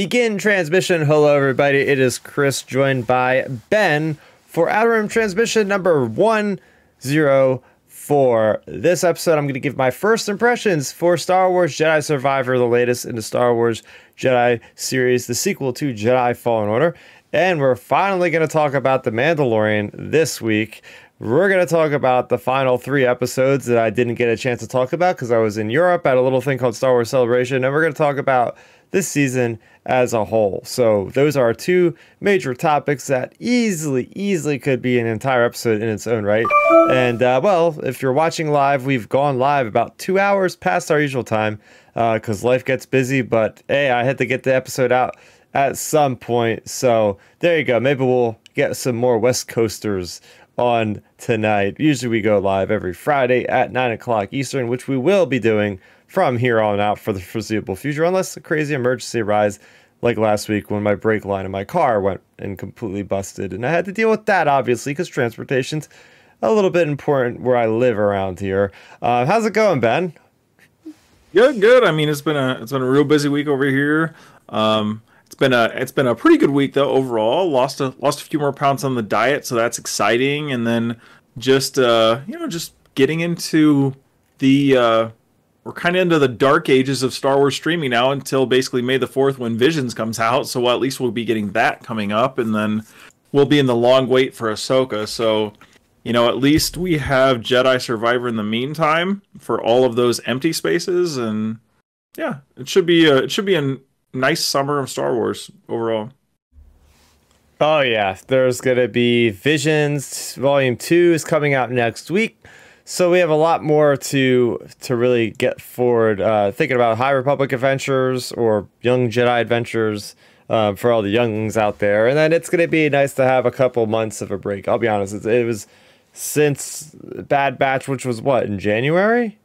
Begin transmission. Hello, everybody. It is Chris, joined by Ben for Outer Rim transmission number 104. This episode, I'm going to give my first impressions for Star Wars Jedi Survivor, the latest in the Star Wars Jedi series, the sequel to Jedi Fallen Order. And we're finally going to talk about The Mandalorian this week. We're going to talk about the final three episodes that I didn't get a chance to talk about because I was in Europe at a little thing called Star Wars Celebration. And we're going to talk about this season as a whole. So, those are two major topics that easily, easily could be an entire episode in its own right. And, uh, well, if you're watching live, we've gone live about two hours past our usual time because uh, life gets busy. But hey, I had to get the episode out at some point. So there you go. Maybe we'll get some more West Coasters on tonight. Usually we go live every Friday at 9 o'clock Eastern, which we will be doing from here on out for the foreseeable future, unless a crazy emergency arises like last week when my brake line in my car went and completely busted. And I had to deal with that, obviously, because transportation's a little bit important where I live around here. Uh, how's it going, Ben? Good, good. I mean, it's been a it's been a real busy week over here. Um, been a it's been a pretty good week though overall. Lost a lost a few more pounds on the diet, so that's exciting. And then just uh, you know just getting into the uh, we're kind of into the dark ages of Star Wars streaming now until basically May the fourth when Visions comes out. So at least we'll be getting that coming up, and then we'll be in the long wait for Ahsoka. So you know at least we have Jedi Survivor in the meantime for all of those empty spaces and yeah, it should be a, it should be a nice summer of Star Wars overall. Oh yeah, there's gonna be Visions Volume Two is coming out next week, so we have a lot more to to really get forward. Uh, thinking about High Republic adventures or Young Jedi adventures uh, for all the youngs out there, and then it's gonna be nice to have a couple months of a break. I'll be honest, it, it was since Bad Batch, which was what in January.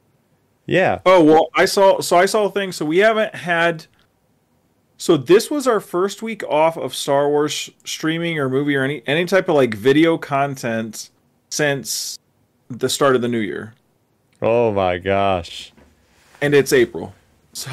Yeah. Oh well, I saw. So I saw a thing. So we haven't had so this was our first week off of Star Wars streaming or movie or any any type of like video content since the start of the new year. Oh my gosh. And it's April. So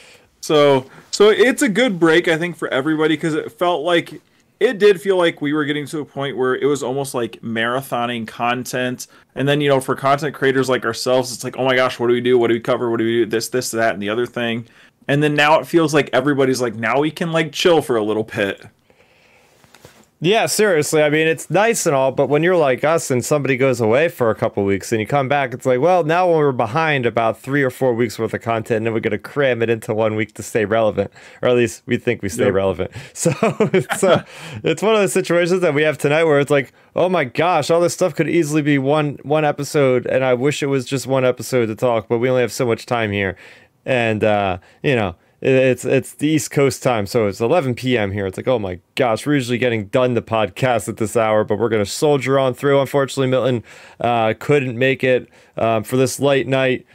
so so it's a good break I think for everybody cuz it felt like it did feel like we were getting to a point where it was almost like marathoning content and then you know for content creators like ourselves it's like oh my gosh what do we do what do we cover what do we do this this that and the other thing and then now it feels like everybody's like now we can like chill for a little bit. Yeah seriously i mean it's nice and all but when you're like us and somebody goes away for a couple weeks and you come back it's like well now we're behind about three or four weeks worth of content and then we're going to cram it into one week to stay relevant. Or at least we think we stay yep. relevant. So it's, uh, it's one of those situations that we have tonight where it's like oh my gosh all this stuff could easily be one one episode and i wish it was just one episode to talk but we only have so much time here and uh, you know it's it's the East Coast time, so it's 11 p.m. here. It's like, oh my gosh, we're usually getting done the podcast at this hour, but we're gonna soldier on through. Unfortunately, Milton uh, couldn't make it um, for this late night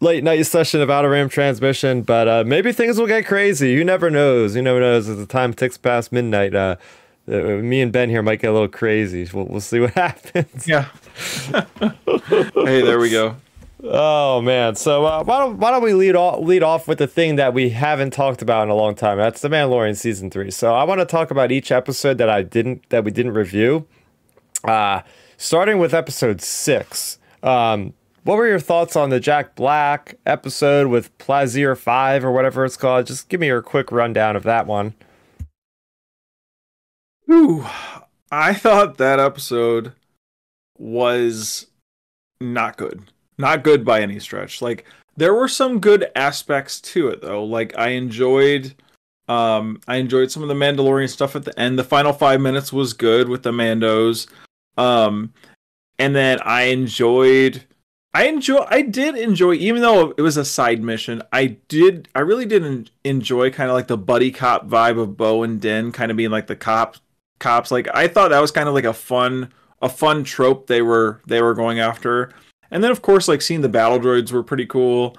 late night session of Outer Rim transmission, but uh, maybe things will get crazy. Who never knows? Who never knows? As the time ticks past midnight, uh, uh, me and Ben here might get a little crazy. We'll, we'll see what happens. Yeah. hey, there we go. Oh man! So uh, why don't why don't we lead off lead off with the thing that we haven't talked about in a long time? That's the Mandalorian season three. So I want to talk about each episode that I didn't that we didn't review. Uh, starting with episode six. Um, what were your thoughts on the Jack Black episode with Plazir Five or whatever it's called? Just give me your quick rundown of that one. Ooh, I thought that episode was not good not good by any stretch. Like there were some good aspects to it though. Like I enjoyed um I enjoyed some of the Mandalorian stuff at the end. The final 5 minutes was good with the Mandos. Um and then I enjoyed I enjoy I did enjoy even though it was a side mission. I did I really did enjoy kind of like the buddy cop vibe of Bo and Din kind of being like the cop cops. Like I thought that was kind of like a fun a fun trope they were they were going after. And then of course like seeing the battle droids were pretty cool.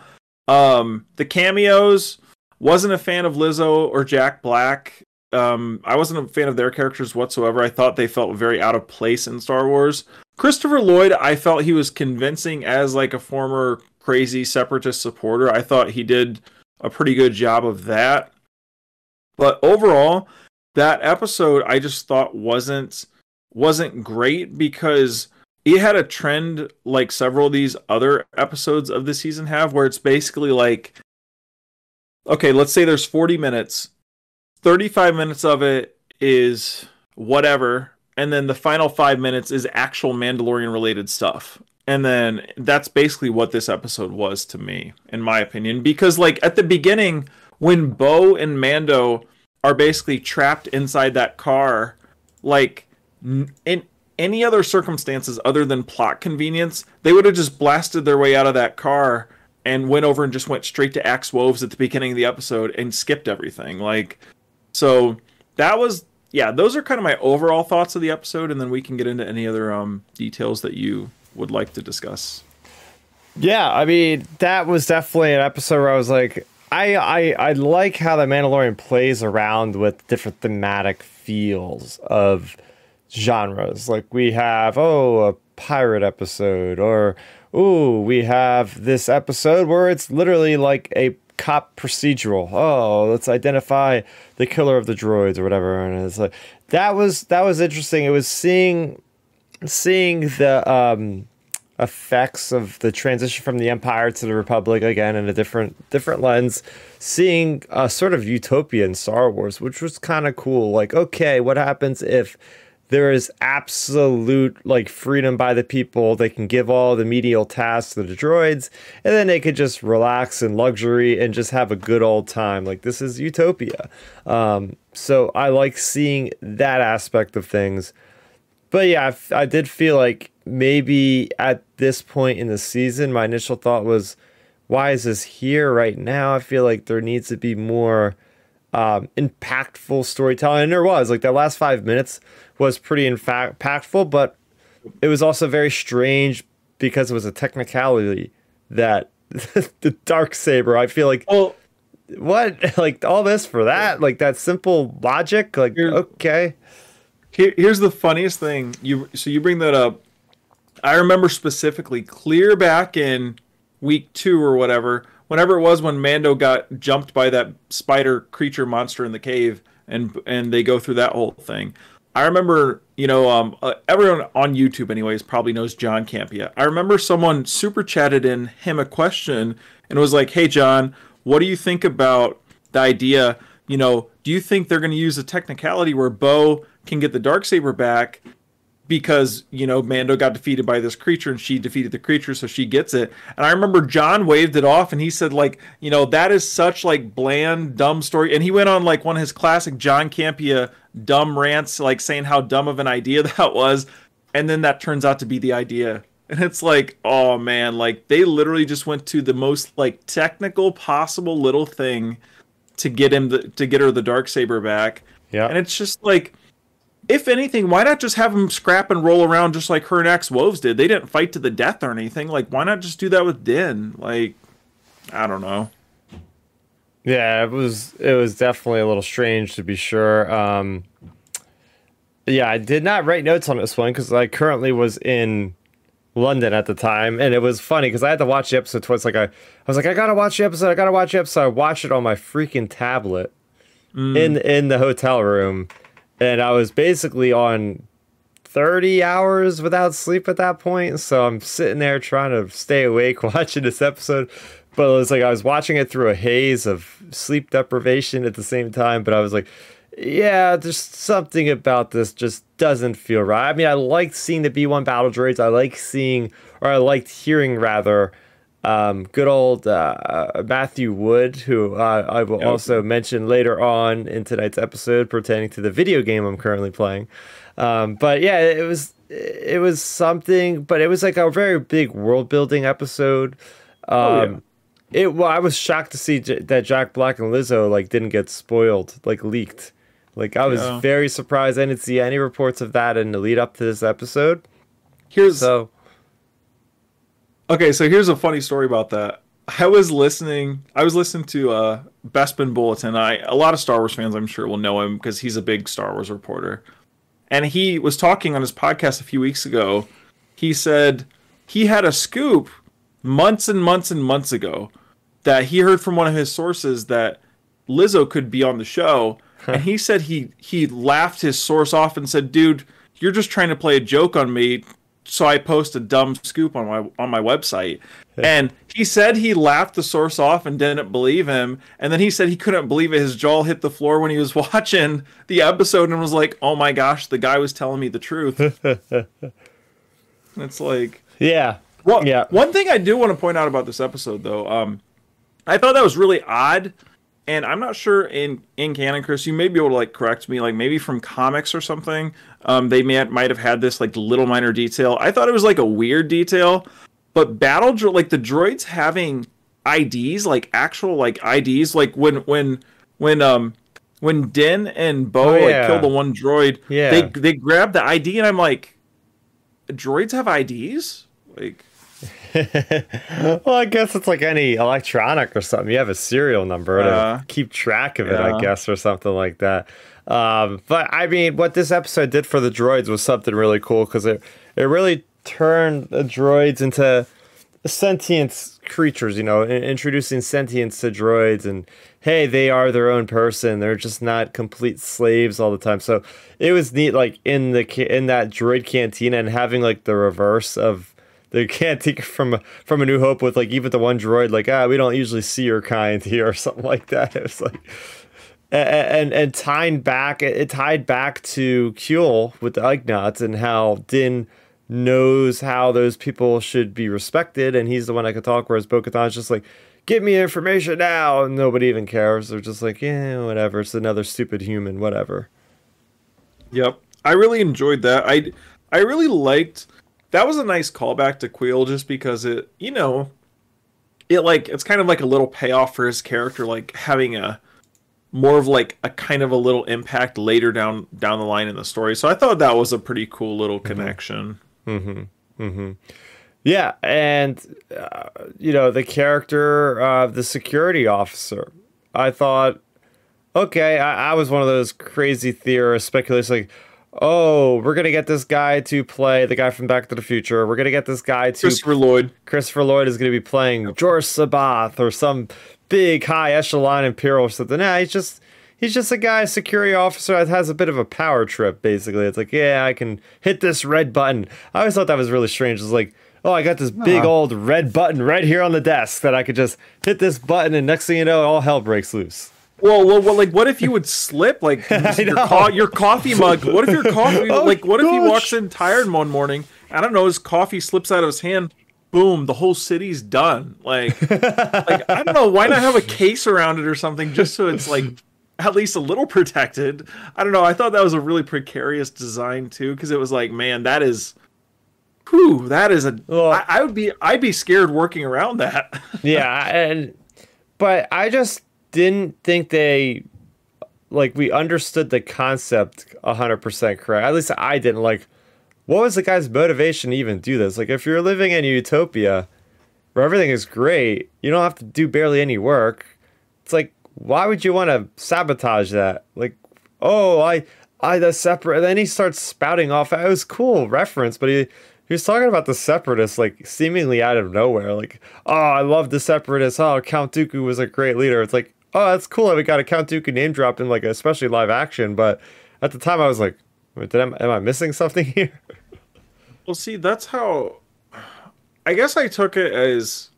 Um the cameos wasn't a fan of Lizzo or Jack Black. Um I wasn't a fan of their characters whatsoever. I thought they felt very out of place in Star Wars. Christopher Lloyd, I felt he was convincing as like a former crazy separatist supporter. I thought he did a pretty good job of that. But overall, that episode I just thought wasn't wasn't great because it had a trend like several of these other episodes of the season have where it's basically like okay, let's say there's 40 minutes. 35 minutes of it is whatever and then the final 5 minutes is actual Mandalorian related stuff. And then that's basically what this episode was to me in my opinion because like at the beginning when Bo and Mando are basically trapped inside that car like in any other circumstances other than plot convenience, they would have just blasted their way out of that car and went over and just went straight to Axe Woves at the beginning of the episode and skipped everything. Like, so that was yeah. Those are kind of my overall thoughts of the episode, and then we can get into any other um details that you would like to discuss. Yeah, I mean that was definitely an episode where I was like, I I I like how the Mandalorian plays around with different thematic feels of genres. Like we have oh a pirate episode, or oh we have this episode where it's literally like a cop procedural. Oh, let's identify the killer of the droids or whatever. And it's like that was that was interesting. It was seeing seeing the um, effects of the transition from the Empire to the Republic again in a different different lens. Seeing a sort of utopia in Star Wars, which was kind of cool. Like, okay, what happens if there is absolute like freedom by the people. They can give all the medial tasks to the droids, and then they could just relax in luxury and just have a good old time. Like this is utopia. Um, so I like seeing that aspect of things. But yeah, I, I did feel like maybe at this point in the season, my initial thought was, why is this here right now? I feel like there needs to be more um, impactful storytelling. And there was like that last five minutes was pretty impactful, but it was also very strange because it was a technicality that the dark saber. I feel like well, what like all this for that like that simple logic like here, okay. Here, here's the funniest thing you so you bring that up. I remember specifically clear back in week two or whatever, whenever it was when Mando got jumped by that spider creature monster in the cave, and and they go through that whole thing. I remember, you know, um, uh, everyone on YouTube, anyways, probably knows John Campea. I remember someone super chatted in him a question and was like, "Hey, John, what do you think about the idea? You know, do you think they're going to use a technicality where Bo can get the dark saber back because you know Mando got defeated by this creature and she defeated the creature so she gets it. And I remember John waved it off and he said like you know that is such like bland dumb story. And he went on like one of his classic John Campea dumb rants like saying how dumb of an idea that was. And then that turns out to be the idea. And it's like oh man like they literally just went to the most like technical possible little thing to get him the, to get her the dark saber back. Yeah. And it's just like if anything, why not just have them scrap and roll around just like her and Axe Woves did? They didn't fight to the death or anything. Like, why not just do that with Din? Like, I don't know. Yeah, it was it was definitely a little strange to be sure. Um, yeah, I did not write notes on this one because I currently was in London at the time, and it was funny because I had to watch the episode twice. Like I, I was like, I gotta watch the episode. I gotta watch the episode. I watched it on my freaking tablet mm. in in the hotel room and I was basically on 30 hours without sleep at that point. So I'm sitting there trying to stay awake watching this episode. But it was like I was watching it through a haze of sleep deprivation at the same time. But I was like, yeah, there's something about this just doesn't feel right. I mean, I liked seeing the B1 battle droids. I like seeing, or I liked hearing rather, um, good old uh, uh, Matthew Wood, who uh, I will also mention later on in tonight's episode pertaining to the video game I'm currently playing. Um, but yeah, it was it was something, but it was like a very big world building episode. Um, oh, yeah. Um, it well, I was shocked to see J- that Jack Black and Lizzo like didn't get spoiled, like leaked. Like I was yeah. very surprised. I didn't see any reports of that in the lead up to this episode. Here's so Okay, so here's a funny story about that. I was listening. I was listening to uh, Bespin Bulletin. I a lot of Star Wars fans, I'm sure, will know him because he's a big Star Wars reporter. And he was talking on his podcast a few weeks ago. He said he had a scoop months and months and months ago that he heard from one of his sources that Lizzo could be on the show. and he said he he laughed his source off and said, "Dude, you're just trying to play a joke on me." So I post a dumb scoop on my on my website. And he said he laughed the source off and didn't believe him. And then he said he couldn't believe it. His jaw hit the floor when he was watching the episode and was like, "Oh my gosh, the guy was telling me the truth." it's like, Yeah. well, Yeah. One thing I do want to point out about this episode, though, um, I thought that was really odd, and I'm not sure in in canon, Chris. You may be able to like correct me, like maybe from comics or something. Um, they may might have had this like little minor detail. I thought it was like a weird detail, but battle dro- like the droids having IDs, like actual like IDs, like when when when um when Din and Bo Oh, like yeah. kill the one droid, Yeah. they they grab the ID, and I'm like, droids have IDs, like. well, I guess it's like any electronic or something. You have a serial number to keep track of it, I guess, or something like that. Um, but I mean, what this episode did for the droids was something really cool because it it really turned the droids into sentient creatures. You know, in- introducing sentience to droids and hey, they are their own person. They're just not complete slaves all the time. So it was neat, like in the in that droid cantina and having like the reverse of the cantina from from A New Hope with like even the one droid like ah we don't usually see your kind here or something like that. It was like and and tying back it tied back to Kuiil with the Ugnaughts and how Din knows how those people should be respected and he's the one that could talk whereas Bo-Katan's just like give me information now and nobody even cares they're just like yeah whatever it's another stupid human whatever Yep. I really enjoyed that. I I really liked that was a nice callback to Kuiil just because it, you know, it like it's kind of like a little payoff for his character like having a more of like a kind of a little impact later down down the line in the story. So I thought that was a pretty cool little mm-hmm. connection. Mm-hmm. Mm-hmm. Yeah, and uh, you know the character of the security officer. I thought, okay, I, I was one of those crazy theorists, speculators like, oh, we're gonna get this guy to play the guy from Back to the Future. We're gonna get this guy to Christopher Lloyd. Christopher Lloyd is gonna be playing George Sabath or some big high echelon imperial or something. Nah, he's just. He's just a guy, a security officer that has a bit of a power trip, basically. It's like, yeah, I can hit this red button. I always thought that was really strange. It's like, oh, I got this big old red button right here on the desk that I could just hit this button, and next thing you know, all hell breaks loose. Well, well, well, like, what if you would slip, like, your, co- your coffee mug? What if your coffee, Oh, like, what if he walks in tired one morning? I don't know, his coffee slips out of his hand. Boom, the whole city's done. Like, like I don't know, why not have a case around it or something just so it's like at least a little protected? I don't know. I thought that was a really precarious design too, because it was like, man, that is, whew, that is a. Well- I, I would be, I'd be scared working around that. yeah, and but I just didn't think they like we understood the concept 100% correct. At least I didn't like what was the guy's motivation to even do this? Like if you're living in a utopia where everything is great, you don't have to do barely any work. It's like why would you want to sabotage that? Like oh, I I the separate then he starts spouting off. It was cool reference, but he he was talking about the separatists like seemingly out of nowhere. Like, oh, I love the separatists. Oh, Count Dooku was a great leader. It's like, oh, that's cool that we got a Count Dooku name drop in like especially live action. But at the time, I was like, did I, am I missing something here? Well, see, that's how. I guess I took it as.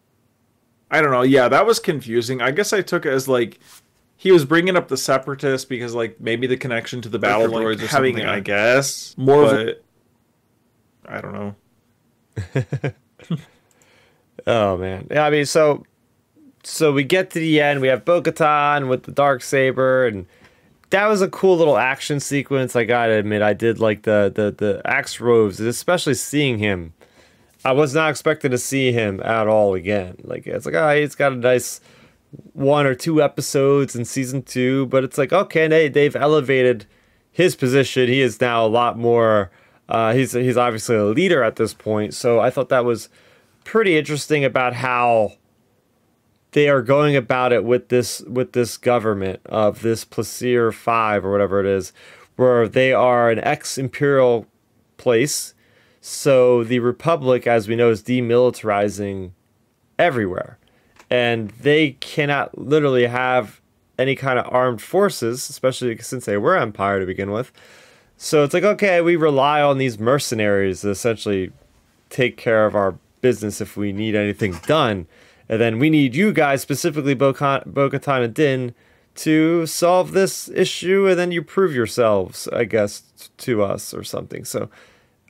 I don't know. Yeah, that was confusing. I guess I took it as like he was bringing up the separatists because like maybe the connection to the battle like, droids or having something. I guess more of of it. I don't know. Oh man, yeah. I mean, so so we get to the end. We have Bo-Katan with the dark saber, and that was a cool little action sequence. I gotta admit, I did like the the the Axe Woves, especially seeing him. I was not expecting to see him at all again. Like it's like, oh, he's got a nice one or two episodes in season two, but it's like okay, they they've elevated his position. He is now a lot more. Uh, he's he's obviously a leader at this point, so I thought that was pretty interesting about how they are going about it with this with this government of this Plazir Five or whatever it is, where they are an ex-imperial place. So the Republic, as we know, is demilitarizing everywhere, and they cannot literally have any kind of armed forces, especially since they were empire to begin with. So it's like, okay, we rely on these mercenaries to essentially take care of our business if we need anything done. And then we need you guys, specifically Bo Katan and Din, to solve this issue. And then you prove yourselves, I guess, to us or something. So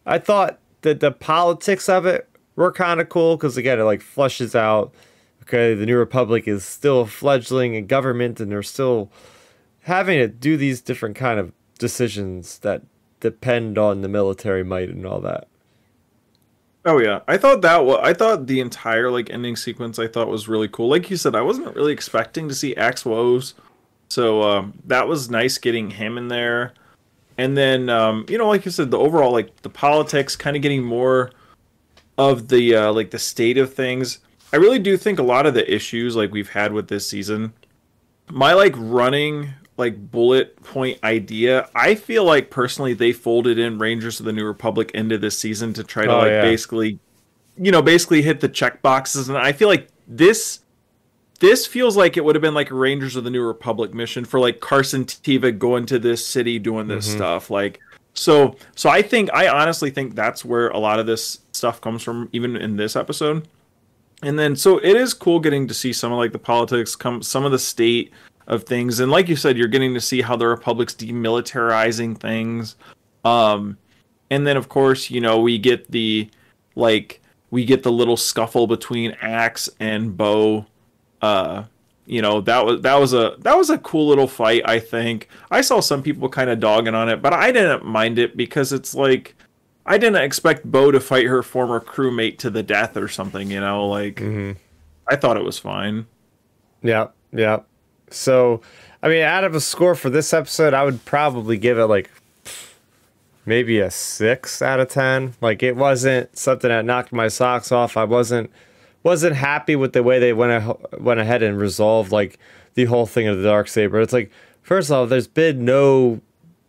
I thought that the politics of it were kind of cool because, again, it like flushes out. Okay, the New Republic is still fledgling in government and they're still having to do these different kind of decisions that depend on the military might and all that. Oh yeah, I thought that was, I thought the entire like ending sequence I thought was really cool. Like you said, I wasn't really expecting to see Axe Woves, so um, that was nice getting him in there. And then um, you know, like you said, the overall like the politics, kind of getting more of the uh, like the state of things. I really do think a lot of the issues like we've had with this season, my like running like bullet point idea. I feel like personally they folded in Rangers of the New Republic into this season to try to oh, like yeah. basically you know, basically hit the check boxes and I feel like this this feels like it would have been like Rangers of the New Republic mission for like Carson Teva going to this city doing this mm-hmm. stuff. Like so so I think I honestly think that's where a lot of this stuff comes from even in this episode. And then so it is cool getting to see some of like the politics come some of the state of things. And like you said, you're getting to see how the Republic's demilitarizing things. Um, and then of course, you know, we get the like we get the little scuffle between Axe and Bo. Uh, you know, that was that was a that was a cool little fight, I think. I saw some people kind of dogging on it, but I didn't mind it because it's like I didn't expect Bo to fight her former crewmate to the death or something, you know, like mm-hmm. I thought it was fine. Yeah, yeah. So, I mean, out of a score for this episode, I would probably give it like maybe a six out of ten. Like it wasn't something that knocked my socks off. I wasn't wasn't happy with the way they went went ahead and resolved like the whole thing of the dark saber. It's like first off, there's been no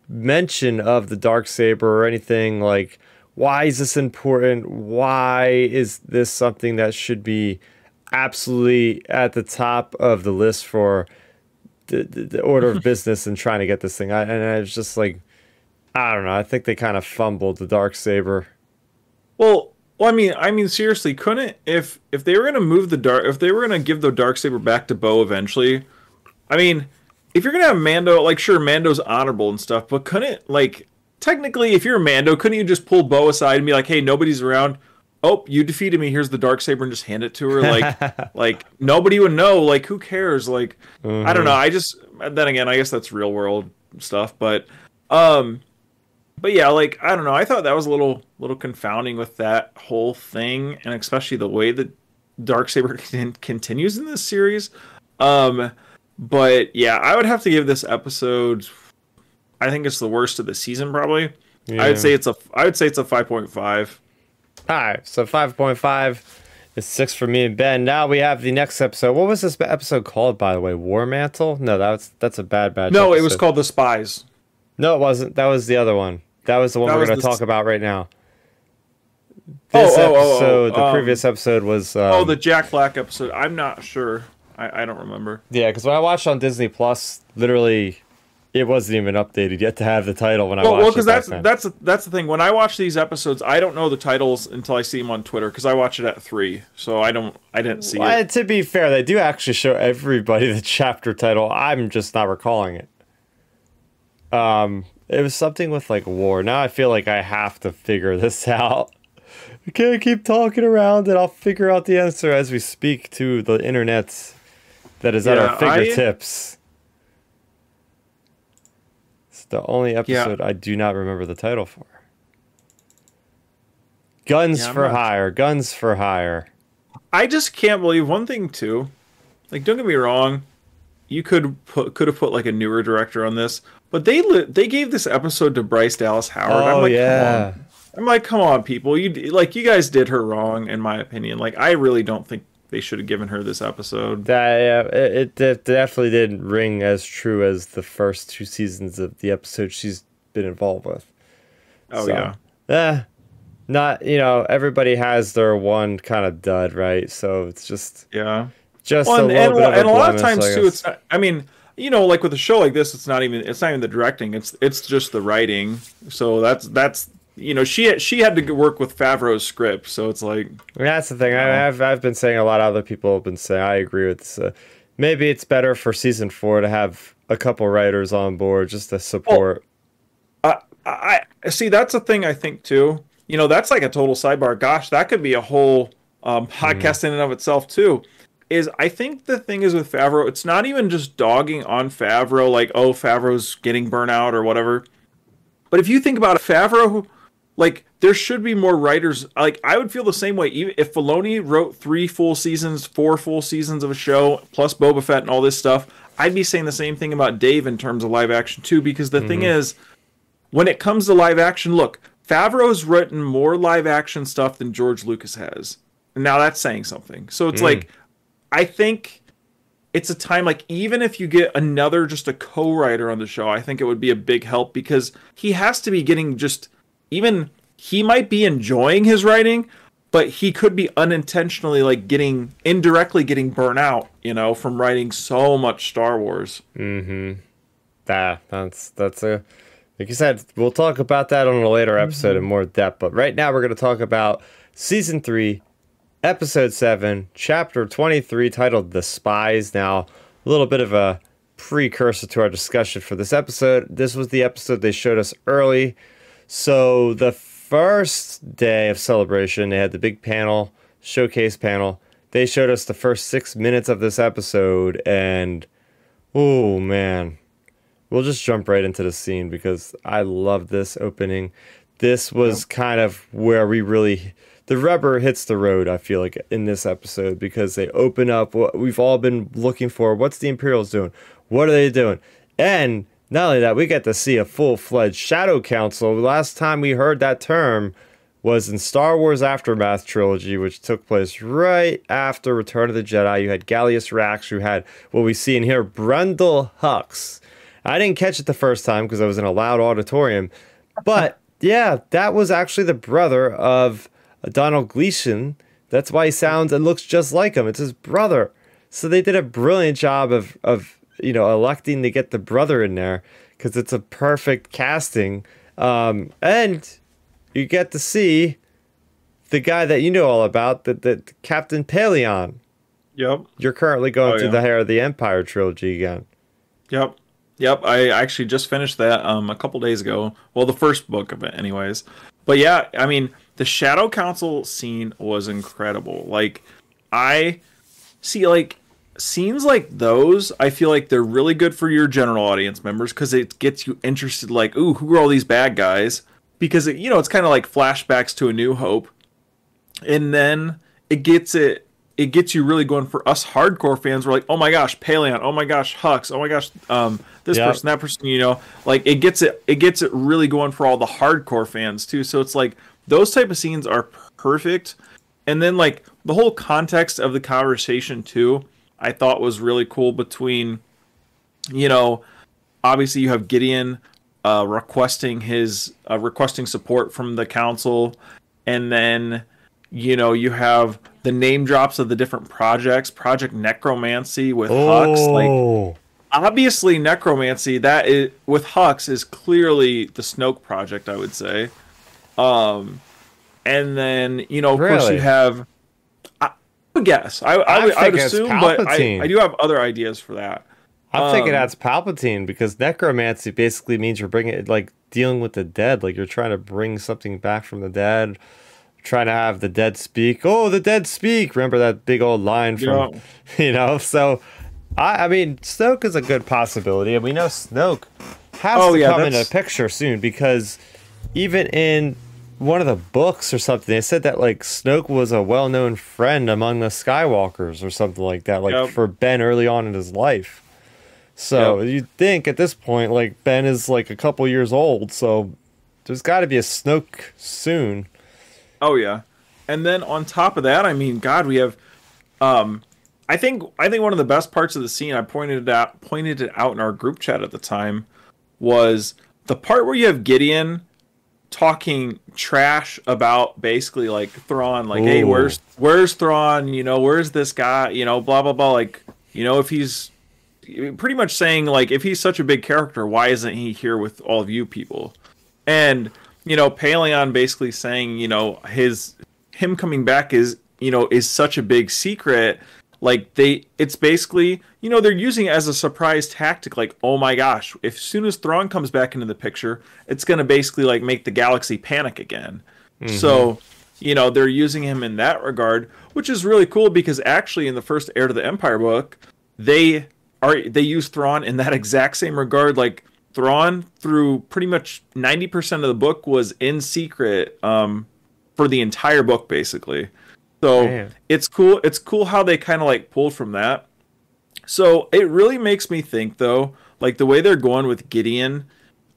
mention of the dark saber or anything like why is this important? Why is this something that should be absolutely at the top of the list for the, the, order of business and trying to get this thing. I, and I was just like, I don't know. I think they kind of fumbled the dark saber. Well, well, I mean, I mean, seriously, couldn't if if they were gonna move the dark, if they were gonna give the dark saber back to Bo eventually, I mean, if you're gonna have Mando, like sure, Mando's honorable and stuff, but couldn't like technically, if you're Mando, couldn't you just pull Bo aside and be like, hey, nobody's around oh you defeated me. Here's the dark saber and just hand it to her. Like like nobody would know. Like who cares? Like mm-hmm. i don't know. I just then again i guess that's real world stuff but um but yeah like i don't know. I thought that was a little little confounding with that whole thing and especially the way that dark saber continues in this series. Um but yeah i would have to give this episode i think it's the worst of the season probably. Yeah. i would say it's a i would say it's a 5.5 all right, so 5.5 is 6 for me and Ben. Now we have the next episode. What was this episode called, by the way? War Mantle? No, that's that's a bad, bad No, episode. it was called The Spies. No, it wasn't. That was the other one. That was the one that we're going to talk about right now. This oh, oh, oh, episode, oh, the um, previous episode was. Um, oh, the Jack Black episode. I'm not sure. I, I don't remember. Yeah, because when I watched on Disney Plus, literally it wasn't even updated yet to have the title when I well, watched. Well, because that's that's that's the thing. When I watch these episodes, I don't know the titles until I see them on Twitter because I watch it at three, so I don't I didn't see well, it. To be fair, they do actually show everybody the chapter title. I'm just not recalling it. Um, it was something with like war. Now I feel like I have to figure this out. I can't keep talking around it. I'll figure out the answer as we speak to the internet that is yeah, at our fingertips. I, the only episode yeah. I do not remember the title for. Guns yeah, for not... hire. Guns for hire. I just can't believe one thing too. Like, don't get me wrong, you could put could have put like a newer director on this, but they li- they gave this episode to Bryce Dallas Howard. Oh I'm like, yeah. I'm like, come on, people. You like you guys did her wrong, in my opinion. Like, I really don't think they should have given her this episode. That yeah, it, it definitely didn't ring as true as the first two seasons of the episode she's been involved with. Oh so, yeah. Eh, not you know everybody has their one kind of dud, right? So it's just yeah, just well, a and, and, and a lot of times too. It's I mean you know, like with a show like this, it's not even it's not even the directing. It's it's just the writing. So that's that's you know she she had to work with Favreau's script. So it's like that's the thing. I, have I've been saying a lot. Of other people have been saying. I agree with this. Uh, maybe it's better for season four to have a couple writers on board just to support. Well, I, I see. That's a thing I think too. You know, that's like a total sidebar. Gosh, that could be a whole um, podcast mm. in and of itself too is I think the thing is with Favreau, it's not even just dogging on Favreau, like, oh, Favreau's getting burnout or whatever. But if you think about it, Favreau, like, there should be more writers. Like, I would feel the same way. Even if Filoni wrote three full seasons, four full seasons of a show, plus Boba Fett and all this stuff, I'd be saying the same thing about Dave in terms of live action, too. Because the mm-hmm. thing is, when it comes to live action, look, Favreau's written more live action stuff than George Lucas has. Now that's saying something. So it's mm. like I think it's a time like even if you get another just a co-writer on the show, I think it would be a big help because he has to be getting just even he might be enjoying his writing, but he could be unintentionally like getting indirectly getting burnt out, you know, from writing so much Star Wars. Mm-hmm. That that's that's a like you said, we'll talk about that on a later episode mm-hmm. in more depth. But right now we're gonna talk about season three, episode 7, chapter 23, titled The Spies. Now, a little bit of a precursor to our discussion for this episode. This was the episode they showed us early. So, the first day of celebration, they had the big panel, showcase panel. They showed us the first six minutes of this episode, and oh man, we'll just jump right into the scene because I love this opening. This was kind of where we really the rubber hits the road. I feel like in this episode because they open up what we've all been looking for. What's the Imperials doing? What are they doing? And not only that, we get to see a full fledged Shadow Council. The Last time we heard that term was in Star Wars Aftermath trilogy, which took place right after Return of the Jedi. You had Gallius Rax, you had what we see in here, Brendol Hux. I didn't catch it the first time because I was in a loud auditorium, but yeah, that was actually the brother of Domhnall Gleeson. That's why he sounds and looks just like him. It's his brother. So they did a brilliant job of of you know electing to get the brother in there because it's a perfect casting. Um, and you get to see the guy that you know all about, that that Captain Pellaeon. Yep. You're currently going oh, through yeah. the Heir of the Empire trilogy again. Yep. Yep. I actually just finished that um a couple days ago. Well, the first book of it, anyways. But yeah, I mean, the Shadow Council scene was incredible. Like, I see, like, scenes like those, I feel like they're really good for your general audience members because it gets you interested, like, ooh, who are all these bad guys? Because, it, you know, it's kind of like flashbacks to A New Hope. And then it gets it. It gets you really going for us hardcore fans. We're like, oh my gosh, Pellaeon, oh my gosh, Hux, oh my gosh, um, this yep. person, that person, you know, like it gets it, it gets it really going for all the hardcore fans too. So it's like those type of scenes are perfect and then like the whole context of the conversation too i thought was really cool between you know obviously you have gideon uh, requesting his uh, requesting support from the council and then you know you have the name drops of the different projects project necromancy with oh. hux like obviously necromancy that is with hux is clearly the snoke project i would say um, and then you know, of really? course, you have. Would guess. I, I, I would, I would assume, but I, I do have other ideas for that. I'm um, thinking that's Palpatine because necromancy basically means you're bringing like dealing with the dead, like you're trying to bring something back from the dead, trying to have the dead speak. Oh, the dead speak! Remember that big old line from, yeah. you know. So, I, I mean, Snoke is a good possibility, and we know Snoke has oh, to yeah, come that's... in a picture soon because even in one of the books or something, they said that like Snoke was a well known friend among the Skywalkers or something like that, like yep. for Ben early on in his life. So yep. you'd think at this point, like Ben is like a couple years old, so there's got to be a Snoke soon. Oh yeah, and then on top of that, I mean, God, we have, um, I think I think one of the best parts of the scene I pointed it out pointed it out in our group chat at the time was the part where you have Gideon talking trash about basically like Thrawn, like, Ooh. hey, where's where's Thrawn? You know, where's this guy? You know, blah blah blah. Like, you know, if he's pretty much saying like if he's such a big character, why isn't he here with all of you people? And you know, Pellaeon basically saying, you know, his him coming back is you know is such a big secret. Like they, it's basically you know they're using it as a surprise tactic. Like oh my gosh, if soon as Thrawn comes back into the picture, it's gonna basically like make the galaxy panic again. Mm-hmm. So you know they're using him in that regard, which is really cool because actually in the first Heir to the Empire book, they are they use Thrawn in that exact same regard. Like Thrawn, through pretty much ninety percent of the book, was in secret um, for the entire book, basically. So Man. it's cool. It's cool how they kind of like pulled from that. So it really makes me think, though, like the way they're going with Gideon.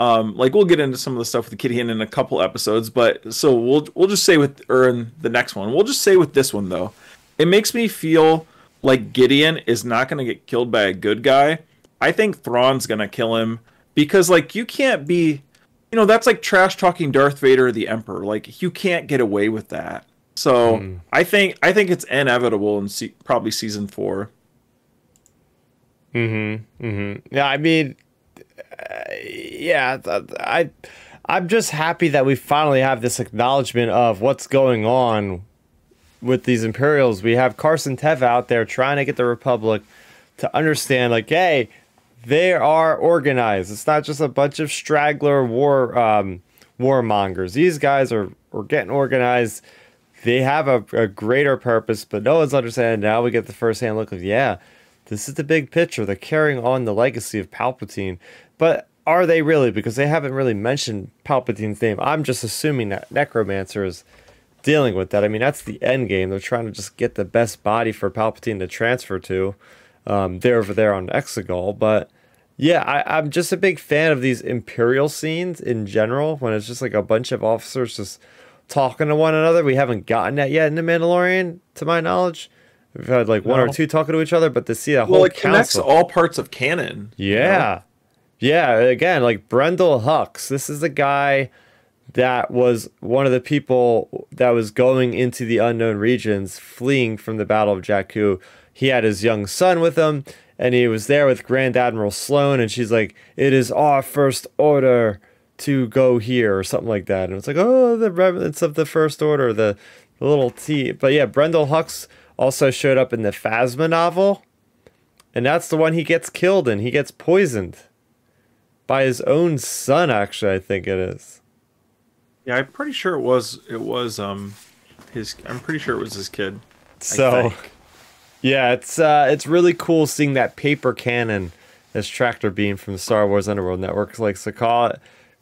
Um, like we'll get into some of the stuff with Gideon in a couple episodes, but so we'll we'll just say with or in the next one, we'll just say with this one though, it makes me feel like Gideon is not going to get killed by a good guy. I think Thrawn's going to kill him because like you can't be you know that's like trash talking Darth Vader or the Emperor. Like you can't get away with that. So mm. I think I think it's inevitable in se- probably season 4. Mhm. Mhm. Yeah, I mean uh, yeah, I I'm just happy that we finally have this acknowledgement of what's going on with these Imperials, we have Carson Teva out there trying to get the Republic to understand, like, hey, they are organized. It's not just a bunch of straggler war um, warmongers. These guys are, are getting organized. They have a, a greater purpose, but no one's understanding. Now we get the first hand look of, yeah, this is the big picture. They're carrying on the legacy of Palpatine. But are they really? Because they haven't really mentioned Palpatine's name. I'm just assuming that Necromancer is dealing with that. I mean, that's the end game. They're trying to just get the best body for Palpatine to transfer to. Um, they're over there on Exegol, but yeah, I, I'm just a big fan of these Imperial scenes in general. When it's just like a bunch of officers just talking to one another. We haven't gotten that yet in the Mandalorian, to my knowledge. We've had like one or two talking to each other, but to see a whole well, it council, connects all parts of canon. Yeah, you know? yeah. Again, like Brendol Hux. This is the guy that was one of the people that was going into the unknown regions, fleeing from the Battle of Jakku. He had his young son with him, and he was there with Grand Admiral Sloane, and she's like, "It is our first order to go here," or something like that. And it's like, "Oh, the remnants of the First Order, the, the little T." But yeah, Brendol Hux also showed up in the Phasma novel, and that's the one he gets killed in. He gets poisoned by his own son. Actually, I think it is. Yeah, I'm pretty sure it was it was um his I'm pretty sure it was his kid. So Yeah, it's uh it's really cool seeing that paper cannon as tractor beam from the Star Wars Underworld Network. Like it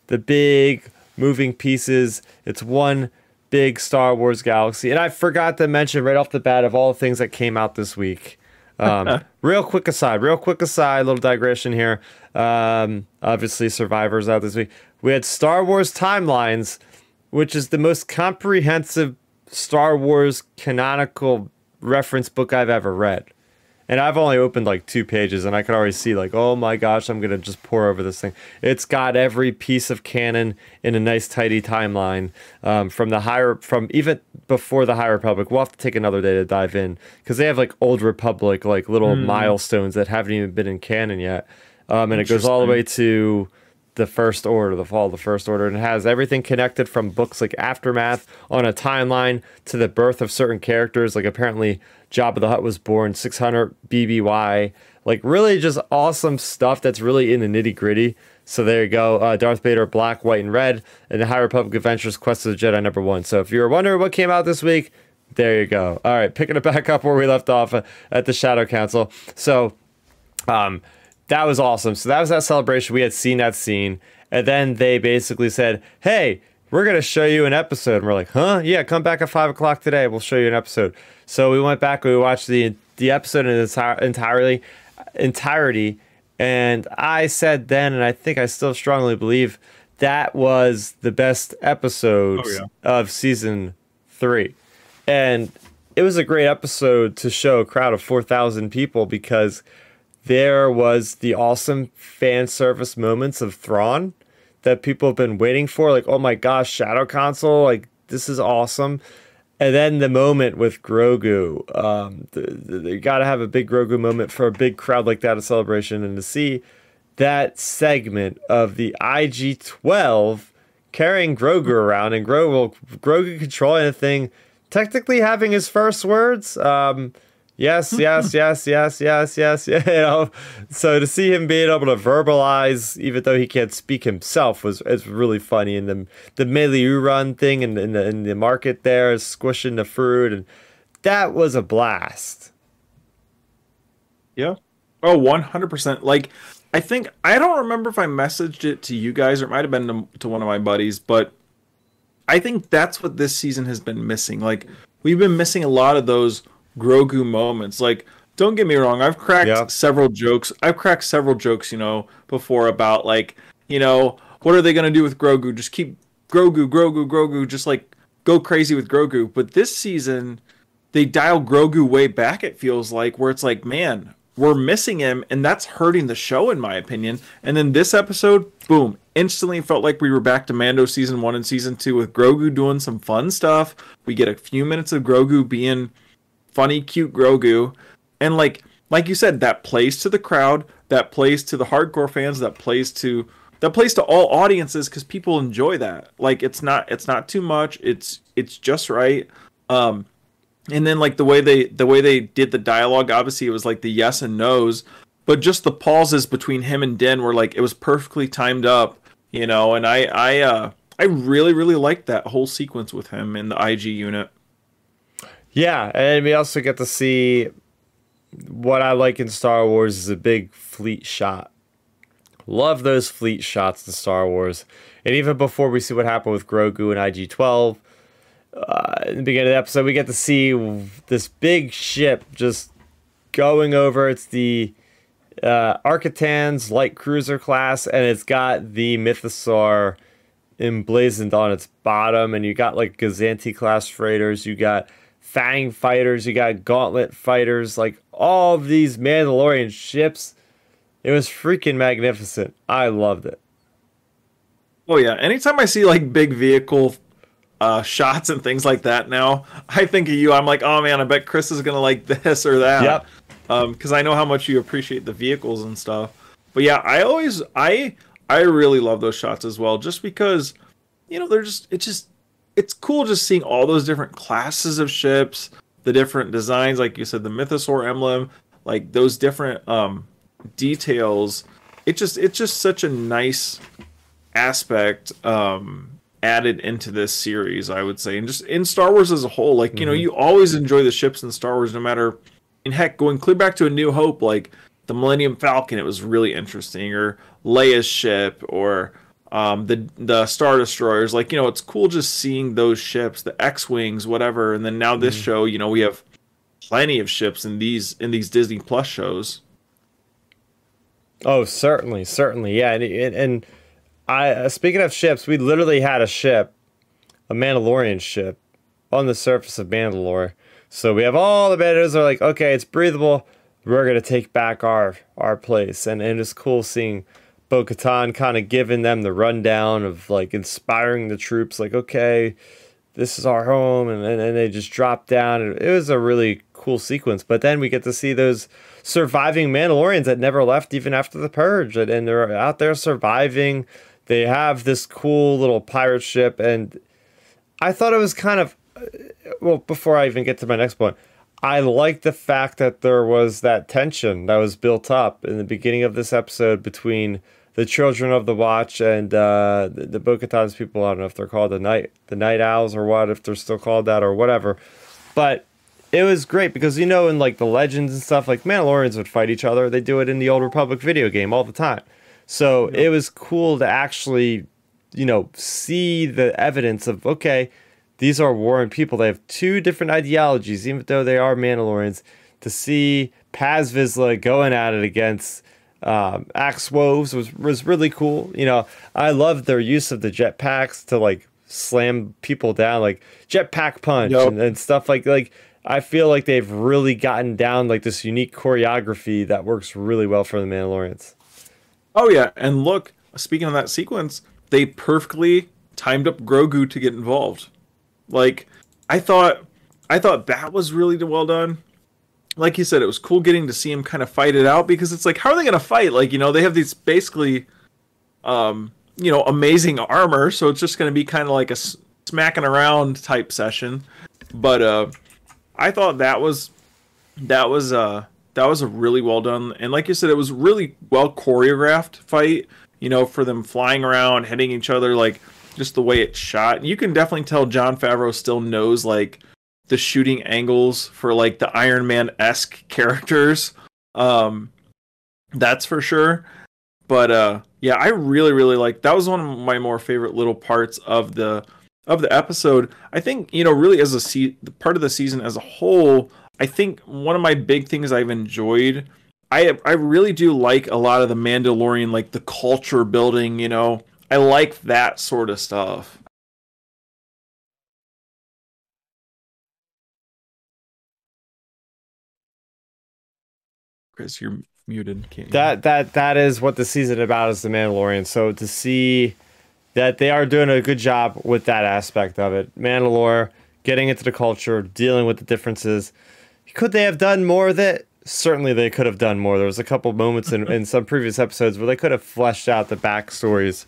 the big moving pieces. It's one big Star Wars galaxy. And I forgot to mention right off the bat of all the things that came out this week. Um, real quick aside, real quick aside, little digression here. Um, obviously, Survivors out this week. We had Star Wars timelines which is the most comprehensive Star Wars canonical reference book I've ever read. And I've only opened like two pages, and I could already see like, oh my gosh, I'm gonna just pour over this thing. It's got every piece of canon in a nice tidy timeline um, from the higher, from even before the High Republic. We'll have to take another day to dive in because they have like Old Republic, like little mm. milestones that haven't even been in canon yet, um, and it goes all the way to the First Order, the fall of the First Order, and it has everything connected from books like Aftermath on a timeline to the birth of certain characters. Like apparently, Jabba the Hutt was born 600 BBY. Like really, just awesome stuff that's really in the nitty gritty. So there you go, uh, Darth Vader, Black, White, and Red, and the High Republic Adventures: Quest of the Jedi number one. So if you're wondering what came out this week, there you go. All right, picking it back up where we left off uh, at the Shadow Council. So, um, that was awesome. So that was that celebration. We had seen that scene, and then they basically said, "Hey, we're gonna show you an episode." And we're like, "Huh? Yeah, come back at five o'clock today. We'll show you an episode." So we went back. We watched the the episode in its entirely entirety, and I said then, and I think I still strongly believe that was the best episode oh, yeah. of season three, and it was a great episode to show a crowd of four thousand people because there was the awesome fan service moments of Thrawn that people have been waiting for. Like, oh my gosh, Shadow Council, like this is awesome. And then the moment with Grogu, um, the, the, you got to have a big Grogu moment for a big crowd like that, a celebration, and to see that segment of the IG 12 carrying Grogu around and Grogu, Grogu controlling the thing, technically having his first words. Um, yes, yes, yes, yes, yes, yes, you know. So to see him being able to verbalize, even though he can't speak himself, was is really funny. And the the Meliu run thing in, in the in the market there, squishing the fruit, and that was a blast. Yeah. Oh, 100%. Like, I think, I don't remember if I messaged it to you guys or it might have been to, to one of my buddies, but I think that's what this season has been missing. Like, we've been missing a lot of those Grogu moments. Like, don't get me wrong, I've cracked Yeah. several jokes. I've cracked several jokes, you know, before about like, you know, what are they gonna do with Grogu? Just keep Grogu, Grogu, Grogu, just like go crazy with Grogu. But this season, they dial Grogu way back. It feels like where it's like, man, we're missing him, and that's hurting the show, in my opinion. And then this episode, boom, instantly felt like we were back to Mando season one and season two with Grogu doing some fun stuff. We get a few minutes of Grogu being funny, cute Grogu, and like like you said, that plays to the crowd, that plays to the hardcore fans, that plays to that plays to all audiences because people enjoy that. Like it's not it's not too much. It's it's just right. Um, and then like the way they the way they did the dialogue, obviously it was like the yes and no's, but just the pauses between him and Den were like it was perfectly timed up, you know. And I I uh I really really liked that whole sequence with him in the IG unit. Yeah, and we also get to see what I like in Star Wars is a big fleet shot. Love those fleet shots in Star Wars. And even before we see what happened with Grogu and IG 12, uh, in the beginning of the episode, we get to see this big ship just going over. It's the uh, Arcatan's light cruiser class, and it's got the Mythosaur emblazoned on its bottom. And you got like Gazanti class freighters, you got Fang fighters, you got Gauntlet fighters, like all of these Mandalorian ships. It was freaking magnificent. I loved it. Oh yeah, anytime I see like big vehicle uh, shots and things like that now, I think of you. I'm like, oh man, I bet Chris is gonna like this or that. Yep. Um, because I know how much you appreciate the vehicles and stuff. But yeah, I always I I really love those shots as well, just because you know they're just it just it's cool just seeing all those different classes of ships, the different designs, like you said, the Mythosaur emblem, like those different um details. It just it's just such a nice aspect um added into this series i would say and just in star wars as a whole like you know you always enjoy the ships in star wars no matter and heck going clear back to a new hope like the millennium falcon it was really interesting or leia's ship or um the the star destroyers like you know it's cool just seeing those ships the x-wings whatever and then now this show you know we have plenty of ships in these in these disney plus shows Oh, certainly, certainly, yeah. And, and, I, uh, speaking of ships, we literally had a ship, a Mandalorian ship, on the surface of Mandalore. So we have all the Mandos are like, okay, it's breathable. We're gonna take back our our place, and and it's cool seeing Bo-Katan kind of giving them the rundown of like inspiring the troops, like, okay, this is our home, and and they just drop down. It was a really cool sequence. But then we get to see those surviving Mandalorians that never left even after the purge, and, and they're out there surviving. They have this cool little pirate ship, and I thought it was kind of uh, well. Before I even get to my next point, I like the fact that there was that tension that was built up in the beginning of this episode between the children of the watch and uh, the, the Bo-Katan's people. I don't know if they're called the night the Nite Owls or what, if they're still called that or whatever. But it was great because you know in like the legends and stuff, like Mandalorians would fight each other. They do it in the Old Republic video game all the time. So it was cool to actually, you know, see the evidence of okay, these are warring people. They have two different ideologies, even though they are Mandalorians. To see Paz Vizsla going at it against um, Axe Woves was was really cool. You know, I love their use of the jetpacks to like slam people down, like jetpack punch Yup. and, and stuff like like. I feel like they've really gotten down like this unique choreography that works really well for the Mandalorians. Oh yeah, and look, speaking of that sequence, they perfectly timed up Grogu to get involved. Like I thought I thought that was really well done. Like you said, it was cool getting to see him kind of fight it out because it's like, how are they to fight? Like, you know, they have these basically, um, you know, amazing armor, so it's just to be kind of like a smacking around type session. But uh, I thought that was that was uh that was a really well done, and like you said, it was really well choreographed fight. You know, for them flying around, hitting each other, like just the way it's shot. You can definitely tell Jon Favreau still knows like the shooting angles for like the Iron Man esque characters. Um, that's for sure. But uh, yeah, I really really like that was one of my more favorite little parts of the of the episode. I think you know really as a se- part of the season as a whole. I think one of my big things I've enjoyed. I I really do like a lot of the Mandalorian, like the culture building. You know, I like that sort of stuff. Chris, you're muted. Can't that that that is what the season about is the Mandalorian. So to see that they are doing a good job with that aspect of it, Mandalore getting into the culture, dealing with the differences. Could they have done more of it? Certainly, they could have done more. There was a couple moments in, in some previous episodes where they could have fleshed out the backstories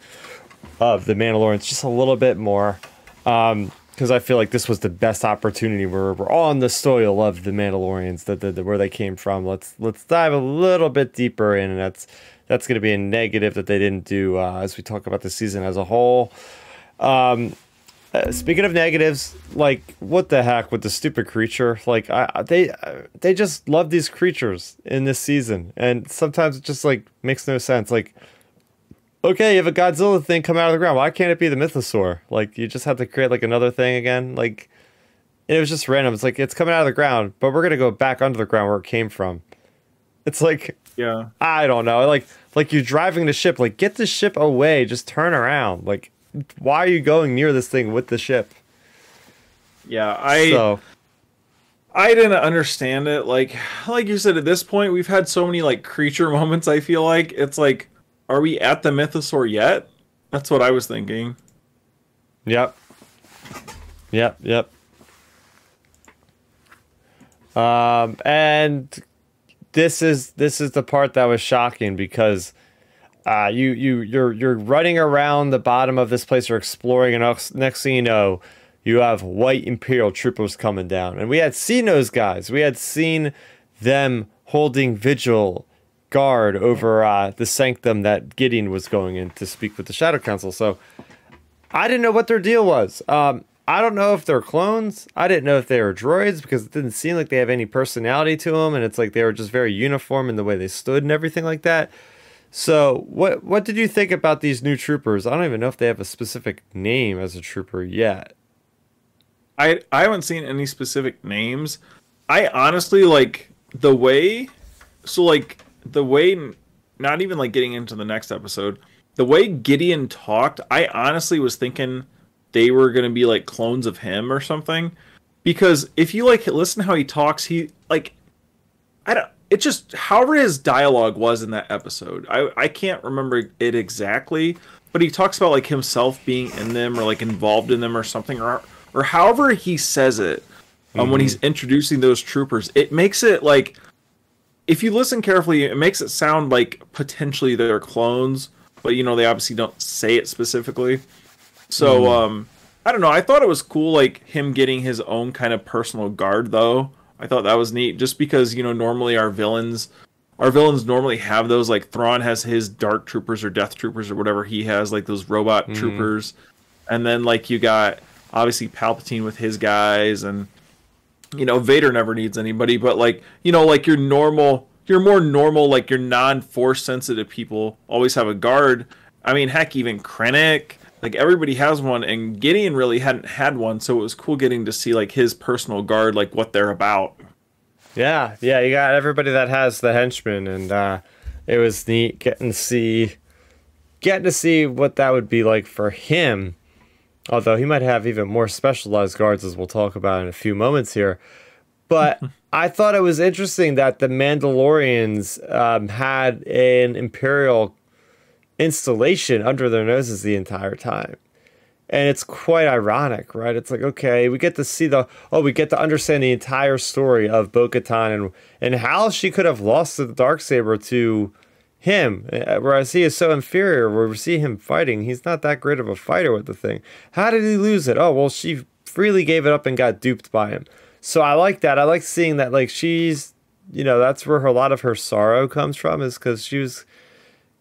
of the Mandalorians just a little bit more. Um, because I feel like this was the best opportunity where we're on the soil of the Mandalorians, that the, the, where they came from. Let's let's dive a little bit deeper in, and that's that's going to be a negative that they didn't do uh, as we talk about the season as a whole. Um, uh, speaking of negatives, like what the heck with the stupid creature? Like I, they they just love these creatures in this season, and sometimes it just like makes no sense. Like okay, you have a Godzilla thing come out of the ground. Why can't it be the Mythosaur? Like you just have to create like another thing again. Like it was just random. It's like it's coming out of the ground, but we're gonna go back under the ground where it came from. It's like yeah, I don't know. Like like you're driving the ship. Like get the ship away. Just turn around. Like why are you going near this thing with the ship? Yeah, I. So. I didn't understand it. Like, like you said, at this point, we've had so many like creature moments. I feel like it's like are we at the mythosaur yet? That's what I was thinking. Yep. Yep, yep. Um, and this is this is the part that was shocking because uh, you you you're you're running around the bottom of this place or exploring, and next, thing you know, you have white imperial troopers coming down, and we had seen those guys. We had seen them holding vigil guard over uh, the sanctum that Gideon was going in to speak with the Shadow Council. So I didn't know what their deal was. Um, I don't know if they're clones. I didn't know if they were droids because it didn't seem like they have any personality to them, and it's like they were just very uniform in the way they stood and everything like that. So, what what did you think about these new troopers? I don't even know if they have a specific name as a trooper yet. I I haven't seen any specific names. I honestly like the way so like the way not even like getting into the next episode the way gideon talked i honestly was thinking they were going to be like clones of him or something because if you like listen how he talks he like i don't it just however his dialogue was in that episode i i can't remember it exactly but he talks about like himself being in them or like involved in them or something or or however he says it um, mm-hmm. when he's introducing those troopers it makes it like if you listen carefully, it makes it sound like potentially they're clones, but you know they obviously don't say it specifically. So mm. um, I don't know. I thought it was cool, like him getting his own kind of personal guard, though. I thought that was neat, just because you know normally our villains, our villains normally have those. Like Thrawn has his Dark Troopers or Death Troopers or whatever he has, like those robot mm. troopers, and then like you got obviously Palpatine with his guys and you know, Vader never needs anybody, but like, you know, like your normal, your more normal, like your non-force sensitive people always have a guard. I mean, heck, even Krennic, like everybody has one, and Gideon really hadn't had one, so it was cool getting to see like his personal guard, like what they're about. Yeah, yeah, you got everybody that has the henchmen, and uh, it was neat getting to see, getting to see what that would be like for him Although he might have even more specialized guards, as we'll talk about in a few moments here. But I thought it was interesting that the Mandalorians um, had an Imperial installation under their noses the entire time. and it's quite ironic, right? It's like okay, we get to see the oh, we get to understand the entire story of Bo-Katan and and how she could have lost the dark saber to him, uh, whereas he is so inferior. Where we see him fighting, he's not that great of a fighter with the thing. How did he lose it? Oh well, she freely gave it up and got duped by him. So I like that. I like seeing that. Like she's, you know, that's where her, a lot of her sorrow comes from, is because she was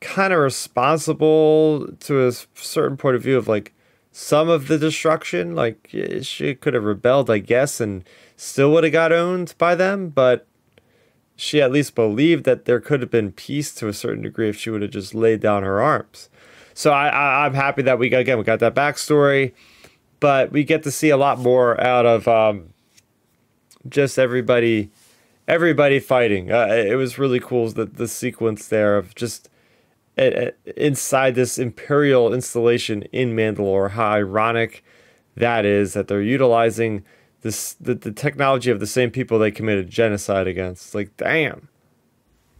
kind of responsible to a certain point of view of like some of the destruction. Like she could have rebelled, I guess, and still would have got owned by them, but she at least believed that there could have been peace to a certain degree if she would have just laid down her arms. So I, I am happy that we got again we got that backstory, but we get to see a lot more out of um, just everybody everybody fighting. Uh, it was really cool that the sequence there of just inside this imperial installation in Mandalore. How ironic that is that they're utilizing this the, the technology of the same people they committed genocide against. Like, damn.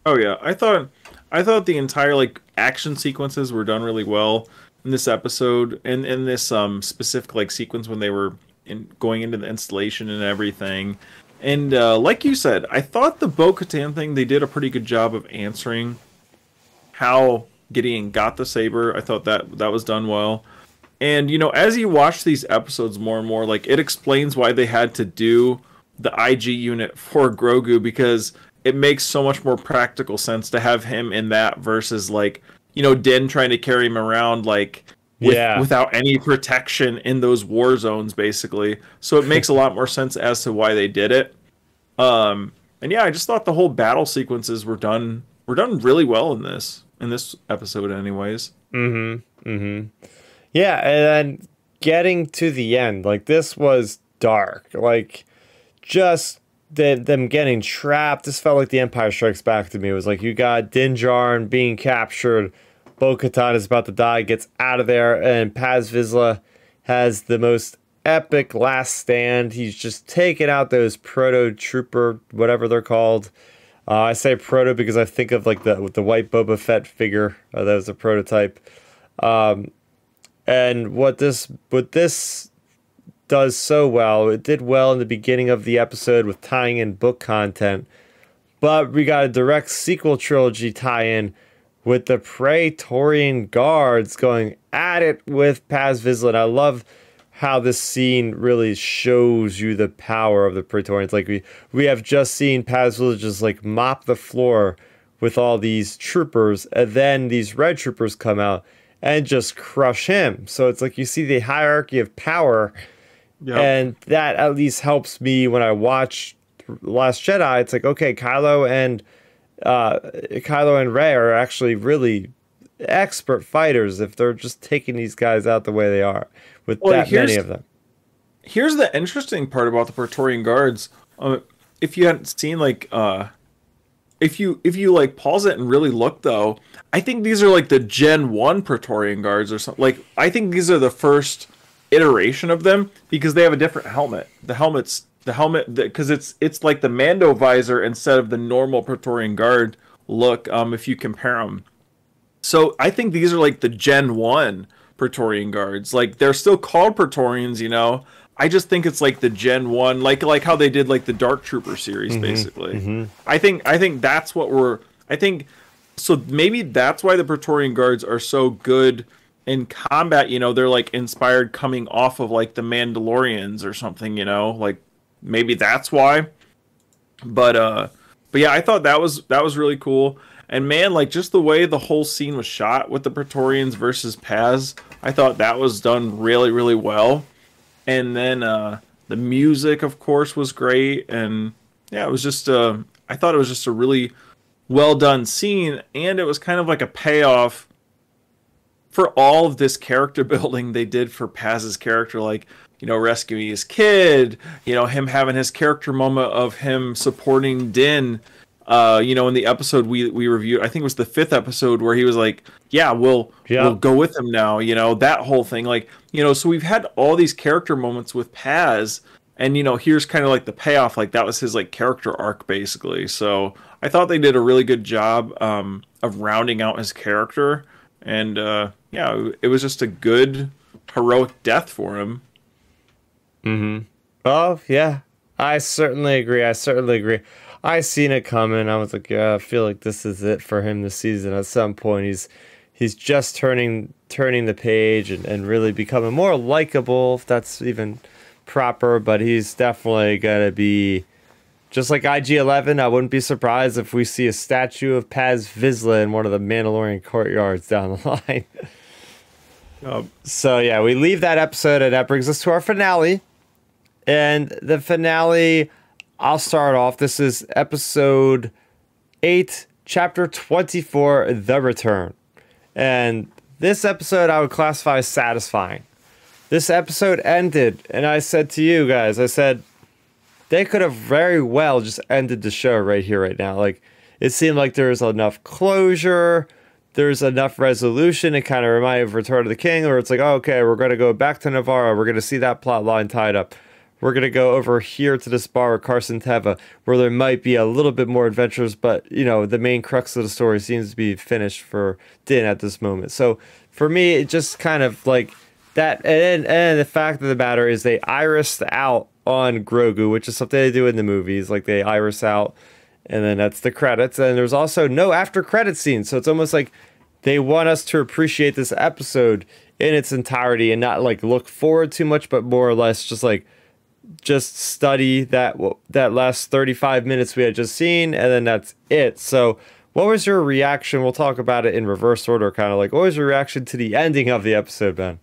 Oh yeah, I thought I thought the entire like action sequences were done really well in this episode, and in this um specific like sequence when they were in going into the installation and everything. And uh, like you said, I thought the Bo Katan thing they did a pretty good job of answering how Gideon got the saber. I thought that that was done well. And you know, as you watch these episodes more and more, like it explains why they had to do the IG unit for Grogu because it makes so much more practical sense to have him in that versus like, you know, Din trying to carry him around like with, yeah. without any protection in those war zones basically. So it makes a lot more sense as to why they did it. Um and yeah, I just thought the whole battle sequences were done were done really well in this in this episode anyways. Mm-hmm. Mm-hmm. Yeah, and then getting to the end, like this was dark. Like just the, them getting trapped. This felt like the Empire Strikes Back to me. It was like you got Din being captured. Bo Katan is about to die, gets out of there, and Paz Vizsla has the most epic last stand. He's just taking out those proto trooper, whatever they're called. Uh, I say proto because I think of like the the white Boba Fett figure. Uh, that was a prototype. Um, and what this what this does so well, it did well in the beginning of the episode with tying in book content, but we got a direct sequel trilogy tie-in with the Praetorian Guards going at it with Paz Vizsla. I love how this scene really shows you the power of the Praetorians. Like we we have just seen Paz Vizsla just like mop the floor with all these troopers, and then these red troopers come out and just crush him. So it's like you see the hierarchy of power, yep. and that at least helps me when I watch Last Jedi. It's like okay, Kylo and uh, Kylo and Rey are actually really expert fighters if they're just taking these guys out the way they are with well, that many of them. Here's the interesting part about the Praetorian Guards. Uh, if you hadn't seen like uh, if you if you like pause it and really look though, I think these are like the Gen One Praetorian Guards or something. Like I think these are the first iteration of them because they have a different helmet. The helmet's the helmet because it's it's like the Mando visor instead of the normal Praetorian Guard look. Um, if you compare them, so I think these are like the Gen One Praetorian Guards. Like they're still called Praetorians, you know, I just think it's like the Gen One, like like how they did like the Dark Trooper series, mm-hmm, basically. Mm-hmm. I think I think that's what we're. I think so. Maybe that's why the Praetorian Guards are so good in combat. You know, they're like inspired coming off of like the Mandalorians or something. You know, like maybe that's why. But uh, but yeah, I thought that was that was really cool. And man, like just the way the whole scene was shot with the Praetorians versus Paz, I thought that was done really really well. And then uh, the music, of course, was great, and yeah, it was just. Uh, I thought it was just a really well done scene, and it was kind of like a payoff for all of this character building they did for Paz's character, like you know, rescuing his kid, you know, him having his character moment of him supporting Din uh, you know, in the episode we we reviewed, I think it was the fifth episode where he was like, "Yeah, we'll yeah. we'll go with him now." You know, that whole thing, like, you know, so we've had all these character moments with Paz, and you know, here's kind of like the payoff, like that was his like character arc basically. So I thought they did a really good job um, of rounding out his character, and uh, yeah, it was just a good heroic death for him. Mm-hmm. Oh yeah, I certainly agree. I certainly agree. I seen it coming. I was like, yeah, I feel like this is it for him this season. At some point, he's he's just turning turning the page and, and really becoming more likable, if that's even proper. But he's definitely gonna be just like IG Eleven. I wouldn't be surprised if we see a statue of Paz Vizsla in one of the Mandalorian courtyards down the line. Um, so yeah, we leave that episode, and that brings us to our finale. And the finale, I'll start off. This is episode eight, chapter twenty-four, "The Return," and this episode I would classify as satisfying. This episode ended, and I said to you guys, I said they could have very well just ended the show right here, right now. Like it seemed like there was enough closure there's enough resolution. It kind of reminded of Return of the King, where it's like, oh, okay, we're going to go back to Nevarro. We're going to see that plot line tied up. We're going to go over here to this bar with Carson Teva, where there might be a little bit more adventures, but, you know, the main crux of the story seems to be finished for Din at this moment. So for me, it just kind of like that. And, and the fact of the matter is they irised out on Grogu, which is something they do in the movies. Like they iris out and then that's the credits. And there's also no after credit scene, so it's almost like they want us to appreciate this episode in its entirety and not like look forward too much, but more or less just like just study that that last 35 minutes we had just seen, and then that's it. So. What was your reaction? We'll talk about it in reverse order, kind of like what was your reaction to the ending of the episode, Ben?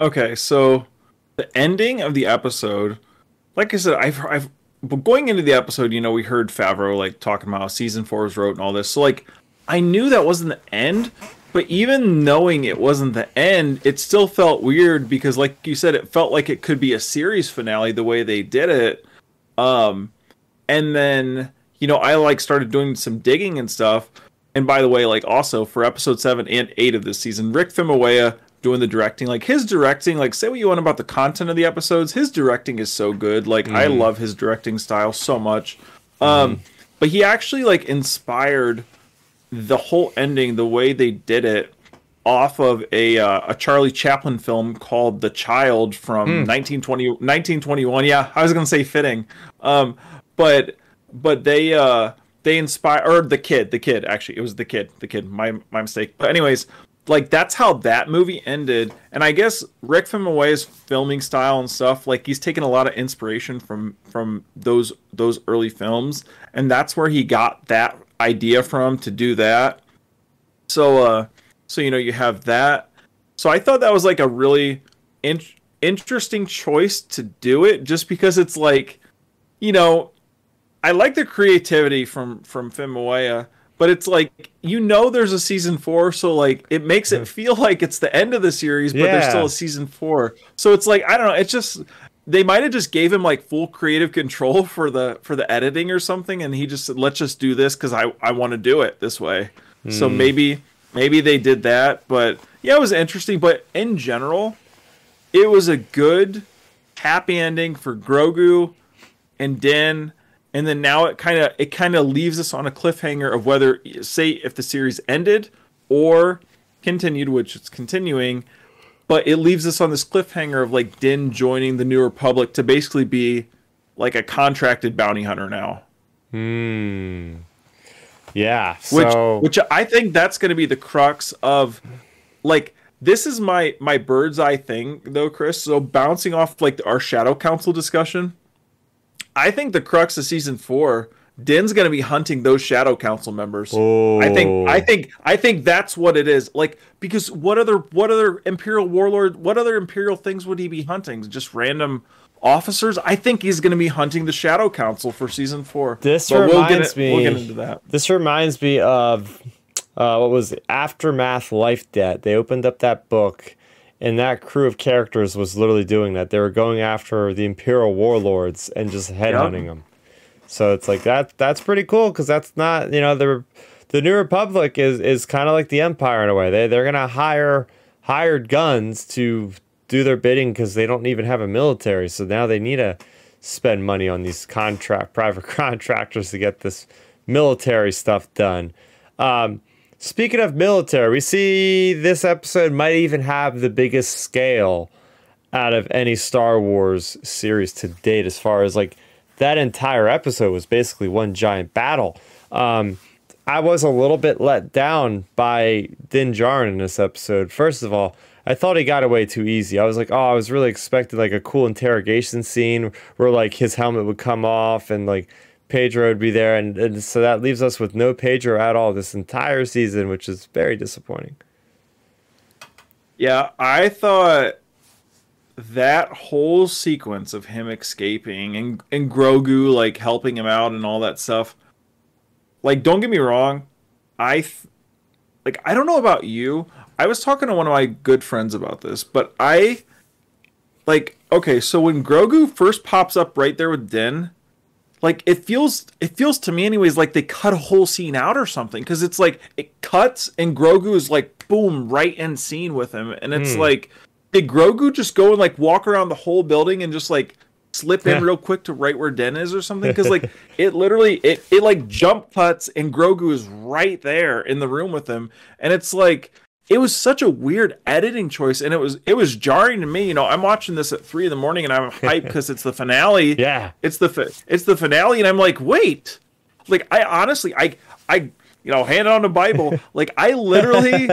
Okay, so the ending of the episode, like I said, I've, I've going into the episode, you know, we heard Favreau like talking about season four was wrote and all this. So like, I knew that wasn't the end, but even knowing it wasn't the end, it still felt weird because, like you said, it felt like it could be a series finale the way they did it. Um, and then you know, I like started doing some digging and stuff. And by the way, like also for episode seven and eight of this season, Rick Famuyiwa doing the directing. Like his directing, like say what you want about the content of the episodes, his directing is so good. Like mm. I love his directing style so much. Um, mm. but he actually like inspired the whole ending, the way they did it, off of a uh, a Charlie Chaplin film called The Child from mm. 1920, 1921. Yeah, I was gonna say fitting, um, but but they uh, they inspired the kid, the kid actually it was the kid, the kid. My my mistake. But anyways, like that's how that movie ended and i guess rick famuyiwa's filming style and stuff like he's taken a lot of inspiration from from those those early films and that's where he got that idea from to do that. So uh so you know you have that. So i thought that was like a really in- interesting choice to do it just because it's like you know i like the creativity from from famuyiwa but it's like you know there's a season four so like it makes it feel like it's the end of the series but yeah. there's still a season four. So it's like i don't know it's just they might have just gave him like full creative control for the for the editing or something and he just said let's just do this because i i want to do it this way mm. so hmm. maybe maybe they did that but yeah it was interesting but in general it was a good happy ending for grogu and din and then now it kind of it kind of leaves us on a cliffhanger of whether say if the series ended or continued which it's continuing but it leaves us on this cliffhanger of like din joining the new republic to basically be like a contracted bounty hunter now. Hmm. Yeah so... which which i think that's going to be the crux of like this is my my bird's eye thing though chris. So bouncing off like our shadow council discussion I think the crux of season four, Din's gonna be hunting those Shadow Council members. Oh. I think I think I think that's what it is. Like because what other what other Imperial warlord what other Imperial things would he be hunting? Just random officers? I think he's gonna be hunting the Shadow Council for season four. This but reminds we'll me we'll get into that. This reminds me of uh, what was it? Aftermath Life Debt. They opened up that book and that crew of characters was literally doing that. They were going after the Imperial warlords and just headhunting yep. them. So it's like that. That's pretty cool because that's not you know the the New Republic is is kind of like the Empire in a way. They they're gonna hire hired guns to do their bidding because they don't even have a military. So now they need to spend money on these contract private contractors to get this military stuff done. Um, Speaking of military, we see this episode might even have the biggest scale out of any Star Wars series to date, as far as like that entire episode was basically one giant battle. Um, I was a little bit let down by Din Djarin in this episode. First of all, I thought he got away too easy. I was like, oh, I was really expecting like a cool interrogation scene where like his helmet would come off and like Pedro would be there, and, and so that leaves us with no Pedro at all this entire season, which is very disappointing. Yeah, I thought that whole sequence of him escaping and and Grogu like helping him out and all that stuff. Like, don't get me wrong, I th- like I don't know about you. I was talking to one of my good friends about this, but I like okay, so when Grogu first pops up right there with Din, like it feels it feels to me anyways like they cut a whole scene out or something because it's like it cuts and Grogu is like boom right in scene with him and it's mm. like did Grogu just go and like walk around the whole building and just like slip in real quick to right where Den is or something? Because like it literally it it like jump cuts and Grogu is right there in the room with him, and it's like it was such a weird editing choice, and it was it was jarring to me. You know, I'm watching this at three in the morning, and I'm hyped because it's the finale. Yeah, it's the it's the finale, and I'm like, wait, like I honestly I I you know hand on the Bible, like I literally.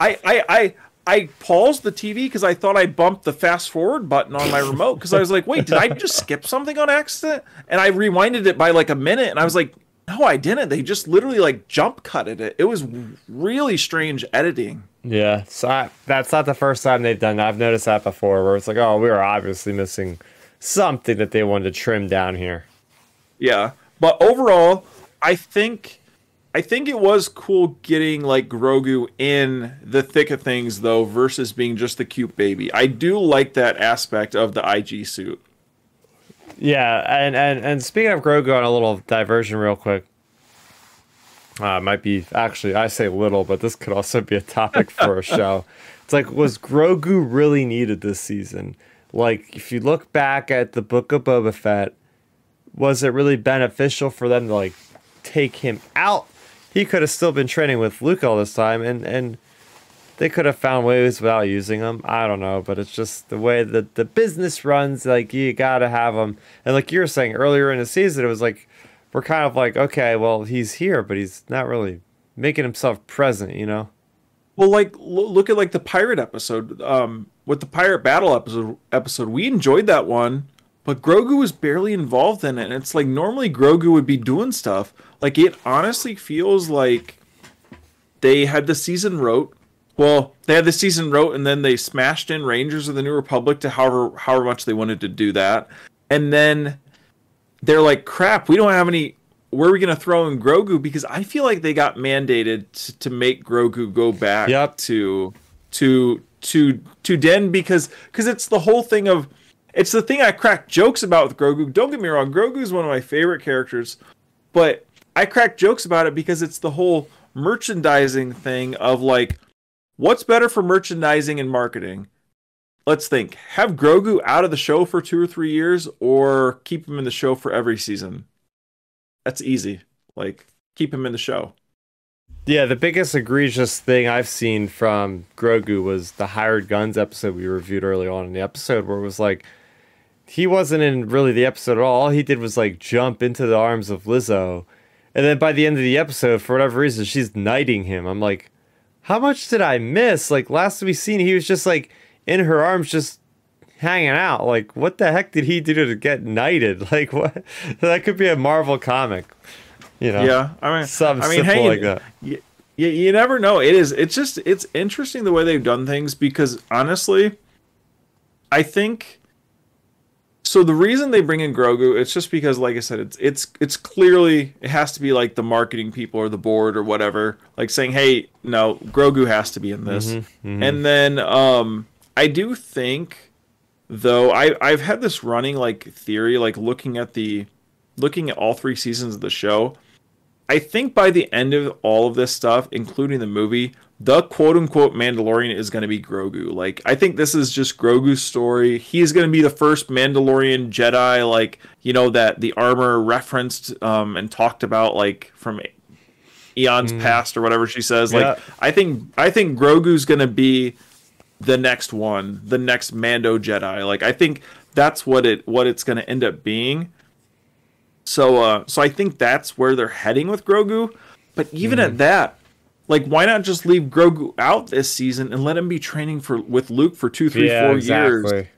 I, I, I, I paused the TV because I thought I bumped the fast forward button on my remote because I was like, wait, did I just skip something on accident? And I rewinded it by like a minute and I was like, no, I didn't. They just literally like jump cutted it. It was really strange editing. Yeah, so I, that's not the first time they've done that. I've noticed that before where it's like, oh, we were obviously missing something that they wanted to trim down here. Yeah, but overall, I think I think it was cool getting like Grogu in the thick of things though versus being just the cute baby. I do like that aspect of the IG suit. Yeah, and and and speaking of Grogu on a little diversion real quick. Uh, might be actually I say little, but this could also be a topic for a show. It's like was Grogu really needed this season? Like if you look back at the book of Boba Fett, was it really beneficial for them to like take him out he could have still been training with Luke all this time, and and they could have found ways without using him. I don't know, but it's just the way that the business runs. Like you gotta have him, and like you were saying earlier in the season, it was like we're kind of like, okay, well he's here, but he's not really making himself present, you know. Well, like look at like the pirate episode, um, with the pirate battle episode. Episode we enjoyed that one, but Grogu was barely involved in it. And it's like normally Grogu would be doing stuff, like it honestly feels like they had the season wrote. Well, they had the season wrote, and then they smashed in Rangers of the New Republic to however however much they wanted to do that, and then they're like, "Crap, we don't have any. Where are we gonna throw in Grogu?" Because I feel like they got mandated to, to make Grogu go back yep. to to to to Den because because it's the whole thing of it's the thing I crack jokes about with Grogu. Don't get me wrong, Grogu is one of my favorite characters, but I crack jokes about it because it's the whole merchandising thing of like, what's better for merchandising and marketing? Let's think. Have Grogu out of the show for two or three years, or keep him in the show for every season. That's easy. Like, keep him in the show. Yeah, the biggest egregious thing I've seen from Grogu was the Hired Guns episode we reviewed early on in the episode, where it was like he wasn't in really the episode at all. All he did was like jump into the arms of Lizzo and then by the end of the episode, for whatever reason, she's knighting him. I'm like, how much did I miss? Like last we seen, he was just like in her arms, just hanging out. Like, what the heck did he do to get knighted? Like, what? that could be a Marvel comic. You know? Yeah, I mean, something I mean, simple hey, like that. You, you, you never know. It is. It's just. It's interesting the way they've done things because honestly, I think so the reason they bring in Grogu, it's just because, like I said, it's it's it's clearly it has to be like the marketing people or the board or whatever, like saying, "Hey, no, Grogu has to be in this." Mm-hmm, mm-hmm. And then um, I do think, though, I I've had this running like theory, like looking at the looking at all three seasons of the show. I think by the end of all of this stuff, including the movie, the quote unquote Mandalorian is going to be Grogu. Like, I think this is just Grogu's story. He's going to be the first Mandalorian Jedi, like, you know, that the armor referenced um, and talked about, like, from eons past or whatever she says. Like I think I think Grogu's gonna be the next one, the next Mando Jedi. Like I think that's what it what it's gonna end up being. So uh so I think that's where they're heading with Grogu. But even Mm-hmm. at that, like why not just leave Grogu out this season and let him be training for with Luke for two, three, four yeah, years exactly.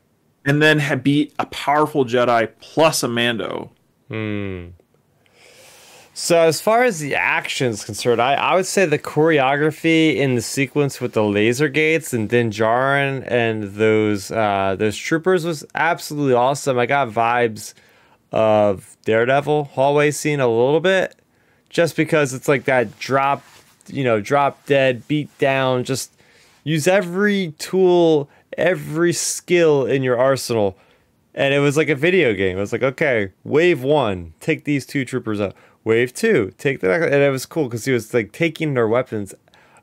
and then ha- be a powerful Jedi plus a Mando. So as far as the action is concerned, I, I would say the choreography in the sequence with the laser gates and Din Djarin and those uh, those troopers was absolutely awesome. I got vibes of Daredevil hallway scene a little bit, just because it's like that drop, you know, drop dead, beat down, just use every tool, every skill in your arsenal. And it was like a video game. It was like, okay, wave one, take these two troopers out. Wave two, take the next. And it was cool because he was like taking their weapons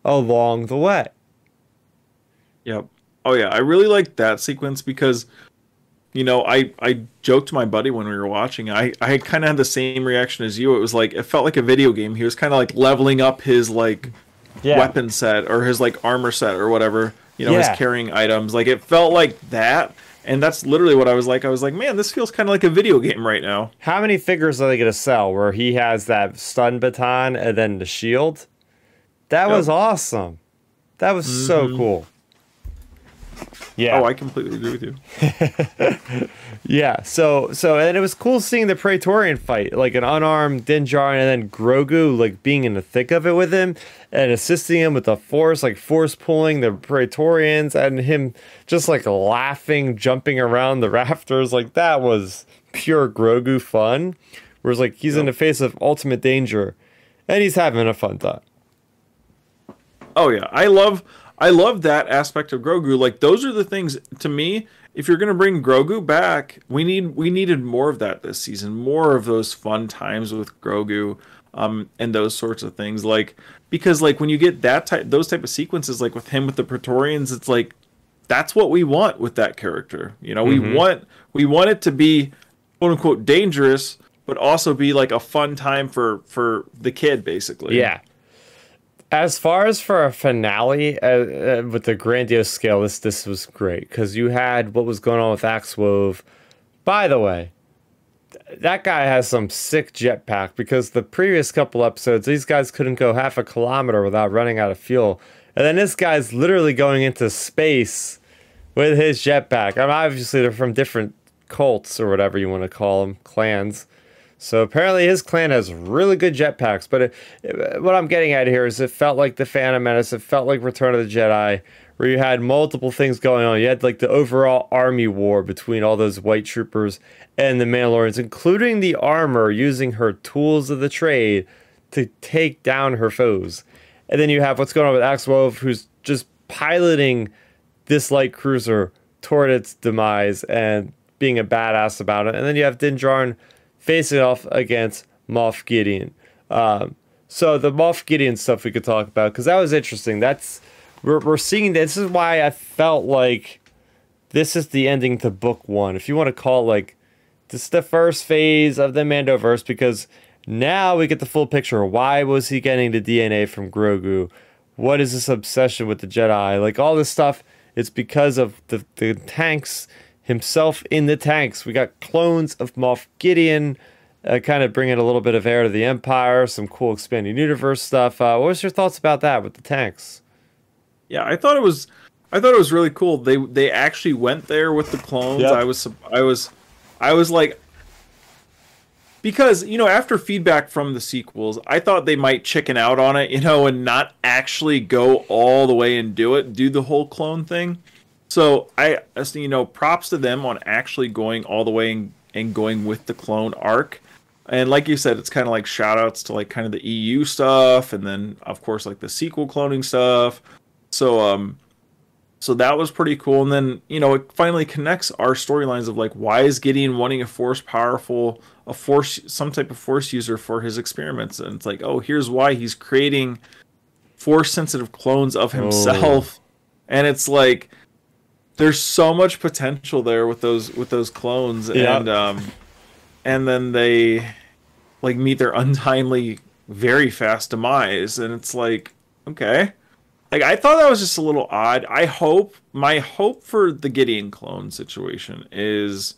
along the way. Yep. Oh yeah, I really liked that sequence because you know, I I joked to my buddy when we were watching. I I kind of had the same reaction as you. It was like it felt like a video game. He was kind of like leveling up his like weapon set or his like armor set or whatever, you know, Yeah. his carrying items. Like it felt like that. And that's literally what I was like. I was like, man, this feels kind of like a video game right now. How many figures are they going to sell where he has that stun baton and then the shield? That was awesome. That was so mm-hmm. cool. Yeah. Oh, I completely agree with you. Yeah, so so and it was cool seeing the Praetorian fight, like an unarmed Din Djarin and then Grogu like being in the thick of it with him and assisting him with the force, like force pulling the Praetorians and him just like laughing, jumping around the rafters, like that was pure Grogu fun. Whereas like he's in the face of ultimate danger and he's having a fun time. Oh yeah, I love I love that aspect of Grogu. Like those are the things to me. If you're gonna bring Grogu back, we need we needed more of that this season. More of those fun times with Grogu, um, and those sorts of things. Like because like when you get that type those type of sequences, like with him with the Praetorians, it's like that's what we want with that character. You know, we want we want it to be quote unquote dangerous, but also be like a fun time for for the kid, basically. Yeah. As far as for a finale uh, uh, with the grandiose scale, this this was great because you had what was going on with Axe Woves. By the way, th- that guy has some sick jetpack because the previous couple episodes, these guys couldn't go half a kilometer without running out of fuel, and then this guy's literally going into space with his jetpack. I mean, obviously they're from different cults or whatever you want to call them, clans. So apparently his clan has really good jetpacks. But it, it- what I'm getting at here is it felt like the Phantom Menace. It felt like Return of the Jedi, where you had multiple things going on. You had like the overall army war between all those white troopers and the Mandalorians, including the armor using her tools of the trade to take down her foes. And then you have what's going on with Axe Woves, who's just piloting this light cruiser toward its demise and being a badass about it. And then you have Din Djarin facing off against Moff Gideon. Um, so the Moff Gideon stuff we could talk about because that was interesting. That's we're we're seeing this is why I felt like this is the ending to book one. If you want to call it like this is the first phase of the Mandoverse because now we get the full picture. Why was he getting the DNA from Grogu? What is this obsession with the Jedi? Like all this stuff, it's because of the, the tanks himself in the tanks. We got clones of Moff Gideon, uh, kind of bringing a little bit of heir to the Empire, some cool expanding universe stuff. Uh, what was your thoughts about that with the tanks? Yeah, I thought it was I thought it was really cool. They they actually went there with the clones. Yep. I was I was I was like because you know after feedback from the sequels, I thought they might chicken out on it, you know, and not actually go all the way and do it, do the whole clone thing. So I, as you know, props to them on actually going all the way and, and going with the clone arc. And like you said, it's kind of like shout outs to like kind of the EU stuff, and then of course like the sequel cloning stuff. So um, so that was pretty cool. And then you know it finally connects our storylines of like why is Gideon wanting a force powerful, a force, some type of force user for his experiments, and it's like oh here's why he's creating force sensitive clones of himself, and it's like there's so much potential there with those with those clones Yeah. and um and then they like meet their untimely very fast demise, and it's like, okay. Like I thought that was just a little odd. I hope my hope for the Gideon clone situation is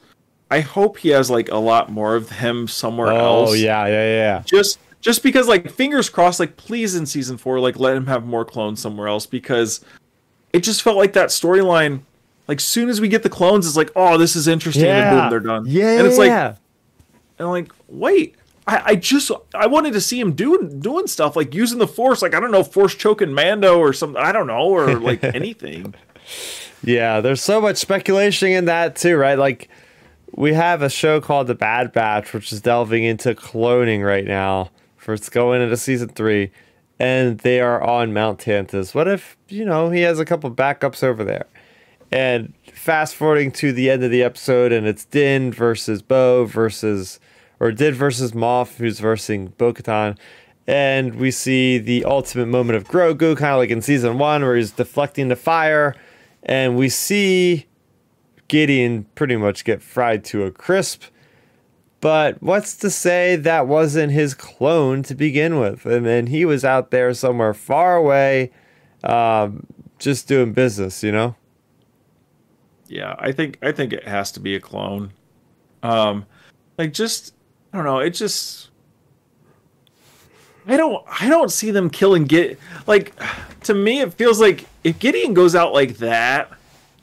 I hope he has like a lot more of him somewhere oh, else. Oh yeah, yeah, yeah. Just just because like fingers crossed, like please in season four, like let him have more clones somewhere else because it just felt like that storyline. Like soon as we get the clones, it's like, oh, this is interesting, yeah. and boom, they're done. Yeah, and it's like, and I'm like, wait, I, I just I wanted to see him doing doing stuff like using the force, like I don't know, force choking Mando or something. I don't know, or like anything. Yeah, there's so much speculation in that too, right? Like we have a show called The Bad Batch, which is delving into cloning right now. For it's going into season three, and they are on Mount Tantiss. What if you know he has a couple backups over there? And fast forwarding to the end of the episode, and it's Din versus Bo versus, or Din versus Moff, who's versing Bo Katan. And we see the ultimate moment of Grogu, kind of like in season one, where he's deflecting the fire. And we see Gideon pretty much get fried to a crisp. But what's to say that wasn't his clone to begin with? And then he was out there somewhere far away, um, just doing business, you know? Yeah, I think I think it has to be a clone. Um, like just I don't know. It just I don't I don't see them killing Get like to me it feels like if Gideon goes out like that,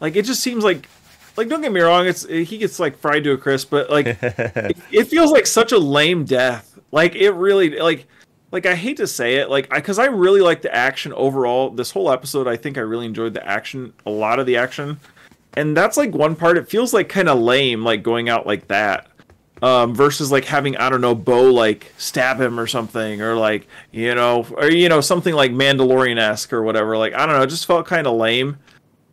like it just seems like like don't get me wrong, it's he gets like fried to a crisp, but like it, it, feels like such a lame death. Like it really like like I hate to say it, like I because I, I really like the action overall. This whole episode, I think I really enjoyed the action, a lot of the action, and that's like one part. It feels like kind of lame, like going out like that. Um, versus like having I don't know Bo like stab him or something or like you know or you know something like Mandalorian esque or whatever like I don't know it just felt kind of lame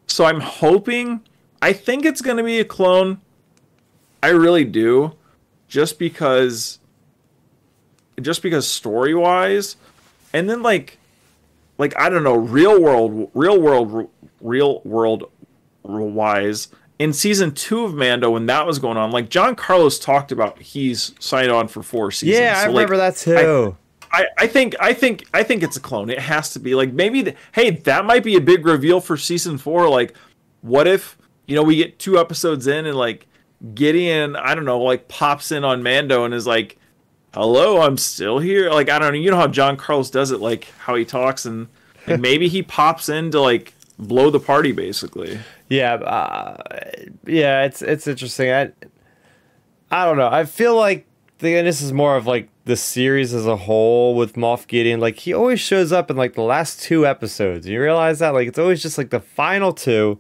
so I'm hoping I think it's going to be a clone. I really do. Just because just because story wise and then like like I don't know real world real world real world wise in season two of Mando when that was going on like Giancarlo talked about he's signed on for four seasons. Yeah, so, I remember that too. I, I think I think I think it's a clone. It has to be like maybe the, hey that might be a big reveal for season four. Like what if you know, we get two episodes in and like Gideon, I don't know, like pops in on Mando and is like, "Hello, I'm still here." Like I don't know, you know how Giancarlo does it, like how he talks, and like, maybe he pops in to like blow the party, basically. Yeah, uh, yeah, it's it's interesting. I I don't know. I feel like the, and this is more of like the series as a whole with Moff Gideon. Like he always shows up in like the last two episodes. You realize that? Like it's always just like the final two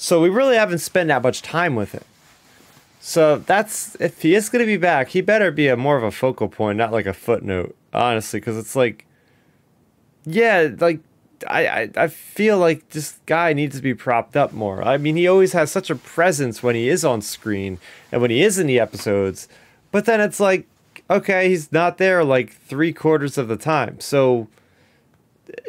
so we really haven't spent that much time with him. So that's if he is going to be back, he better be a more of a focal point, not like a footnote, honestly, because it's like, yeah, like I, I I feel like this guy needs to be propped up more. I mean, he always has such a presence when he is on screen and when he is in the episodes, but then it's like, okay, he's not there like three quarters of the time. So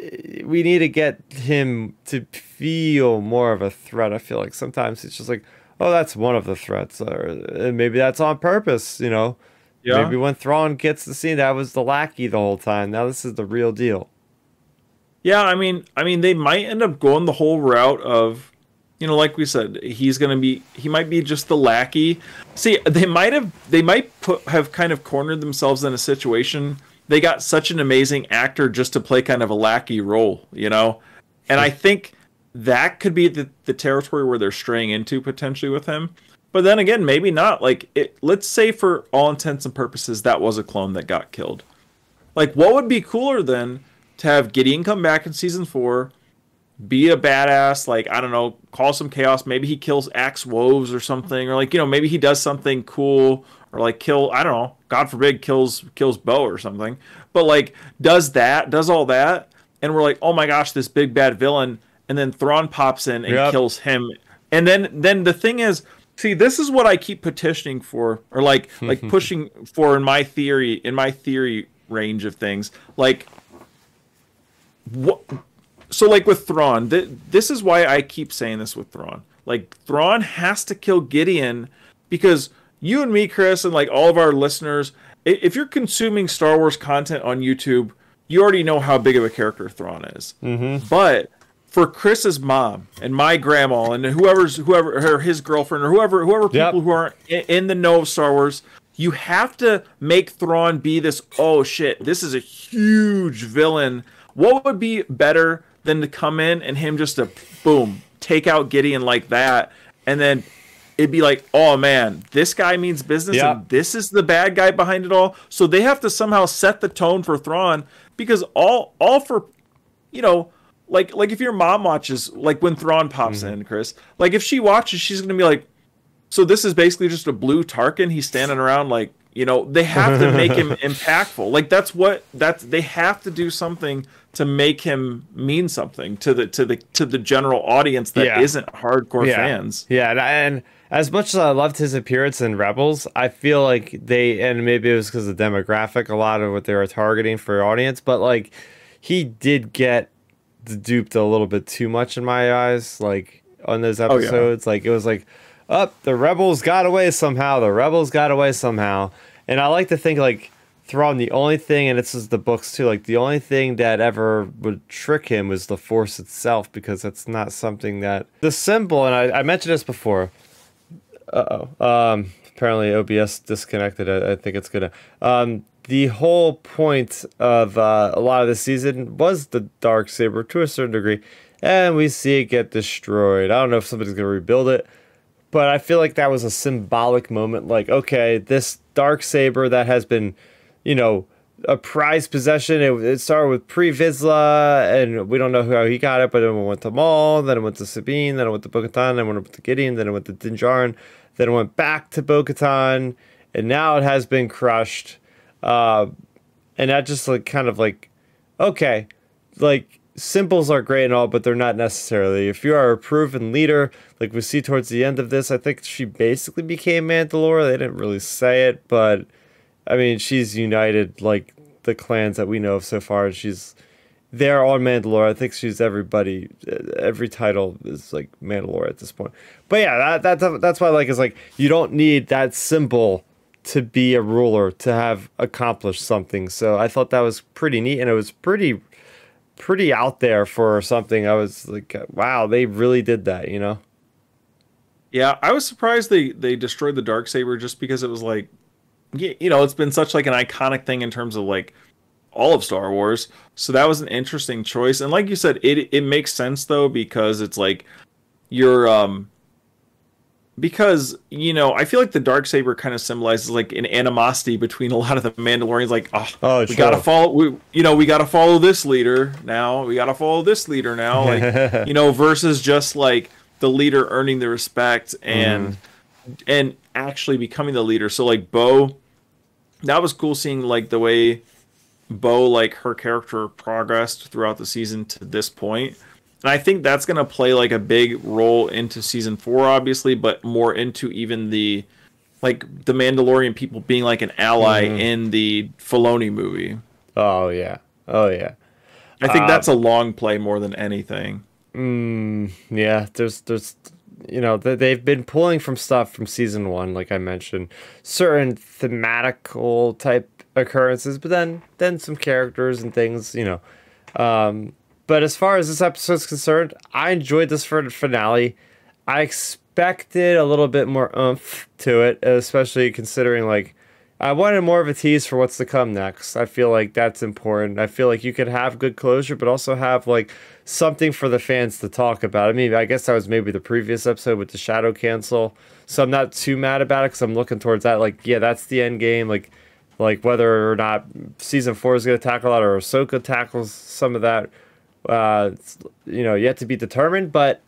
eh, we need to get him to feel more of a threat. I feel like sometimes it's just like, oh, that's one of the threats, or eh, maybe that's on purpose. You know, yeah. maybe when Thrawn gets the scene, that was the lackey the whole time. Now this is the real deal. Yeah, I mean, I mean, they might end up going the whole route of, you know, like we said, he's gonna be, he might be just the lackey. See, they might have, they might put have kind of cornered themselves in a situation they got such an amazing actor just to play kind of a lackey role, you know? And I hmm. think that could be the, the territory where they're straying into potentially with him. But then again, maybe not. Like, it, let's say for all intents and purposes, that was a clone that got killed. Like, what would be cooler than to have Gideon come back in season four, be a badass, like, I don't know, cause some chaos. Maybe he kills Axe Woves or something, or like, you know, maybe he does something cool or like kill I don't know, God forbid kills kills Bo or something. But like does that, does all that, and we're like, oh my gosh, this big bad villain, and then Thrawn pops in and yep. kills him. And then then the thing is, see, this is what I keep petitioning for, or like like pushing for in my theory, in my theory range of things. Like what so like with Thrawn, th- this is why I keep saying this with Thrawn. Like Thrawn has to kill Gideon because you and me, Chris, and like all of our listeners if you're consuming Star Wars content on YouTube, you already know how big of a character Thrawn is. Mm-hmm. But for Chris's mom and my grandma and whoever's whoever her his girlfriend or whoever whoever people Yep. who aren't in, in the know of Star Wars, you have to make Thrawn be this. Oh shit! This is a huge villain. What would be better than to come in and him just to boom take out Gideon like that, and then it'd be like, oh man, this guy means business, Yeah. and this is the bad guy behind it all. So they have to somehow set the tone for Thrawn because all all for you know, like like if your mom watches, like when Thrawn pops Mm-hmm. in, Chris, like if she watches, she's gonna be like, so this is basically just a blue Tarkin. He's standing around like, you know, they have to make him impactful. Like that's what that's they have to do something to make him mean something to the to the to the general audience that Yeah. not hardcore yeah. fans. Yeah, and, and as much as I loved his appearance in Rebels, I feel like they and maybe it was because of the demographic, a lot of what they were targeting for audience, but like he did get duped a little bit too much in my eyes, like on those oh, yeah. episodes. Like it was like, up the rebels got away somehow. The rebels got away somehow, and I like to think like. Thrawn, the only thing, and this is the books too, like the only thing that ever would trick him was the Force itself, because that's not something that the symbol, and I, I mentioned this before, uh oh. Um, apparently OBS disconnected. I, I think it's gonna. Um, the whole point of uh, a lot of the season was the dark saber to a certain degree, and we see it get destroyed. I don't know if somebody's gonna rebuild it, but I feel like that was a symbolic moment. Like, okay, this dark saber that has been, you know. A prized possession. It, it started with Pre Vizsla, and we don't know how he got it, but then it went to Maul, then it went to Sabine, then it went to Bo Katan, then it went to Gideon, then it went to Din Djarin, then it went back to Bo Katan, and now it has been crushed. Uh, and that just like kind of like, okay, like symbols are great and all, but they're not necessarily. If you are a proven leader, like we see towards the end of this, I think she basically became Mandalore. They didn't really say it, but I mean, she's united like the clans that we know of so far. She's there on Mandalore. I think she's everybody. Uh, every title is like Mandalore at this point. But yeah, that, that that's why like is like you don't need that symbol to be a ruler to have accomplished something. So I thought that was pretty neat, and it was pretty pretty out there for something. I was like, wow, they really did that. You know? Yeah, I was surprised they they destroyed the dark saber just because it was like, you know, it's been such like an iconic thing in terms of like all of Star Wars. So that was an interesting choice. And like you said, it it makes sense though because it's like you're um because you know I feel like the dark saber kind of symbolizes like an animosity between a lot of the Mandalorians. Like, oh, Oh, we gotta follow, we you know we gotta follow this leader now. We gotta follow this leader now. Like, you know, versus just like the leader earning the respect and mm-hmm. and actually becoming the leader. So like Bo, that was cool seeing like the way Bo like her character progressed throughout the season to this point. And I think that's gonna play like a big role into season four, obviously, but more into even the like the Mandalorian people being like an ally in the Filoni movie. Oh yeah. Oh yeah. I think Uh, that's a long play more than anything. Mm, yeah, there's there's you know they, they've been pulling from stuff from season one, like I mentioned, certain thematical type occurrences, but then then some characters and things, you know. Um, but as far as this episode's concerned, I enjoyed this for the finale. I expected a little bit more oomph to it, especially considering like I wanted more of a tease for what's to come next. I feel like that's important. I feel like you could have good closure, but also have like something for the fans to talk about. I mean, I guess that was maybe the previous episode with the shadow council, so I'm not too mad about it because I'm looking towards that. Like, yeah, that's the end game. Like, like whether or not season four is going to tackle that or Ahsoka tackles some of that, uh, it's, you know, yet to be determined. But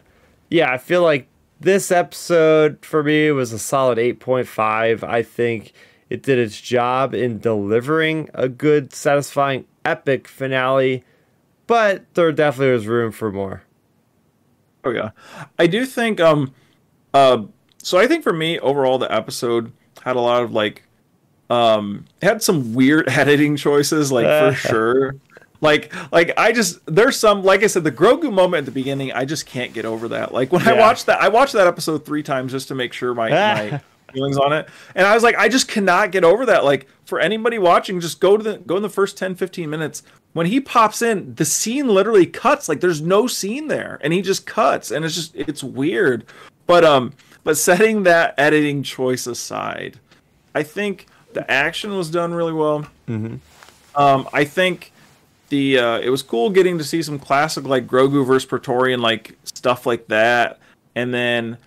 yeah, I feel like this episode for me was a solid 8.5. I think it did its job in delivering a good, satisfying, epic finale, but there definitely was room for more. Oh yeah, I do think. Um, uh, so I think for me overall, the episode had a lot of like, um, had some weird editing choices, like for sure. Like, like I just there's some like I said, the Grogu moment at the beginning, I just can't get over that. Like when I watched that, I watched that episode three times just to make sure my my feelings on it. And I was like, I just cannot get over that. Like for anybody watching, just go to the go in the first 10, 15 minutes. When he pops in, the scene literally cuts. Like there's no scene there, and he just cuts, and it's just it's weird. But um, but setting that editing choice aside, I think the action was done really well. Mm-hmm. Um, I think the uh, it was cool getting to see some classic like Grogu versus Praetorian like stuff like that, and then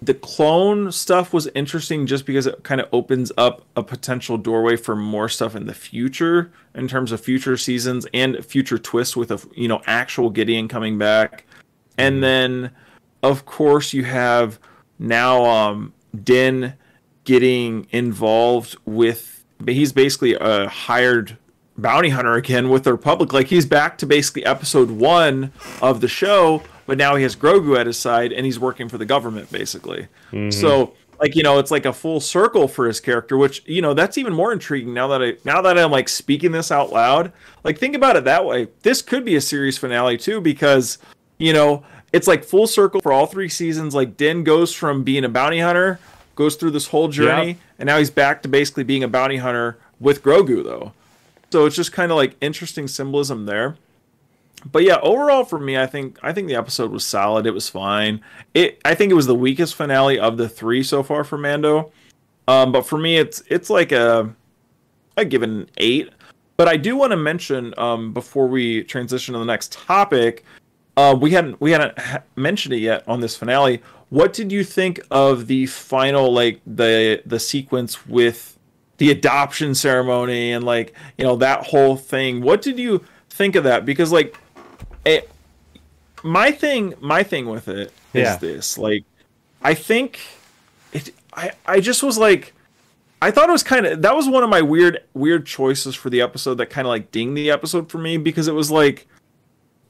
the clone stuff was interesting just because it kind of opens up a potential doorway for more stuff in the future in terms of future seasons and future twists with a you know actual Gideon coming back, and then of course you have now um, Din getting involved with he's basically a hired bounty hunter again with the Republic. Like he's back to basically episode one of the show, but now he has Grogu at his side and he's working for the government basically. Mm-hmm. So like you know it's like a full circle for his character which you know that's even more intriguing now that i now that i'm like speaking this out loud like think about it that way this could be a series finale too because you know it's like full circle for all three seasons like din goes from being a bounty hunter goes through this whole journey Yeah. and now he's back to basically being a bounty hunter with grogu though so it's just kind of like interesting symbolism there. But yeah overall for me i think i think the episode was solid. It was fine. It i think it was the weakest finale of the three so far for mando. Um but for me it's it's like a i give it an eight. But i do want to mention um before we transition to the next topic uh we hadn't we hadn't mentioned it yet on this finale. What did you think of the final like the the sequence with the adoption ceremony and like you know that whole thing what did you think of that because like it, my thing my thing with it is Yeah. this like i think it i i just was like i thought it was kind of that was one of my weird weird choices for the episode that kind of like dinged the episode for me because it was like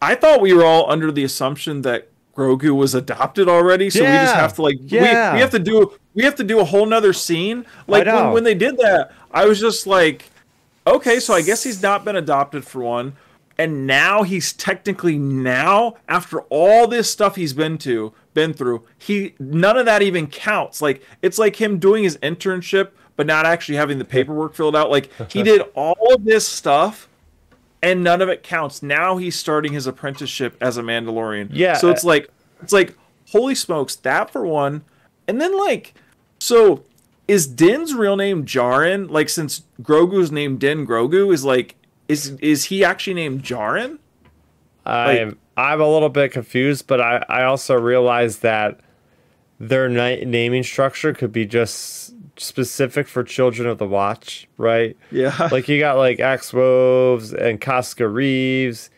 i thought we were all under the assumption that grogu was adopted already so we just have to like Yeah. we, we have to do we have to do a whole nother scene. Like when, when they did that i was just like okay so i guess he's not been adopted for one and now he's technically now after all this stuff he's been to been through he none of that even counts. Like it's like him doing his internship but not actually having the paperwork filled out. Like he did all of this stuff and none of it counts now he's starting his apprenticeship as a mandalorian Yeah, so it's uh, like it's like holy smokes that for one and then like so is Din's real name Djarin? Like since Grogu's named Din Grogu is like is is he actually named Djarin? I'm I'm a little bit confused, but I I also realize that their ni- naming structure could be just specific for Children of the Watch, right? Yeah. like you got like Axe Woves and Koska Reeves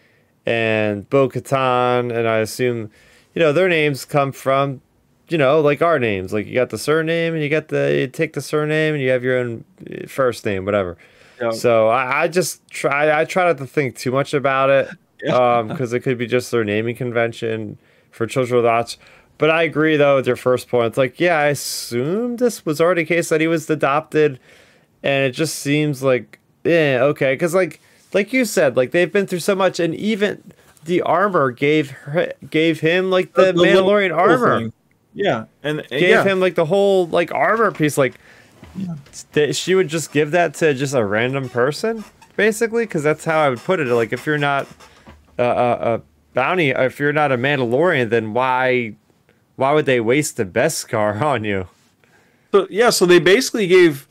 and Bo Katan, and I assume, you know, their names come from, you know, like our names. Like you got the surname and you got the you take the surname and you have your own uh, first name, whatever. Yeah. So I, I just try I try not to think too much about it. Yeah. Um, because it could be just their naming convention for Children of the Watch. But I agree though with your first point. It's like, yeah, I assumed this was already a case that he was adopted, and it just seems like, yeah, okay, because like, like you said, like they've been through so much, and even the armor gave her, gave him like the, little Mandalorian armor. Yeah, and, and gave yeah. him like the whole like armor piece. Like, that she would just give that to just a random person, basically, because that's how I would put it. Like, if you're not a, a, a bounty, if you're not a Mandalorian, then why, why would they waste the Beskar on you? So yeah, so they basically gave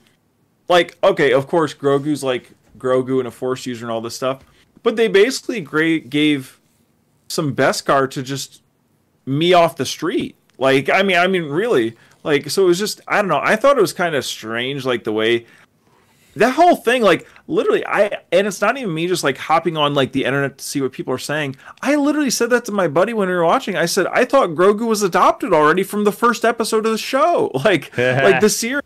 like okay, of course Grogu's like Grogu and a Force user and all this stuff, but they basically gave some best Beskar to just me off the street. Like I mean, I mean really, like so it was just I don't know. I thought it was kind of strange, like the way that whole thing like literally i and it's not even me just like hopping on like the internet to see what people are saying. I literally said that to my buddy when we were watching. I said i thought grogu was adopted already from the first episode of the show. Like like the series.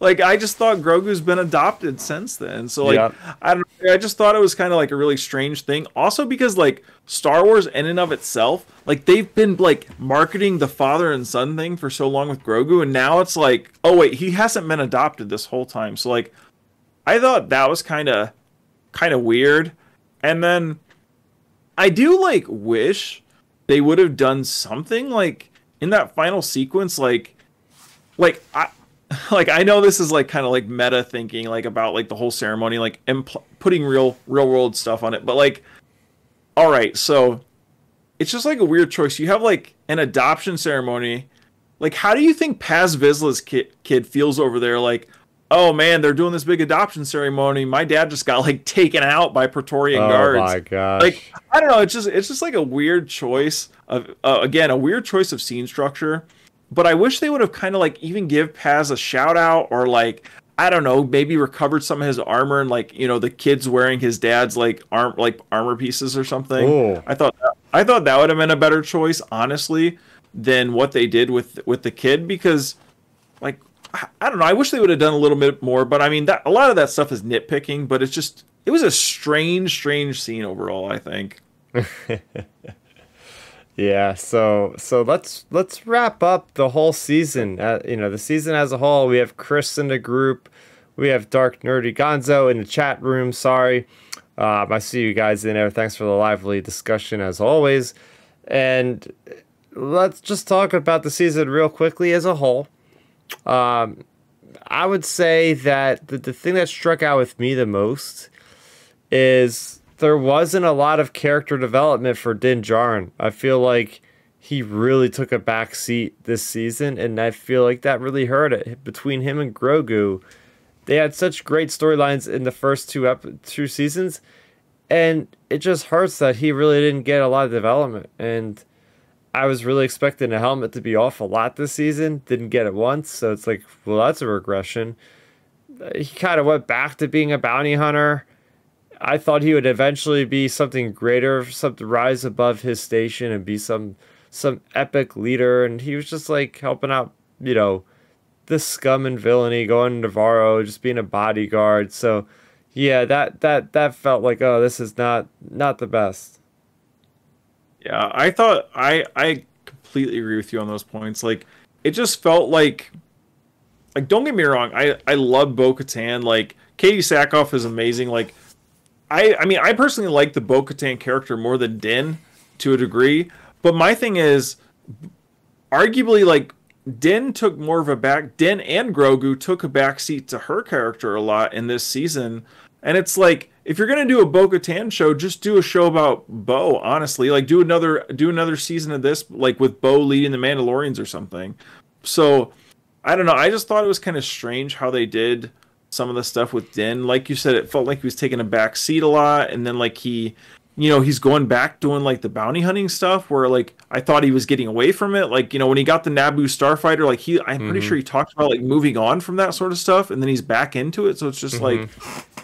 Like i just thought grogu's been adopted since then. So like Yep. i don't i just thought it was kind of like a really strange thing. Also because like star wars in and of itself like they've been like marketing the father and son thing for so long with grogu and now it's like oh wait he hasn't been adopted this whole time. So like I thought that was kind of kind of weird. And then I do like wish they would have done something like in that final sequence like like I like I know this is like kind of like meta thinking like about like the whole ceremony like impl- putting real real world stuff on it, but like all right, so it's just like a weird choice. You have like an adoption ceremony. Like how do you think Paz Vizsla's kid, kid feels over there like oh man, they're doing this big adoption ceremony. My dad just got like taken out by Praetorian oh guards. Oh my gosh. Like I don't know, it's just it's just like a weird choice of uh, again a weird choice of scene structure. But I wish they would have kind of like even give Paz a shout out or like I don't know, maybe recovered some of his armor and like you know the kids wearing his dad's like arm like armor pieces or something. Ooh. I thought I thought that would have been a better choice, honestly, than what they did with with the kid because like I- don't know. I wish they would have done a little bit more, but I mean that a lot of that stuff is nitpicking, but it's just it was a strange, strange scene overall. I think. Yeah, so so let's let's wrap up the whole season. Uh, you know, the season as a whole. We have Chris in the group. We have Dark Nerdy Gonzo in the chat room. Sorry, um, I see you guys in there. Thanks for the lively discussion as always. And let's just talk about the season real quickly as a whole. Um, I would say that the, the thing that struck out with me the most is there wasn't a lot of character development for Din Djarin. I feel like he really took a back seat this season, and I feel like that really hurt it. Between him and Grogu, they had such great storylines in the first two ep- two seasons, and it just hurts that he really didn't get a lot of development. And I was really expecting a helmet to be off a lot this season, didn't get it once, so it's like, well, that's a regression. Uh, he kind of went back to being a bounty hunter. I thought he would eventually be something greater, something rise above his station and be some some epic leader. And he was just like helping out, you know, the scum and villainy, going to Navarro, just being a bodyguard. So yeah, that that that felt like oh, this is not not the best. Yeah, I thought I I completely agree with you on those points. Like it just felt like like don't get me wrong, I I love Bo Katan. Like Katee Sackhoff is amazing. Like I I mean I personally like the Bo Katan character more than Din to a degree. But my thing is arguably like Din took more of a back Din and Grogu took a backseat to her character a lot in this season. And it's like if you're gonna do a Bo Katan show, just do a show about Bo. Honestly, like do another do another season of this, like with Bo leading the Mandalorians or something. So I don't know. I just thought it was kind of strange how they did some of the stuff with Din. Like you said, it felt like he was taking a back seat a lot, and then like he, you know, he's going back doing like the bounty hunting stuff. Where like I thought he was getting away from it. Like you know when he got the Naboo starfighter, like he, I'm pretty Mhm. sure he talked about like moving on from that sort of stuff, and then he's back into it. So it's just like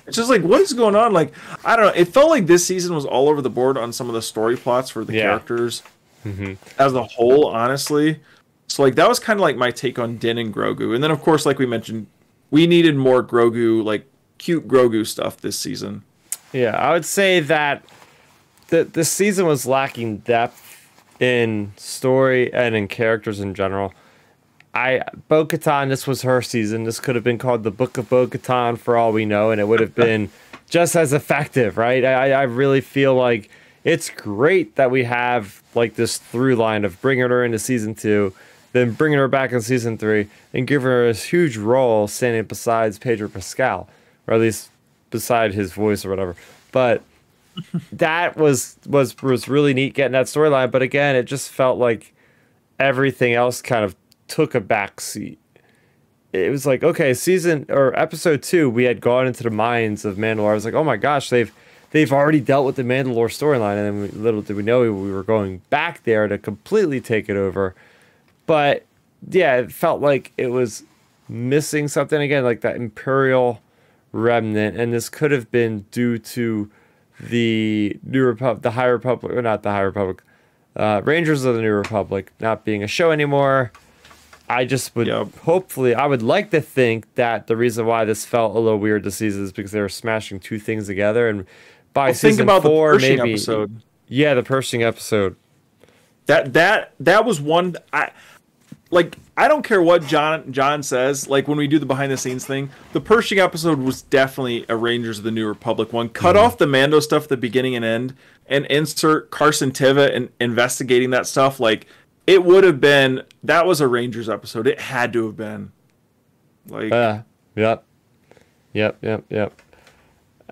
it's just like what is going on like i don't know it felt like this season was all over the board on some of the story plots for the Yeah. characters Mhm. as a whole honestly so like that was kind of like my take on din and grogu and then of course like we mentioned we needed more grogu like cute grogu stuff this season Yeah, I would say that the the season was lacking depth in story and in characters in general. I Bo Katan, this was her season. This could have been called the Book of Bo Katan for all we know, and it would have been just as effective, right? I, I really feel like it's great that we have like this through line of bringing her into season two, then bringing her back in season three, and giving her this huge role standing besides Pedro Pascal, or at least beside his voice or whatever. But that was was was really neat getting that storyline. But again, it just felt like everything else kind of took a back seat. It was like, okay, season or episode two, we had gone into the mines of Mandalore. I was like, oh my gosh, they've they've already dealt with the Mandalore storyline, and then we, little did we know we were going back there to completely take it over. But yeah, it felt like it was missing something again, like that Imperial remnant, and this could have been due to the New Republic, the High Republic, or not the High Republic, uh, Rangers of the New Republic not being a show anymore. I just would Yep. hopefully I would like to think that the reason why this felt a little weird this season is because they were smashing two things together and by Well, season think about four the Pershing maybe episode. Yeah the Pershing episode. That that that was one i like i don't care what john john says like when we do the behind the scenes thing the pershing episode was definitely a rangers of the new republic one. Cut mm-hmm. off the mando stuff at the beginning and end and insert carson teva and investigating that stuff like it would have been that was a rangers episode it had to have been Like, Uh, yep. Yep, yep, yep.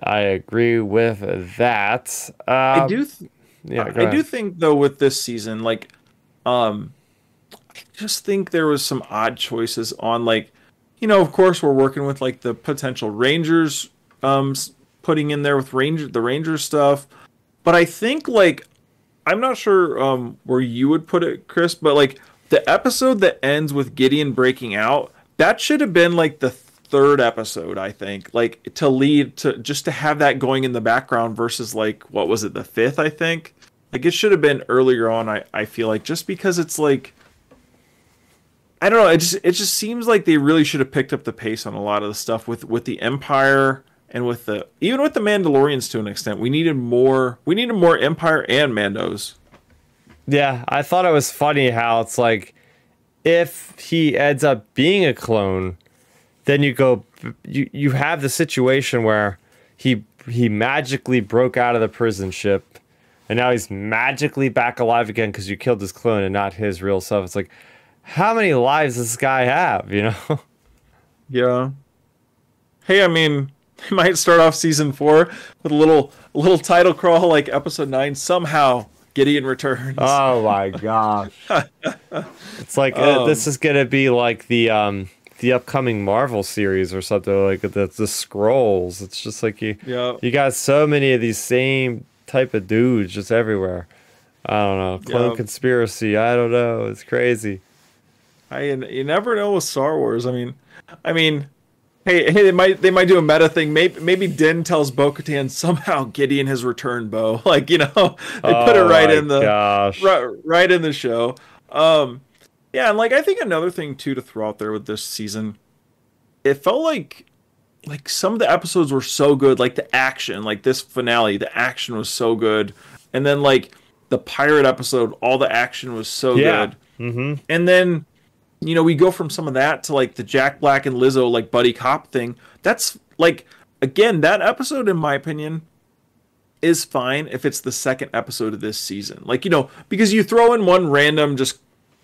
I agree with that. Uh, I do. Th- Yeah, I go do think though with this season, like, um, I just think there was some odd choices on like, you know, of course we're working with like the potential Rangers, um, putting in there with Ranger the Rangers stuff, but I think like, I'm not sure um where you would put it, Chris, but like the episode that ends with Gideon breaking out, that should have been like the third episode, I think, like to lead to just to have that going in the background versus like what was it, the fifth, I think. Like it should have been earlier on. I I feel like just because it's like. I don't know. It just it just seems like they really should have picked up the pace on a lot of the stuff with with the Empire and with the even with the Mandalorians to an extent. We needed more. We needed more Empire and Mandos. Yeah, I thought it was funny how it's like if he ends up being a clone, then you go you you have the situation where he he magically broke out of the prison ship and now he's magically back alive again because you killed his clone and not his real self. It's like how many lives does this guy have, you know? Yeah. Hey, I mean, they might start off season four with a little a little title crawl like episode nine. Somehow Gideon returns. Oh my gosh. it's like uh, Um, this is gonna be like the um the upcoming Marvel series or something like the the scrolls. It's just like you yeah. you got so many of these same type of dudes just everywhere. I don't know. Clone Yeah. conspiracy. I don't know. It's crazy. I you never know with Star Wars. I mean, I mean, hey, hey, they might they might do a meta thing. Maybe maybe Din tells Bo-Katan somehow Gideon has returned. Bo, like you know, they put it Oh right in the gosh. right, right in the show. Um, yeah, and like I think another thing too to throw out there with this season, it felt like like some of the episodes were so good, like the action, like this finale, the action was so good, and then like the pirate episode, all the action was so Yeah. good, Mm-hmm. and then you know we go from some of that to like the Jack Black and Lizzo like buddy cop thing. That's like again that episode in my opinion is fine if it's the second episode of this season. Like, you know, because you throw in one random just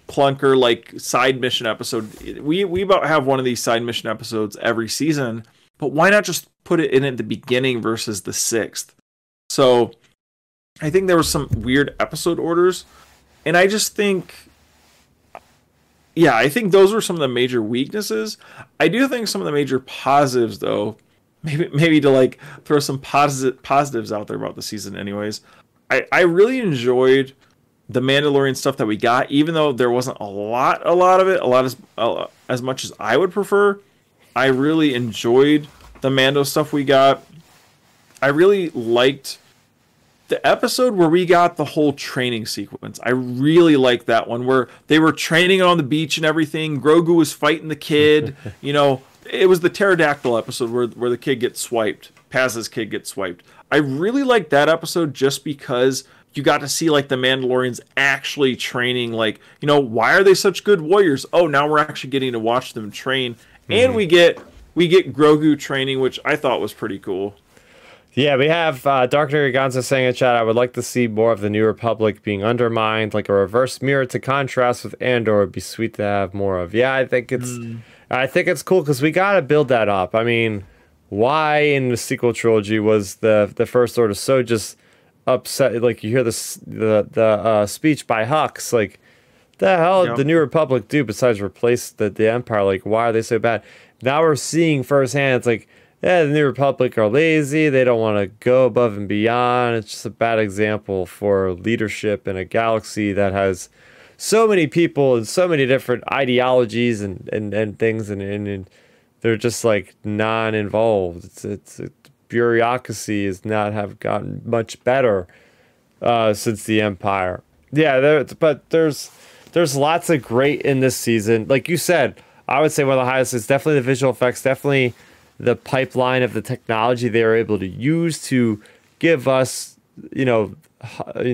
clunker like side mission episode. We we about have one of these side mission episodes every season, but why not just put it in at the beginning versus the sixth? So I think there was some weird episode orders, and I just think yeah, I think those were some of the major weaknesses. I do think some of the major positives though maybe maybe to like throw some positive positives out there about the season anyways. I i really enjoyed the mandalorian stuff that we got even though there wasn't a lot a lot of it a lot as uh, as much as i would prefer. I really enjoyed the mando stuff we got. I really liked the episode where we got the whole training sequence i really liked that one where they were training on the beach and everything. Grogu was fighting the kid you know. It was the pterodactyl episode where where the kid gets swiped paz's kid gets swiped. I really liked that episode just because you got to see like the mandalorians actually training like you know why are they such good warriors? Oh now we're actually getting to watch them train. And mm-hmm. we get we get grogu training which i thought was pretty cool Yeah, we have uh, Dark saying in chat, I would like to see more of the New Republic being undermined, like a reverse mirror to contrast with Andor would be sweet to have more of. Yeah, I think it's, I think it's cool because we gotta build that up. I mean, why in the sequel trilogy was the the First Order so just upset? Like you hear this the the uh, speech by Hux, like the hell Yep. did the New Republic do besides replace the, the Empire? Like, why are they so bad? Now we're seeing firsthand, it's like, yeah, the New Republic are lazy. They don't want to go above and beyond. It's just a bad example for leadership in a galaxy that has so many people and so many different ideologies and, and, and things, and, and, and they're just like non involved. It's, it's, it, bureaucracy has not have gotten much better uh, since the Empire. Yeah, there, but there's there's lots of great in this season. Like you said, I would say one of the highest is definitely the visual effects, definitely the pipeline of the technology they were able to use to give us, you know,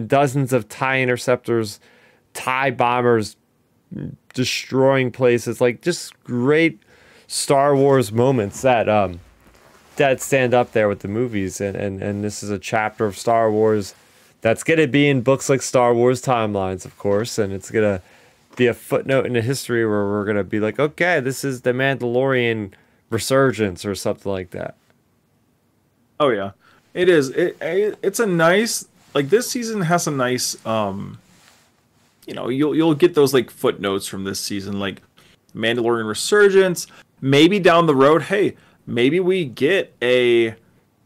dozens of tie interceptors, tie bombers destroying places, like just great Star Wars moments that um that stand up there with the movies. And, and, and this is a chapter of Star Wars that's gonna be in books like Star Wars timelines, of course, and it's gonna be a footnote in the history where we're gonna be like, okay, this is the Mandalorian resurgence or something like that. Oh yeah, it is. It, it it's a nice like this season has a nice um, you know you'll you'll get those like footnotes from this season like Mandalorian resurgence. Maybe down the road, hey, maybe we get a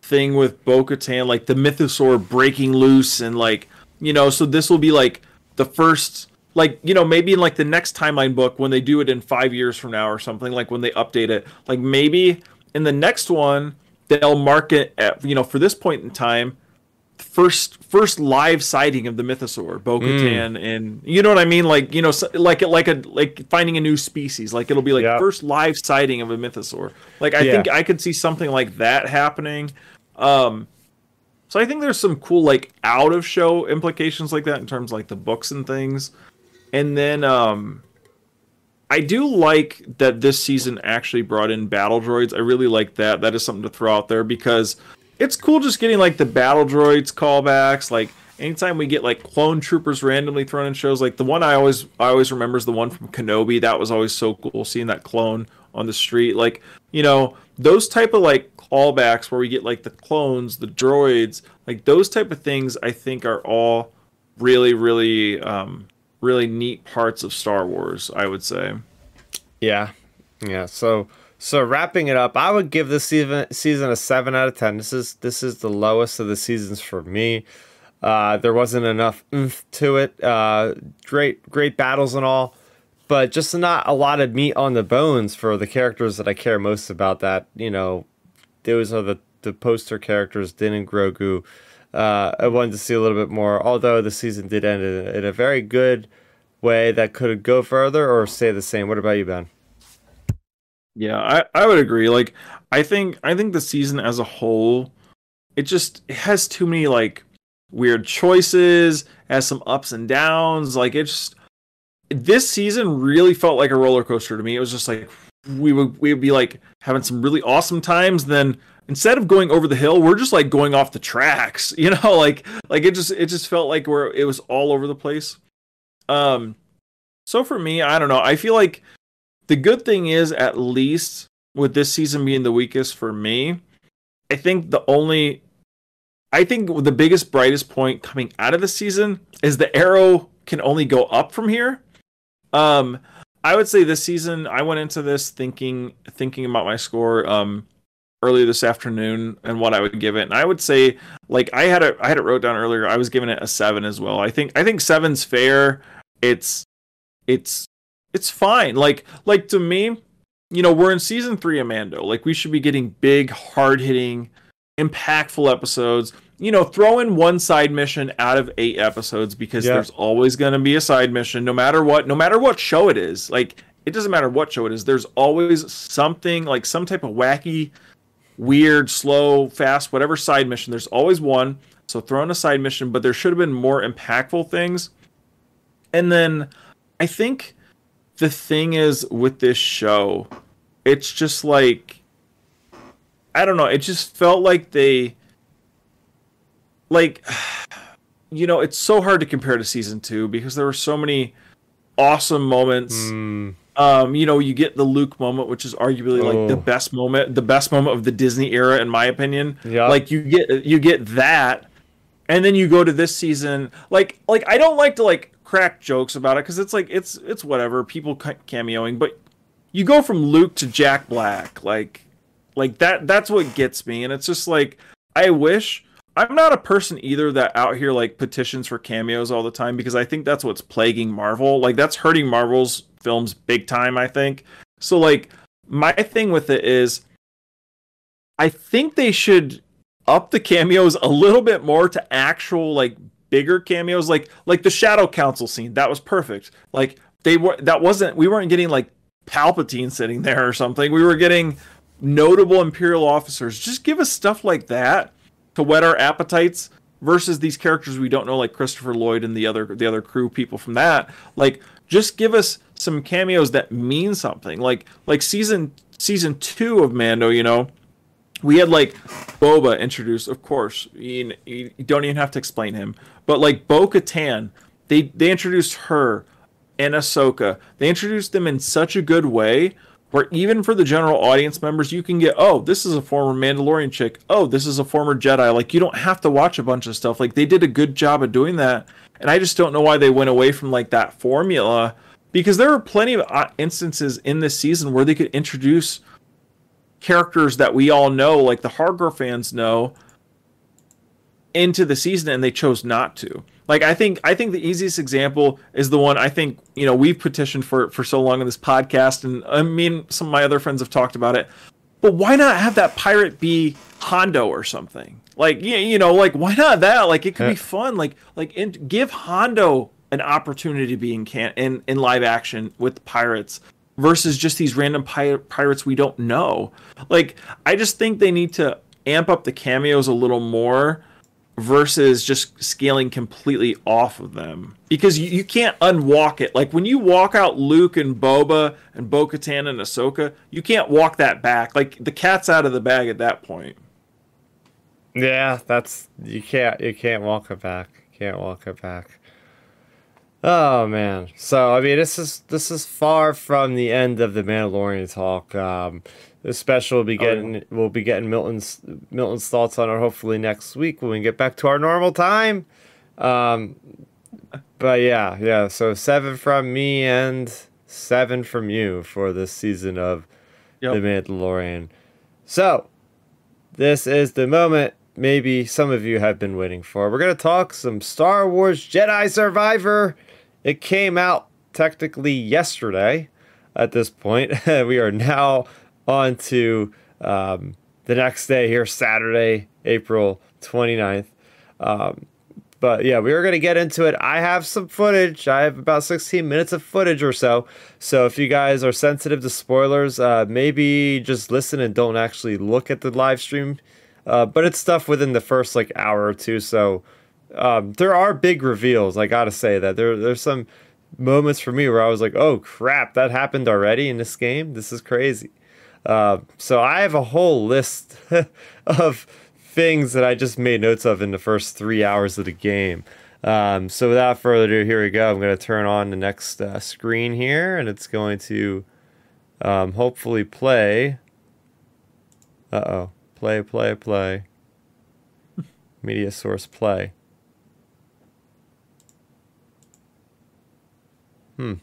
thing with Bo-Katan, like the Mythosaur breaking loose and like you know, so this will be like the first like you know maybe in like the next timeline book when they do it in five years from now or something like when they update it like maybe in the next one they'll mark it at you know for this point in time first first live sighting of the mythosaur bo-katan mm. and you know what i mean like you know like it like a like finding a new species like it'll be like yep. first live sighting of a mythosaur like i yeah. think i could see something like that happening um so i think there's some cool like out of show implications like that in terms of, like the books and things and then um I do like that this season actually brought in battle droids. I really like that. That is something to throw out there because it's cool just getting like the battle droids callbacks. Like anytime we get like clone troopers randomly thrown in shows, like the one I always I always remember is the one from Kenobi. That was always so cool seeing that clone on the street. Like you know those type of like callbacks where we get like the clones, the droids, like those type of things. I think are all really really um, really neat parts of Star Wars. I would say. Yeah, yeah. So so wrapping it up, I would give this season season a seven out of ten. This is this is the lowest of the seasons for me. Uh, there wasn't enough oomph to it. Uh, great great battles and all, but just not a lot of meat on the bones for the characters that I care most about. That you know, those are the the poster characters, Din and Grogu. Uh, I wanted to see a little bit more. Although the season did end in, in a very good way that could go further or stay the same. What about you, Ben? Yeah, I, I would agree. Like I think I think the season as a whole, it just it has too many like weird choices, has some ups and downs. Like it just this season really felt like a roller coaster to me. It was just like we would we would be like having some really awesome times, then instead of going over the hill, we're just like going off the tracks. You know, like like it just it just felt like where it was all over the place. Um so for me, I don't know. I feel like the good thing is, at least with this season being the weakest for me, I think the only, I think the biggest, brightest point coming out of the season is the arrow can only go up from here. Um, I would say this season, I went into this thinking thinking about my score um, earlier this afternoon and what I would give it, and I would say like I had it I had it wrote down earlier. I was giving it a seven as well. I think I think seven's fair. It's it's it's fine. Like like to me, you know, we're in season three of Mando. Like we should be getting big, hard hitting, impactful episodes. You know, throw in one side mission out of eight episodes because there's always going to be a side mission, no matter what, no matter what show it is. Like it doesn't matter what show it is. There's always something like some type of wacky, weird, slow, fast, whatever side mission. There's always one. So throw in a side mission, but there should have been more impactful things. And then I think the thing is with this show, it's just like I don't know, it just felt like they like you know, it's so hard to compare to season 2 because there were so many awesome moments. Mm. Um, you know, you get the Luke moment, which is arguably oh. like the oh. best moment, the best moment of the Disney era, in my opinion. Yeah. Like you get you get that, and then you go to this season. Like like I don't like to like crack jokes about it because it's like it's it's whatever people cameoing, but you go from Luke to Jack Black, like like that that's what gets me, and it's just like I wish I'm not a person either that out here like petitions for cameos all the time because I think that's what's plaguing Marvel. Like that's hurting Marvel's films big time, I think. So like my thing with it is I think they should up the cameos a little bit more to actual like bigger cameos like like the shadow council scene that was perfect like they were that wasn't we weren't getting like palpatine sitting there or something we were getting notable imperial officers just give us stuff like that to whet our appetites versus these characters we don't know like christopher lloyd and the other the other crew people from that like just give us some cameos that mean something like like season season two of mando you know we had like Boba introduced, of course. You, you, don't even have to explain him. But like Bo Katan, they they introduced her and Ahsoka, they introduced them in such a good way where even for the general audience members, you can get, oh, this is a former Mandalorian chick. Oh, this is a former Jedi. Like, you don't have to watch a bunch of stuff. Like, they did a good job of doing that. And I just don't know why they went away from like that formula because there are plenty of uh, instances in this season where they could introduce characters that we all know, like the hardcore fans know, into the season and they chose not to. Like I think I think the easiest example is the one I think, you know, we've petitioned for for so long in this podcast and uh, I mean some of my other friends have talked about it. But why not have that pirate be Hondo or something? Like you, you know, like why not that? Like it could yeah. be fun. Like like give Hondo an opportunity to be in can in, in live action with pirates versus just these random pi- pirates we don't know. Like I just think they need to amp up the cameos a little more versus just scaling completely off of them because you, you can't unwalk it. Like when you walk out Luke and Boba and Bo Katan and Ahsoka, you can't walk that back. Like the cat's out of the bag at that point. Yeah, that's you can't you can't walk it back. Can't walk it back. Oh man. So I mean this is this is far from the end of the Mandalorian talk. Um special will be getting oh, yeah. we'll be getting Milton's Milton's thoughts on it hopefully next week when we get back to our normal time. Um, but yeah, yeah. So seven from me and seven from you for this season of yep. The Mandalorian. So this is the moment maybe some of you have been waiting for. We're gonna talk some Star Wars Jedi Survivor. It came out technically yesterday. At this point, we are now on to um, the next day here, Saturday, April 29th. Um, but yeah, we are going to get into it. I have some footage. I have about 16 minutes of footage or so. So if you guys are sensitive to spoilers, uh, maybe just listen and don't actually look at the live stream. Uh, but it's stuff within the first like hour or two. So um, there are big reveals. I gotta say that there there's some moments for me where I was like, "Oh crap, that happened already in this game. This is crazy." Uh, so I have a whole list of things that I just made notes of in the first three hours of the game. Um, so without further ado, here we go. I'm going to turn on the next uh, screen here, and it's going to um, hopefully play. Uh oh, play, play, play. Media source play. Hmm.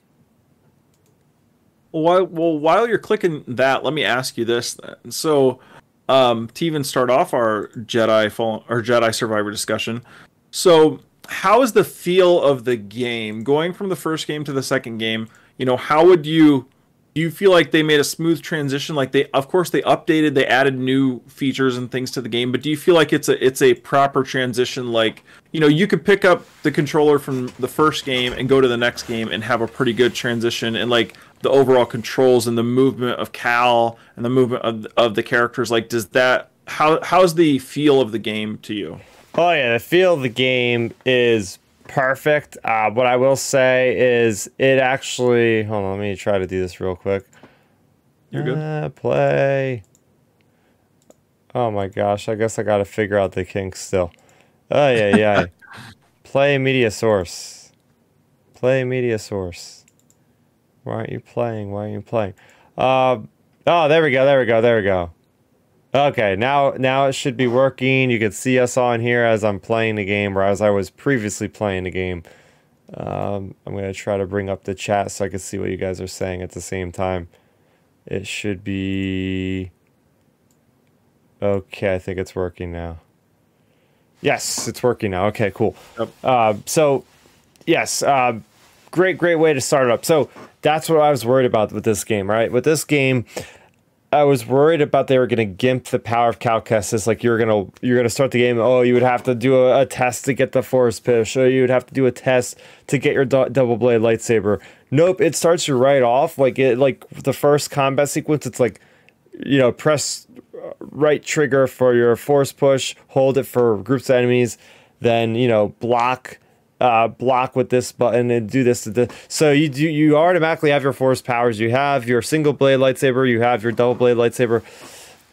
Well, well, while you're clicking that, let me ask you this. Then. So, um, to even start off our Jedi Fall or Jedi Survivor discussion, so how is the feel of the game going from the first game to the second game? You know, how would you do you feel like they made a smooth transition like they of course they updated they added new features and things to the game but do you feel like it's a it's a proper transition like you know you could pick up the controller from the first game and go to the next game and have a pretty good transition and like the overall controls and the movement of Cal and the movement of, of the characters like does that how how's the feel of the game to you? Oh yeah the feel of the game is perfect. Uh, what i will say is it actually hold on let me try to do this real quick. You're good. Uh, play. Oh my gosh i guess i gotta figure out the kinks still. Oh yeah yeah. Play media source. Play media source why aren't you playing? Why aren't you playing? Uh, oh, there we go. There we go. There we go. Okay, now now it should be working. You can see us on here as I'm playing the game, or as I was previously playing the game. Um, I'm gonna try to bring up the chat so I can see what you guys are saying at the same time. It should be okay. I think it's working now. Yes, it's working now. Okay, cool. Yep. Uh, so, yes, uh, great, great way to start it up. So that's what I was worried about with this game, right? With this game, I was worried about they were going to gimp the power of Cal Kestis. Like you're gonna you're gonna start the game. Oh, you would have to do a, a test to get the force push. Or you would have to do a test to get your do- double blade lightsaber. Nope, it starts you right off. Like it like the first combat sequence. It's like you know press uh, right trigger for your force push, hold it for groups of enemies, then you know block uh, block with this button and do this. So you do you automatically have your force powers. You have your single blade lightsaber. You have your double blade lightsaber,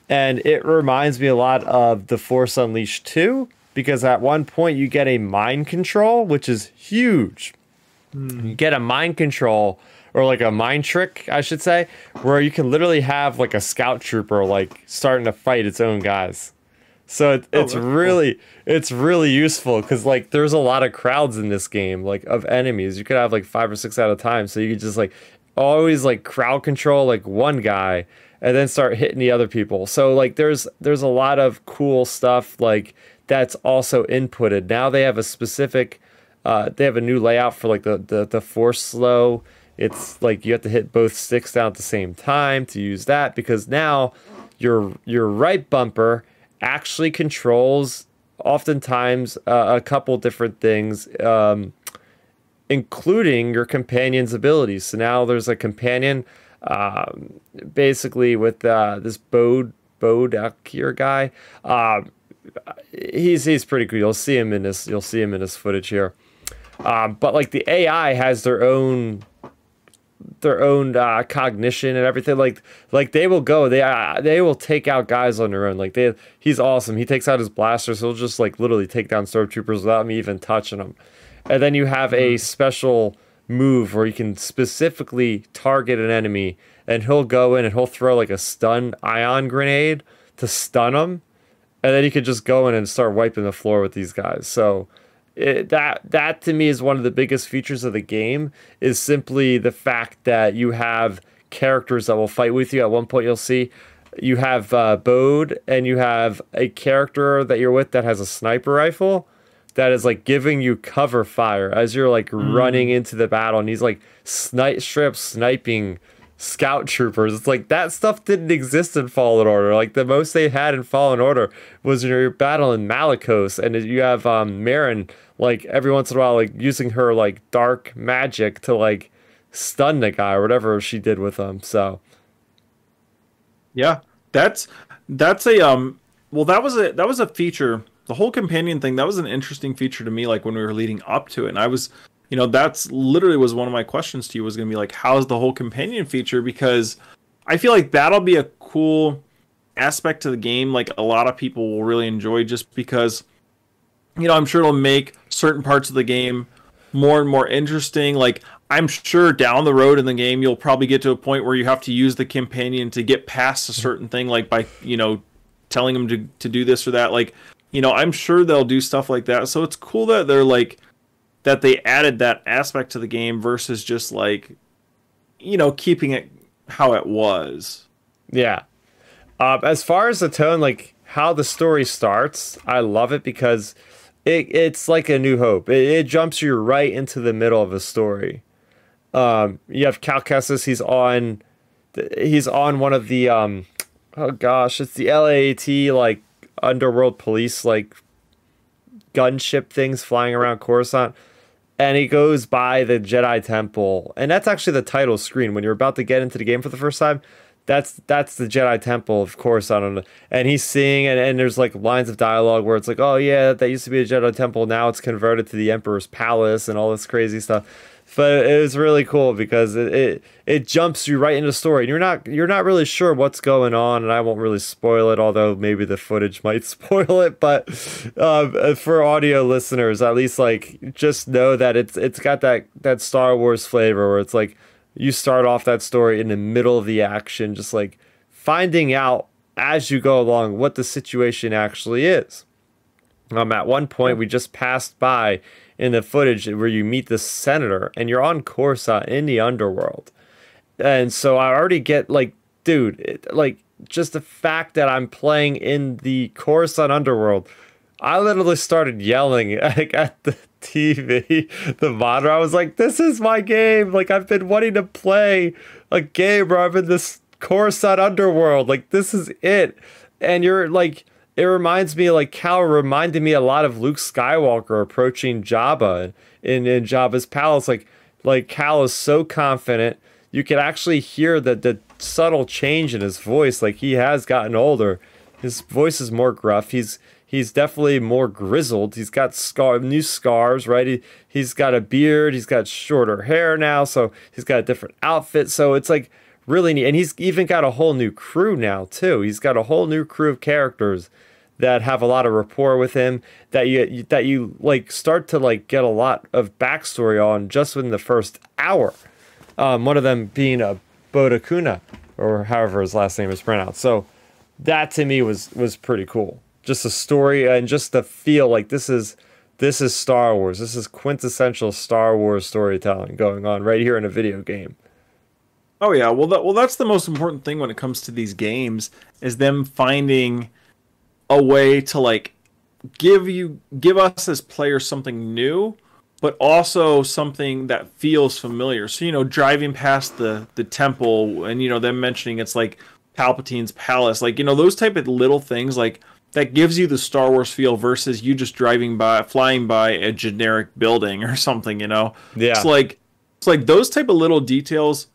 and it reminds me a lot of the Force Unleashed 2 because at one point you get a mind control, which is huge. You get a mind control or like a mind trick, I should say, where you can literally have like a scout trooper like starting to fight its own guys. So it, Oh, it's cool. really it's really useful because like there's a lot of crowds in this game, like of enemies. You could have like five or six at a time, so you could just like always like crowd control like one guy and then start hitting the other people. So like there's there's a lot of cool stuff like that's also inputted. Now they have a specific uh, they have a new layout for like the, the the force slow. It's like you have to hit both sticks down at the same time to use that because now your your right bumper actually controls oftentimes uh, a couple different things um, including your companion's abilities. So now there's a companion um, basically with uh, this Bode Bodakir guy. Um, he's he's pretty cool. You'll see him in this you'll see him in this footage here. Um, but like the AI has their own their own uh, cognition and everything. Like like they will go. They uh, they will take out guys on their own. Like they he's awesome. He takes out his blasters. He'll just like literally take down stormtroopers without me even touching them. And then you have a special move where you can specifically target an enemy, and he'll go in and he'll throw like a stun ion grenade to stun them, and then you could just go in and start wiping the floor with these guys. So it, that that to me is one of the biggest features of the game is simply the fact that you have characters that will fight with you. At one point, you'll see you have uh, Bode and you have a character that you're with that has a sniper rifle that is like giving you cover fire as you're like running into the battle, and he's like snipe strip sniping scout troopers. It's like that stuff didn't exist in Fallen Order. Like the most they had in Fallen Order was your battle in Malicos, and you have um Merrin like every once in a while like using her like dark magic to like stun the guy or whatever she did with him. So Yeah, that's that's a um. Well, that was a that was a feature. The whole companion thing that was an interesting feature to me. Like when we were leading up to it, and I was, you know, that's literally was one of my questions to you was going to be like, how's the whole companion feature? Because I feel like that'll be a cool aspect to the game. Like a lot of people will really enjoy just because, you know, I'm sure it'll make certain parts of the game more and more interesting. Like I'm sure down the road in the game, you'll probably get to a point where you have to use the companion to get past a certain thing, like by you know telling them to to do this or that. Like you know, I'm sure they'll do stuff like that. So it's cool that they're like that they added that aspect to the game versus just like you know keeping it how it was. Yeah. Uh, as far as the tone, like how the story starts, I love it because it, it's like a new hope. It, it jumps you right into the middle of a story. Um, you have Cal Kestis, he's on he's on one of the um oh gosh, it's the LAAT like underworld police like gunship things flying around Coruscant. And he goes by the Jedi Temple. And that's actually the title screen. When you're about to get into the game for the first time, that's that's the Jedi Temple, of course. I don't know. And he's seeing, and, and there's like lines of dialogue where it's like, oh yeah, that used to be a Jedi Temple. Now it's converted to the Emperor's Palace and all this crazy stuff. But it was really cool because it, it it jumps you right into the story. And you're not you're not really sure what's going on, and I won't really spoil it. Although maybe the footage might spoil it. But um, for audio listeners, at least like just know that it's it's got that that Star Wars flavor where it's like you start off that story in the middle of the action, just like finding out as you go along what the situation actually is. Um, at one point, we just passed by in the footage where you meet the senator and you're on Corsa in the underworld. And so I already get like, dude, it, like just the fact that I'm playing in the Coruscant underworld, I literally started yelling like, at the TV, the monitor. I was like, this is my game. Like, I've been wanting to play a game where I'm in this Coruscant underworld. Like, this is it. And you're like, it reminds me like Cal reminded me a lot of Luke Skywalker approaching Jabba in, in Jabba's palace. Like, like Cal is so confident. You can actually hear the, the subtle change in his voice. Like he has gotten older. His voice is more gruff. He's he's definitely more grizzled. He's got scar new scars, right? He he's got a beard. He's got shorter hair now, so he's got a different outfit. So it's like really neat. And he's even got a whole new crew now too. He's got a whole new crew of characters that have a lot of rapport with him that you that you like start to like get a lot of backstory on just within the first hour. Um, one of them being a Bode Akuna, or however his last name is pronounced. So that to me was was pretty cool. Just a story and just the feel like this is this is Star Wars. This is quintessential Star Wars storytelling going on right here in a video game. Oh yeah, well that well that's the most important thing when it comes to these games is them finding a way to like give you give us as players something new but also something that feels familiar. So you know, driving past the the temple and you know them mentioning it's like Palpatine's palace, like you know those type of little things like that gives you the Star Wars feel versus you just driving by flying by a generic building or something, you know. Yeah. It's like it's like those type of little details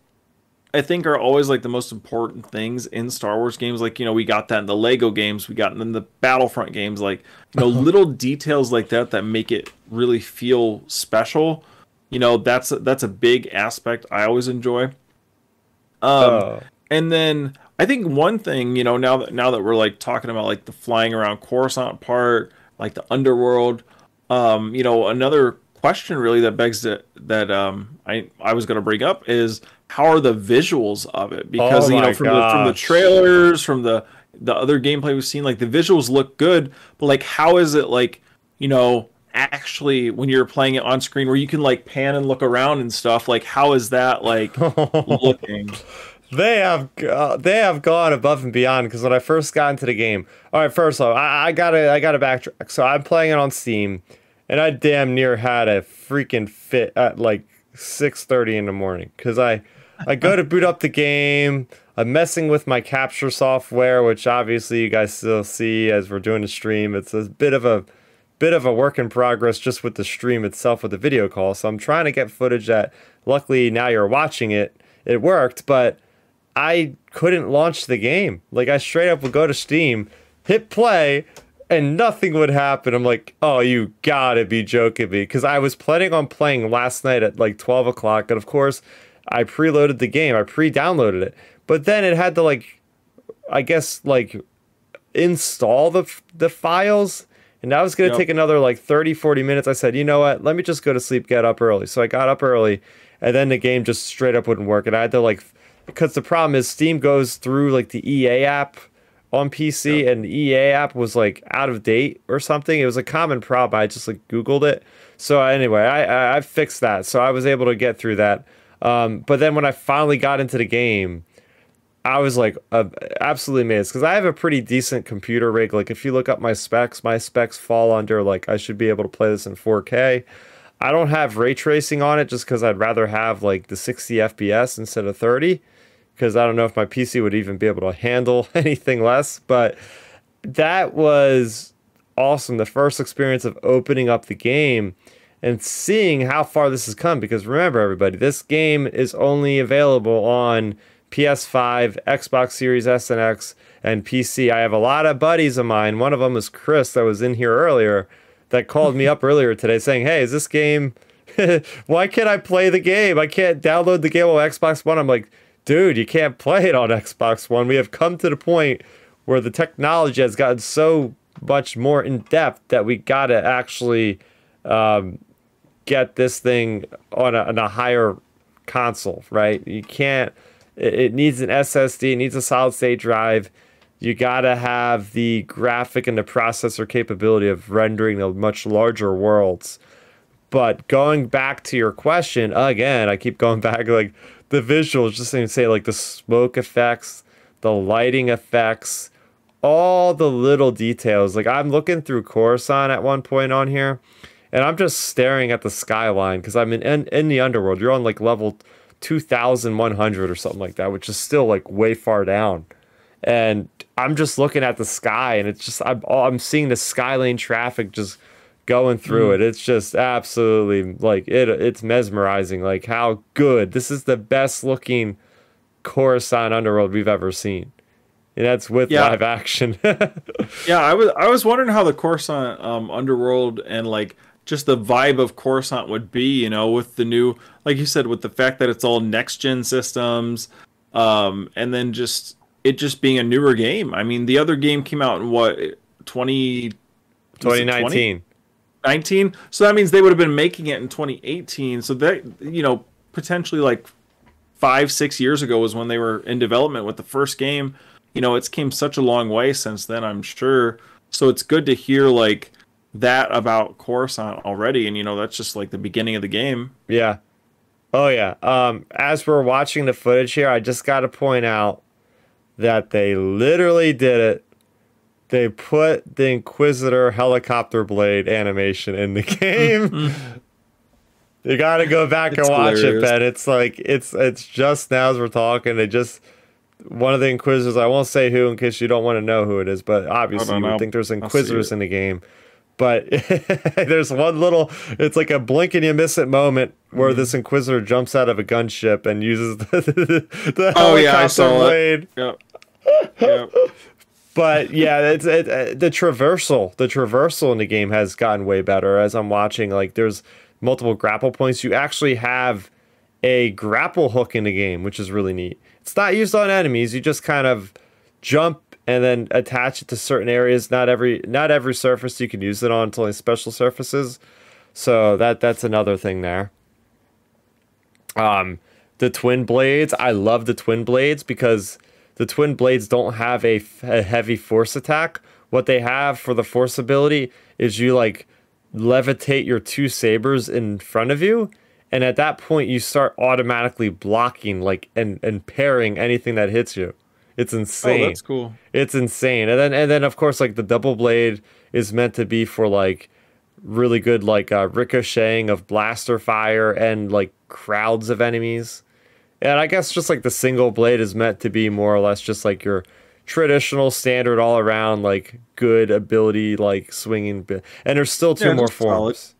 I think are always like the most important things in Star Wars games. Like, you know, we got that in the Lego games, we got in the Battlefront games, like, you know, little details like that that make it really feel special. You know, that's that's a big aspect I always enjoy. Um oh. and then I think one thing, you know, now that now that we're like talking about like the flying around Coruscant part, like the underworld, um, you know, another question really that begs that that um I I was going to bring up is how are the visuals of it? Because oh you know from the, from the trailers, from the the other gameplay we've seen, like the visuals look good, but like how is it like you know actually when you're playing it on screen where you can like pan and look around and stuff? Like how is that like looking? They have uh, they have gone above and beyond because when I first got into the game, all right, first of all, I, I gotta I gotta backtrack. So I'm playing it on Steam, and I damn near had a freaking fit at like 6:30 in the morning because I I go to boot up the game. I'm messing with my capture software, which obviously you guys still see as we're doing the stream. It's a bit of a bit of a work in progress just with the stream itself with the video call. So I'm trying to get footage that luckily now you're watching it. It worked, but I couldn't launch the game. Like I straight up would go to Steam, hit play, and nothing would happen. I'm like, oh, you gotta be joking me. Because I was planning on playing last night at like 12 o'clock. And of course, I preloaded the game, I pre downloaded it. But then it had to, like, I guess, like, install the, the files. And that was going to yep. take another like 30, 40 minutes. I said, you know what? Let me just go to sleep, get up early. So I got up early, and then the game just straight up wouldn't work. And I had to, like, because the problem is Steam goes through, like, the EA app on PC, yep. and the EA app was, like, out of date or something. It was a common problem. I just, like, Googled it. So anyway, I, I, I fixed that. So I was able to get through that. Um, but then when I finally got into the game, I was like uh, absolutely amazed because I have a pretty decent computer rig. Like if you look up my specs, my specs fall under like I should be able to play this in 4K. I don't have ray tracing on it just because I'd rather have like the 60 FPS instead of 30 because I don't know if my PC would even be able to handle anything less. But that was awesome. The first experience of opening up the game and seeing how far this has come. Because remember, everybody, this game is only available on PS5, Xbox Series S and X, and PC. I have a lot of buddies of mine. One of them is Chris, that was in here earlier, that called me up earlier today saying, Hey, is this game. Why can't I play the game? I can't download the game on Xbox One. I'm like, dude, you can't play it on Xbox One. We have come to the point where the technology has gotten so much more in depth that we got to actually um, get this thing on a, on a higher console, right? You can't. It, it needs an SSD. It needs a solid state drive. You gotta have the graphic and the processor capability of rendering the much larger worlds. But going back to your question again, I keep going back like the visuals, just to say like the smoke effects, the lighting effects, all the little details. Like I'm looking through Coruscant at one point on here, and I'm just staring at the skyline because I'm in, in, in the underworld. You're on like level 2,100 or something like that, which is still like way far down. And I'm just looking at the sky, and it's just I'm I'm seeing the skylane traffic just going through mm. it. It's just absolutely like it. It's mesmerizing. Like how good this is the best looking Coruscant underworld we've ever seen. And that's with yeah. live action. yeah, I was I was wondering how the Coruscant um, underworld and like just the vibe of Coruscant would be, you know, with the new, like you said, with the fact that it's all next gen systems, um, and then just it just being a newer game. I mean, the other game came out in what 20 2019. 19 so that means they would have been making it in 2018 so that you know potentially like five six years ago was when they were in development with the first game. You know it's came such a long way since then i'm sure. So it's good to hear like that about coruscant already and you know that's just like the beginning of the game Yeah. Oh yeah. Um, as we're watching the footage here, I just got to point out that they literally did it. They put the Inquisitor helicopter blade animation in the game. you got to go back and watch hilarious. it, Ben. It's like it's it's just now as we're talking. They just one of the Inquisitors. I won't say who in case you don't want to know who it is, but obviously you would think there's Inquisitors in the game but there's one little it's like a blink and you miss it moment where Mm-hmm. this inquisitor jumps out of a gunship and uses the, the Oh, yeah, I helicopter saw it. blade. Yep. Yep. But yeah it's it, uh, the traversal the traversal in the game has gotten way better. As i'm watching like there's multiple grapple points. You actually have a grapple hook in the game which is really neat. It's not used on enemies. You just kind of jump and then attach it to certain areas. Not every not every surface you can use it on it's only special surfaces. So that that's another thing there. Um the twin blades i love the twin blades because the twin blades don't have a, heavy force attack. What they have for the force ability is you like levitate your two sabers in front of you. And at that point you start automatically blocking like and and parrying anything that hits you it's insane. oh that's cool it's insane. And then and then of course like the double blade is meant to be for like really good like uh, ricocheting of blaster fire and like crowds of enemies. And I guess just like the single blade is meant to be more or less just like your traditional standard all around like good ability like swinging bi- and there's still two Yeah, more solid. forms.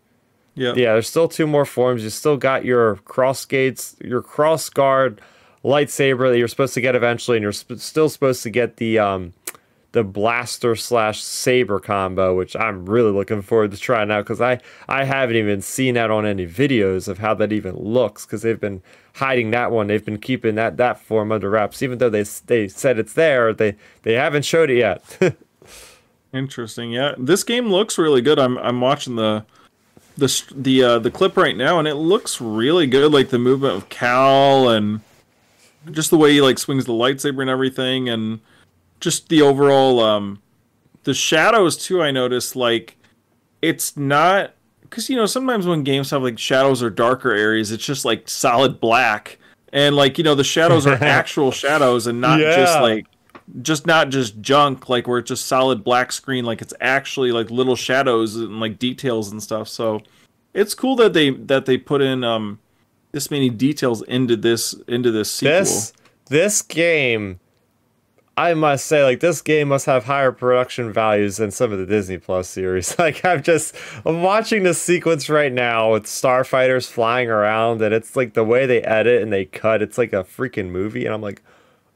yeah Yeah, there's still two more forms. You still got your cross gates, your cross guard lightsaber that you're supposed to get eventually, and you're sp- still supposed to get the um the blaster slash saber combo, which I'm really looking forward to trying out because I I haven't even seen that on any videos of how that even looks because they've been hiding that one. They've been keeping that that form under wraps, even though they they said it's there. They they haven't showed it yet. Interesting. Yeah, this game looks really good. I'm I'm watching the the the uh, the clip right now, and it looks really good. Like the movement of Cal and just the way he like swings the lightsaber and everything, and just the overall um the shadows too. I noticed like it's not because you know sometimes when games have like shadows or darker areas, it's just like solid black, and like you know the shadows are actual shadows and not just like just not just junk like where it's just solid black screen like it's actually like little shadows and like details and stuff so it's cool that they that they put in um this many details into this into this sequel. This this game i must say like this game must have higher production values than some of the disney plus series. Like i'm just i'm watching this sequence right now with starfighters flying around and it's like the way they edit and they cut it's like a freaking movie and i'm like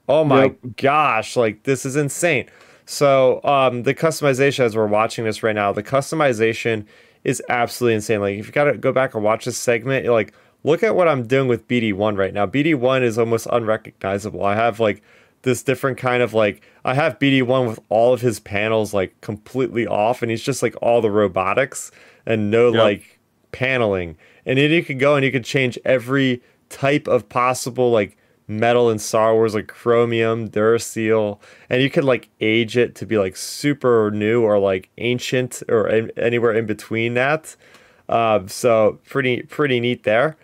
oh my Yep. gosh like this is insane. So um the customization as we're watching this right now the customization is absolutely insane. Like if you gotta go back and watch this segment you're like look at what i'm doing with bd1 right now bd1 is almost unrecognizable i have like this different kind of like i have bd1 with all of his panels like completely off and he's just like all the robotics and no Yep. like paneling and then you can go and you can change every type of possible like metal in Star Wars like chromium, durasteel, and you could like age it to be like super new or like ancient or an- anywhere in between that. Um, so pretty pretty neat there.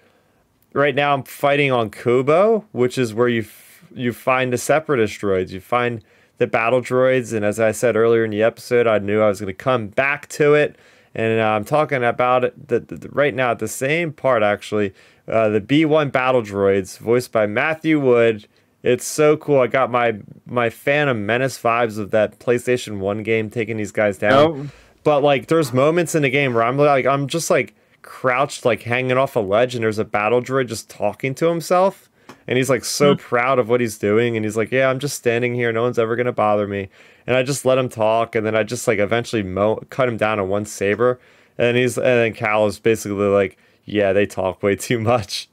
Right now I'm fighting on Koboh, which is where you f- you find the separatist droids. You find the battle droids, and as I said earlier in the episode, I knew I was going to come back to it, and uh, I'm talking about it the, the, the- right now at the same part actually. Uh, the B1 battle droids, voiced by Matthew Wood. It's so cool. I got my my Phantom Menace vibes of that PlayStation One game, taking these guys down. Yep. But like, there's moments in the game where I'm like, I'm just like crouched, like hanging off a ledge, and there's a battle droid just talking to himself, and he's like so proud of what he's doing, and he's like, yeah, I'm just standing here, no one's ever gonna bother me, and I just let him talk, and then I just like eventually mo- cut him down in one saber, and he's and then Cal is basically like, yeah, they talk way too much.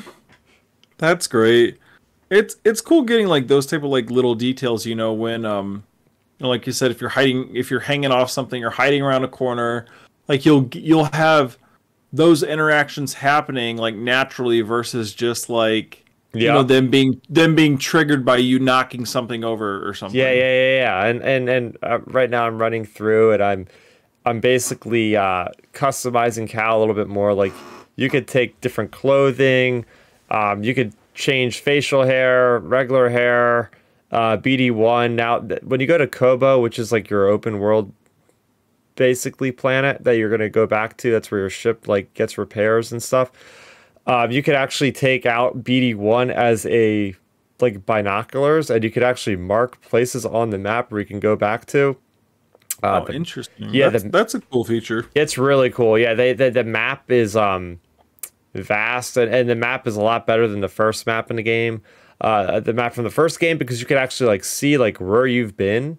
That's great. It's it's cool getting like those type of like little details, you know, when um like you said, if you're hiding, if you're hanging off something or hiding around a corner, like you'll you'll have those interactions happening like naturally versus just like you know them being them being triggered by you knocking something over or something. Yeah, yeah, yeah, yeah. And and and uh, right now I'm running through it. I'm I'm basically uh, customizing Cal a little bit more. Like you could take different clothing. Um, you could change facial hair, regular hair, uh, BD one. Now, th- when you go to Koboh, which is like your open world, basically planet that you're gonna go back to, that's where your ship like gets repairs and stuff. Um, you could actually take out BD one as a like binoculars, and you could actually mark places on the map where you can go back to. Uh, Oh, the- interesting. yeah, that's, the- that's a cool feature. it's really cool. Yeah, they, the the map is um vast and, and the map is a lot better than the first map in the game. Uh the map from the first game because you could actually like see like where you've been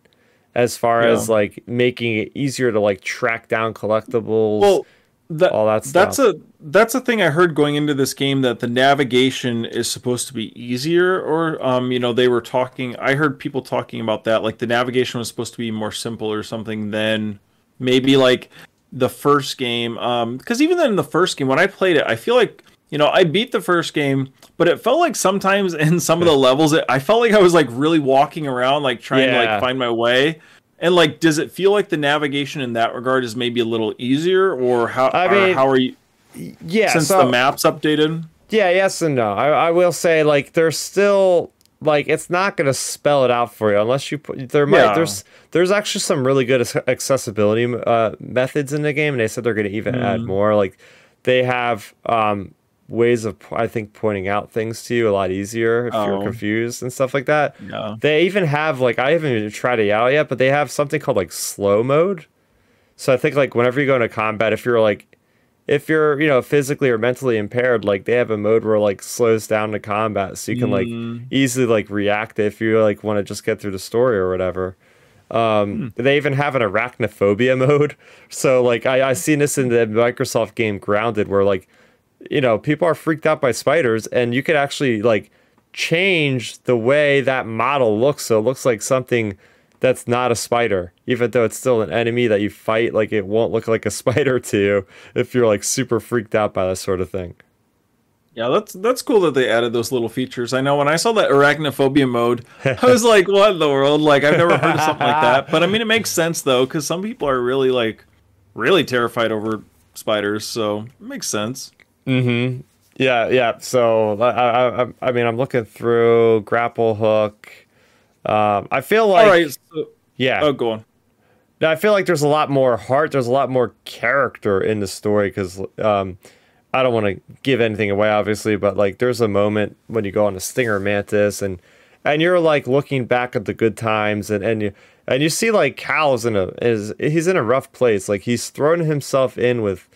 as far Yeah. as like making it easier to like track down collectibles. Well, that, all that stuff. that's a that's a thing I heard going into this game that the navigation is supposed to be easier, or um, you know, they were talking. I heard people talking about that, like the navigation was supposed to be more simple or something than maybe like the first game. Um, because even then in the first game, when I played it, I feel like you know I beat the first game, but it felt like sometimes in some of the levels, it, I felt like I was like really walking around, like trying to like find my way. And like, does it feel like the navigation in that regard is maybe a little easier, or how? I mean, how are you yeah, since so, the map's updated? Yeah, yes and no. I, I will say like there's still like it's not going to spell it out for you unless you put there might Yeah. there's there's actually some really good accessibility uh, methods in the game and they said they're going to even add more like they have um ways of I think pointing out things to you a lot easier if you're Oh. confused and stuff like that. Yeah. They even have like I haven't even tried it out yet, but they have something called like slow mode. So I think like whenever you go into combat, if you're like if you're you know physically or mentally impaired, like they have a mode where like slows down the combat, so you can like Mm. easily like react if you like want to just get through the story or whatever. Um, They even have an arachnophobia mode. So like I I seen this in the Microsoft game Grounded, where like you know people are freaked out by spiders, and you could actually like change the way that model looks, so it looks like something that's not a spider, even though it's still an enemy that you fight. Like it won't look like a spider to you if you're like super freaked out by that sort of thing. Yeah, that's that's cool that they added those little features. I know when I saw that arachnophobia mode, I was like, "What in the world?" Like I've never heard of something like that. But I mean, it makes sense though, because some people are really like, really terrified over spiders. So it makes sense. Mm-hmm. Yeah, yeah. So I, I, I- mean, I'm looking through grapple hook. Um, I feel like, All right. So, yeah. oh, go on. Now I feel like there's a lot more heart. There's a lot more character in the story because um, I don't want to give anything away, obviously, but like there's a moment when you go on a stinger mantis and and you're like looking back at the good times and and you and you see like Cal's in a is he's in a rough place. Like he's thrown himself in with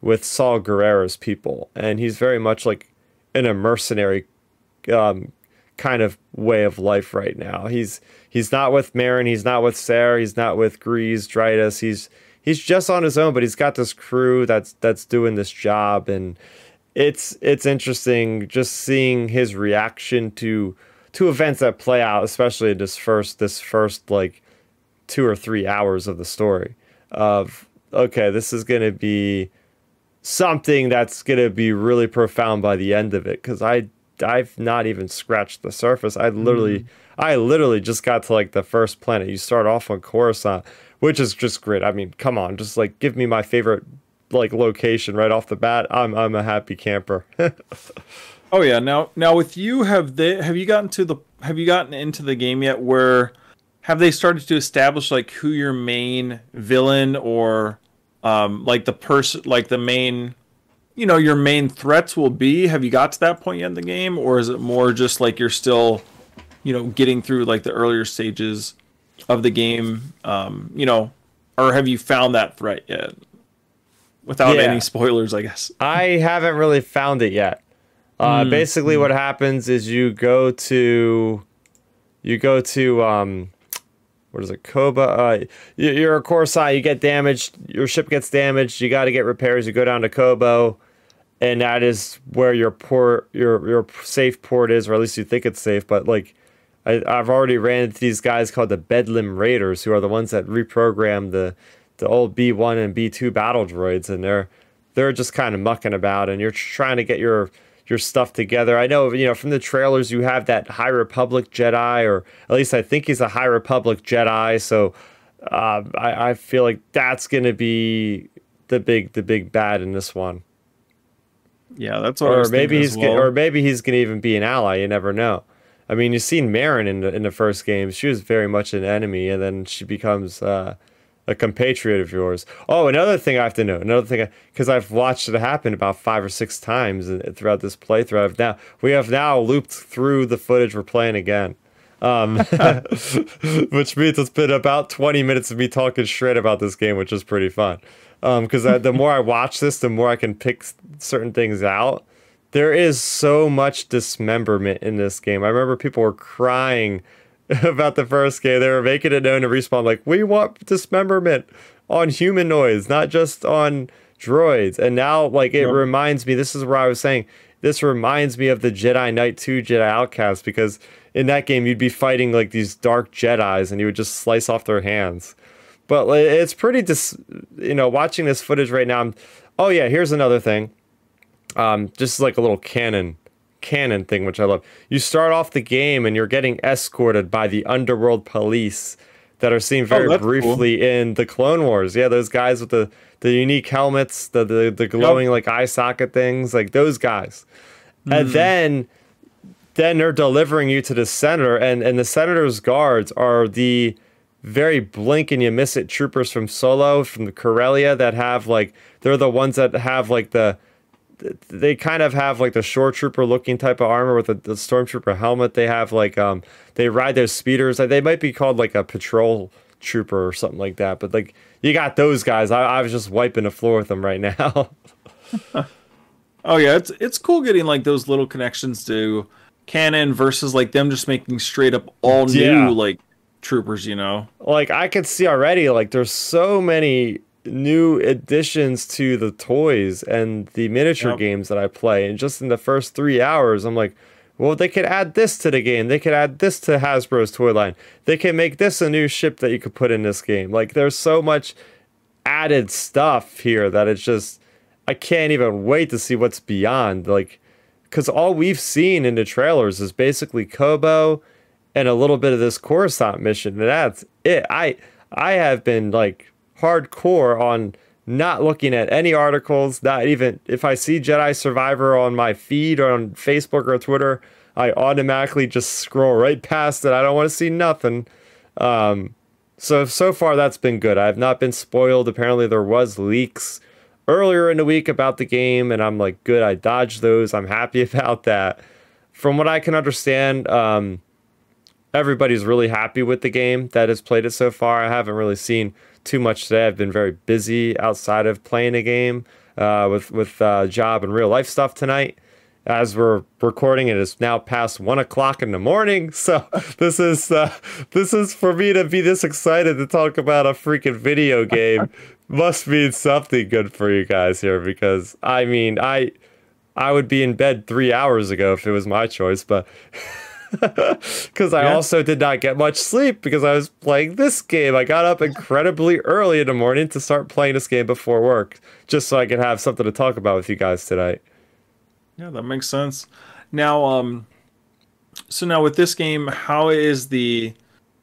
with Saw Gerrera's people, and he's very much like in a mercenary um, kind of way of life right now. He's he's not with Merrin, he's not with Cere, he's not with Greez, Dritus. He's he's just on his own, but he's got this crew that's that's doing this job, and it's it's interesting just seeing his reaction to to events that play out, especially in this first this first like two or three hours of the story of okay, this is gonna be something that's gonna be really profound by the end of it because I I've not even scratched the surface. I literally mm. I literally just got to like the first planet. You start off on Coruscant, which is just great. I mean, come on, just like give me my favorite like location right off the bat. I'm I'm a happy camper. Oh yeah. Now now with you, have they have you gotten to the have you gotten into the game yet where have they started to establish like who your main villain or um like the person like the main you know your main threats will be? Have you got to that point yet in the game or is it more just like you're still you know getting through like the earlier stages of the game um you know or have you found that threat yet? Without Yeah. any spoilers, I guess. I haven't really found it yet. Uh, Basically, what happens is you go to, you go to, um, what is it, Koboh? Uh, you- you're a Corsair, You get damaged. Your ship gets damaged. You got to get repairs. You go down to Koboh, and that is where your port, your your safe port is, or at least you think it's safe. But like, I, I've already ran into these guys called the Bedlam Raiders, who are the ones that reprogram the the old B1 and B2 battle droids, and they're they're just kind of mucking about, and you're trying to get your your stuff together. I know, you know, from the trailers, you have that High Republic Jedi, or at least I think he's a High Republic Jedi. So uh, I, I feel like that's going to be the big the big bad in this one. Yeah, that's what. Or maybe he's well. gonna, or maybe he's going to even be an ally. You never know. I mean, you've seen Merrin in the, in the first game. She was very much an enemy, and then she becomes uh, a compatriot of yours. Oh, another thing I have to know. Another thing, because I've watched it happen about five or six times throughout this playthrough. I've now we have now looped through the footage we're playing again. Um, which means it's been about 20 minutes of me talking shit about this game, which is pretty fun. Because um, the more I watch this, the more I can pick certain things out. There is so much dismemberment in this game. I remember people were crying about the first game. They were making it known to respawn, like, we want dismemberment on humanoids, not just on droids. And now, like, it yep. reminds me, this is where I was saying, this reminds me of the Jedi Knight 2 Jedi Outcast because in that game you'd be fighting like these dark Jedi's and you would just slice off their hands. But it's pretty dis you know, watching this footage right now. I'm, oh yeah, here's another thing. Um, just like a little canon canon thing, which I love. You start off the game and you're getting escorted by the underworld police that are seen very oh, briefly cool. in the Clone Wars. Yeah, those guys with the the unique helmets, the the, the glowing yep. like eye socket things, like those guys. Mm. And then then they're delivering you to the senator, and and the senator's guards are the very blink and you miss it troopers from Solo from the Corellia that have like they're the ones that have like the they kind of have like the shore trooper looking type of armor with the, the stormtrooper helmet. They have like um they ride those speeders. They might be called like a patrol trooper or something like that. But like you got those guys. I, I was just wiping the floor with them right now. oh yeah, it's it's cool getting like those little connections to canon versus like them just making straight up all new yeah. like troopers. You know, like I could see already. Like there's so many new additions to the toys and the miniature yep. games that I play. And just in the first three hours, I'm like, well, they could add this to the game. They could add this to Hasbro's toy line. They can make this a new ship that you could put in this game. Like, there's so much added stuff here that it's just, I can't even wait to see what's beyond. Like, because all we've seen in the trailers is basically Koboh and a little bit of this Coruscant mission, and that's it. I I have been like hardcore on not looking at any articles, not even if I see Jedi Survivor on my feed or on Facebook or Twitter, I automatically just scroll right past it. I don't want to see nothing. Um, so so far that's been good. I have not been spoiled. Apparently there was leaks earlier in the week about the game, and I'm like, good. I dodged those. I'm happy about that. From what I can understand, um, everybody's really happy with the game that has played it so far. I haven't really seen too much today. I've been very busy outside of playing a game uh, with with uh, job and real life stuff tonight. As we're recording, it is now past one o'clock in the morning. So this is uh, this is for me to be this excited to talk about a freaking video game. Must mean something good for you guys here because I mean I I would be in bed three hours ago if it was my choice, but. because I yeah. also did not get much sleep because I was playing this game. I got up incredibly early in the morning to start playing this game before work, just so I could have something to talk about with you guys tonight. Yeah, that makes sense. Now, um, so now with this game, how is the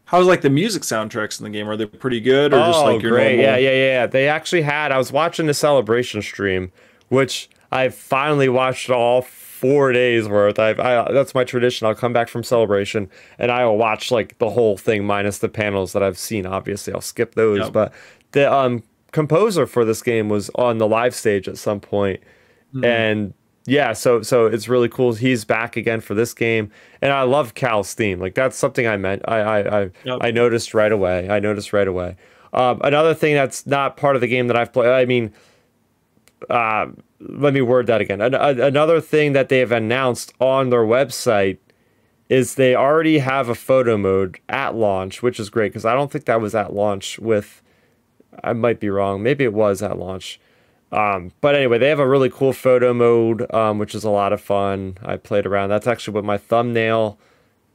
how's like the music soundtracks in the game? Are they pretty good or oh, just like your great? Normal... Yeah, yeah, yeah. They actually had. I was watching the celebration stream, which I finally watched all four days worth. I've, I that's my tradition. I'll come back from celebration and I will watch like the whole thing minus the panels that I've seen. Obviously, I'll skip those. Yep. But the um composer for this game was on the live stage at some point. Mm-hmm. and yeah, so so it's really cool. He's back again for this game, and I love Cal's theme. Like that's something I meant. I I I, yep. I noticed right away. I noticed right away. Um, another thing that's not part of the game that I've played. I mean, uh, let me word that again. An- another thing that they have announced on their website is they already have a photo mode at launch, which is great because I don't think that was at launch with. I might be wrong. Maybe it was at launch. Um, but anyway, they have a really cool photo mode, um, which is a lot of fun. I played around. That's actually what my thumbnail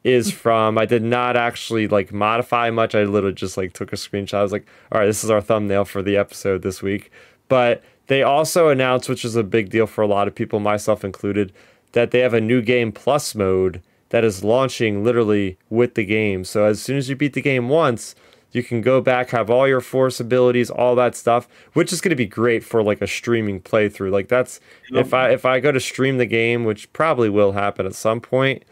is from. I did not actually like modify much. I literally just like took a screenshot. I was like, all right, this is our thumbnail for the episode this week. But they also announced, which is a big deal for a lot of people, myself included, that they have a new game plus mode that is launching literally with the game. So as soon as you beat the game once, you can go back, have all your force abilities, all that stuff, which is going to be great for like a streaming playthrough. Like that's if I if I go to stream the game, which probably will happen at some point,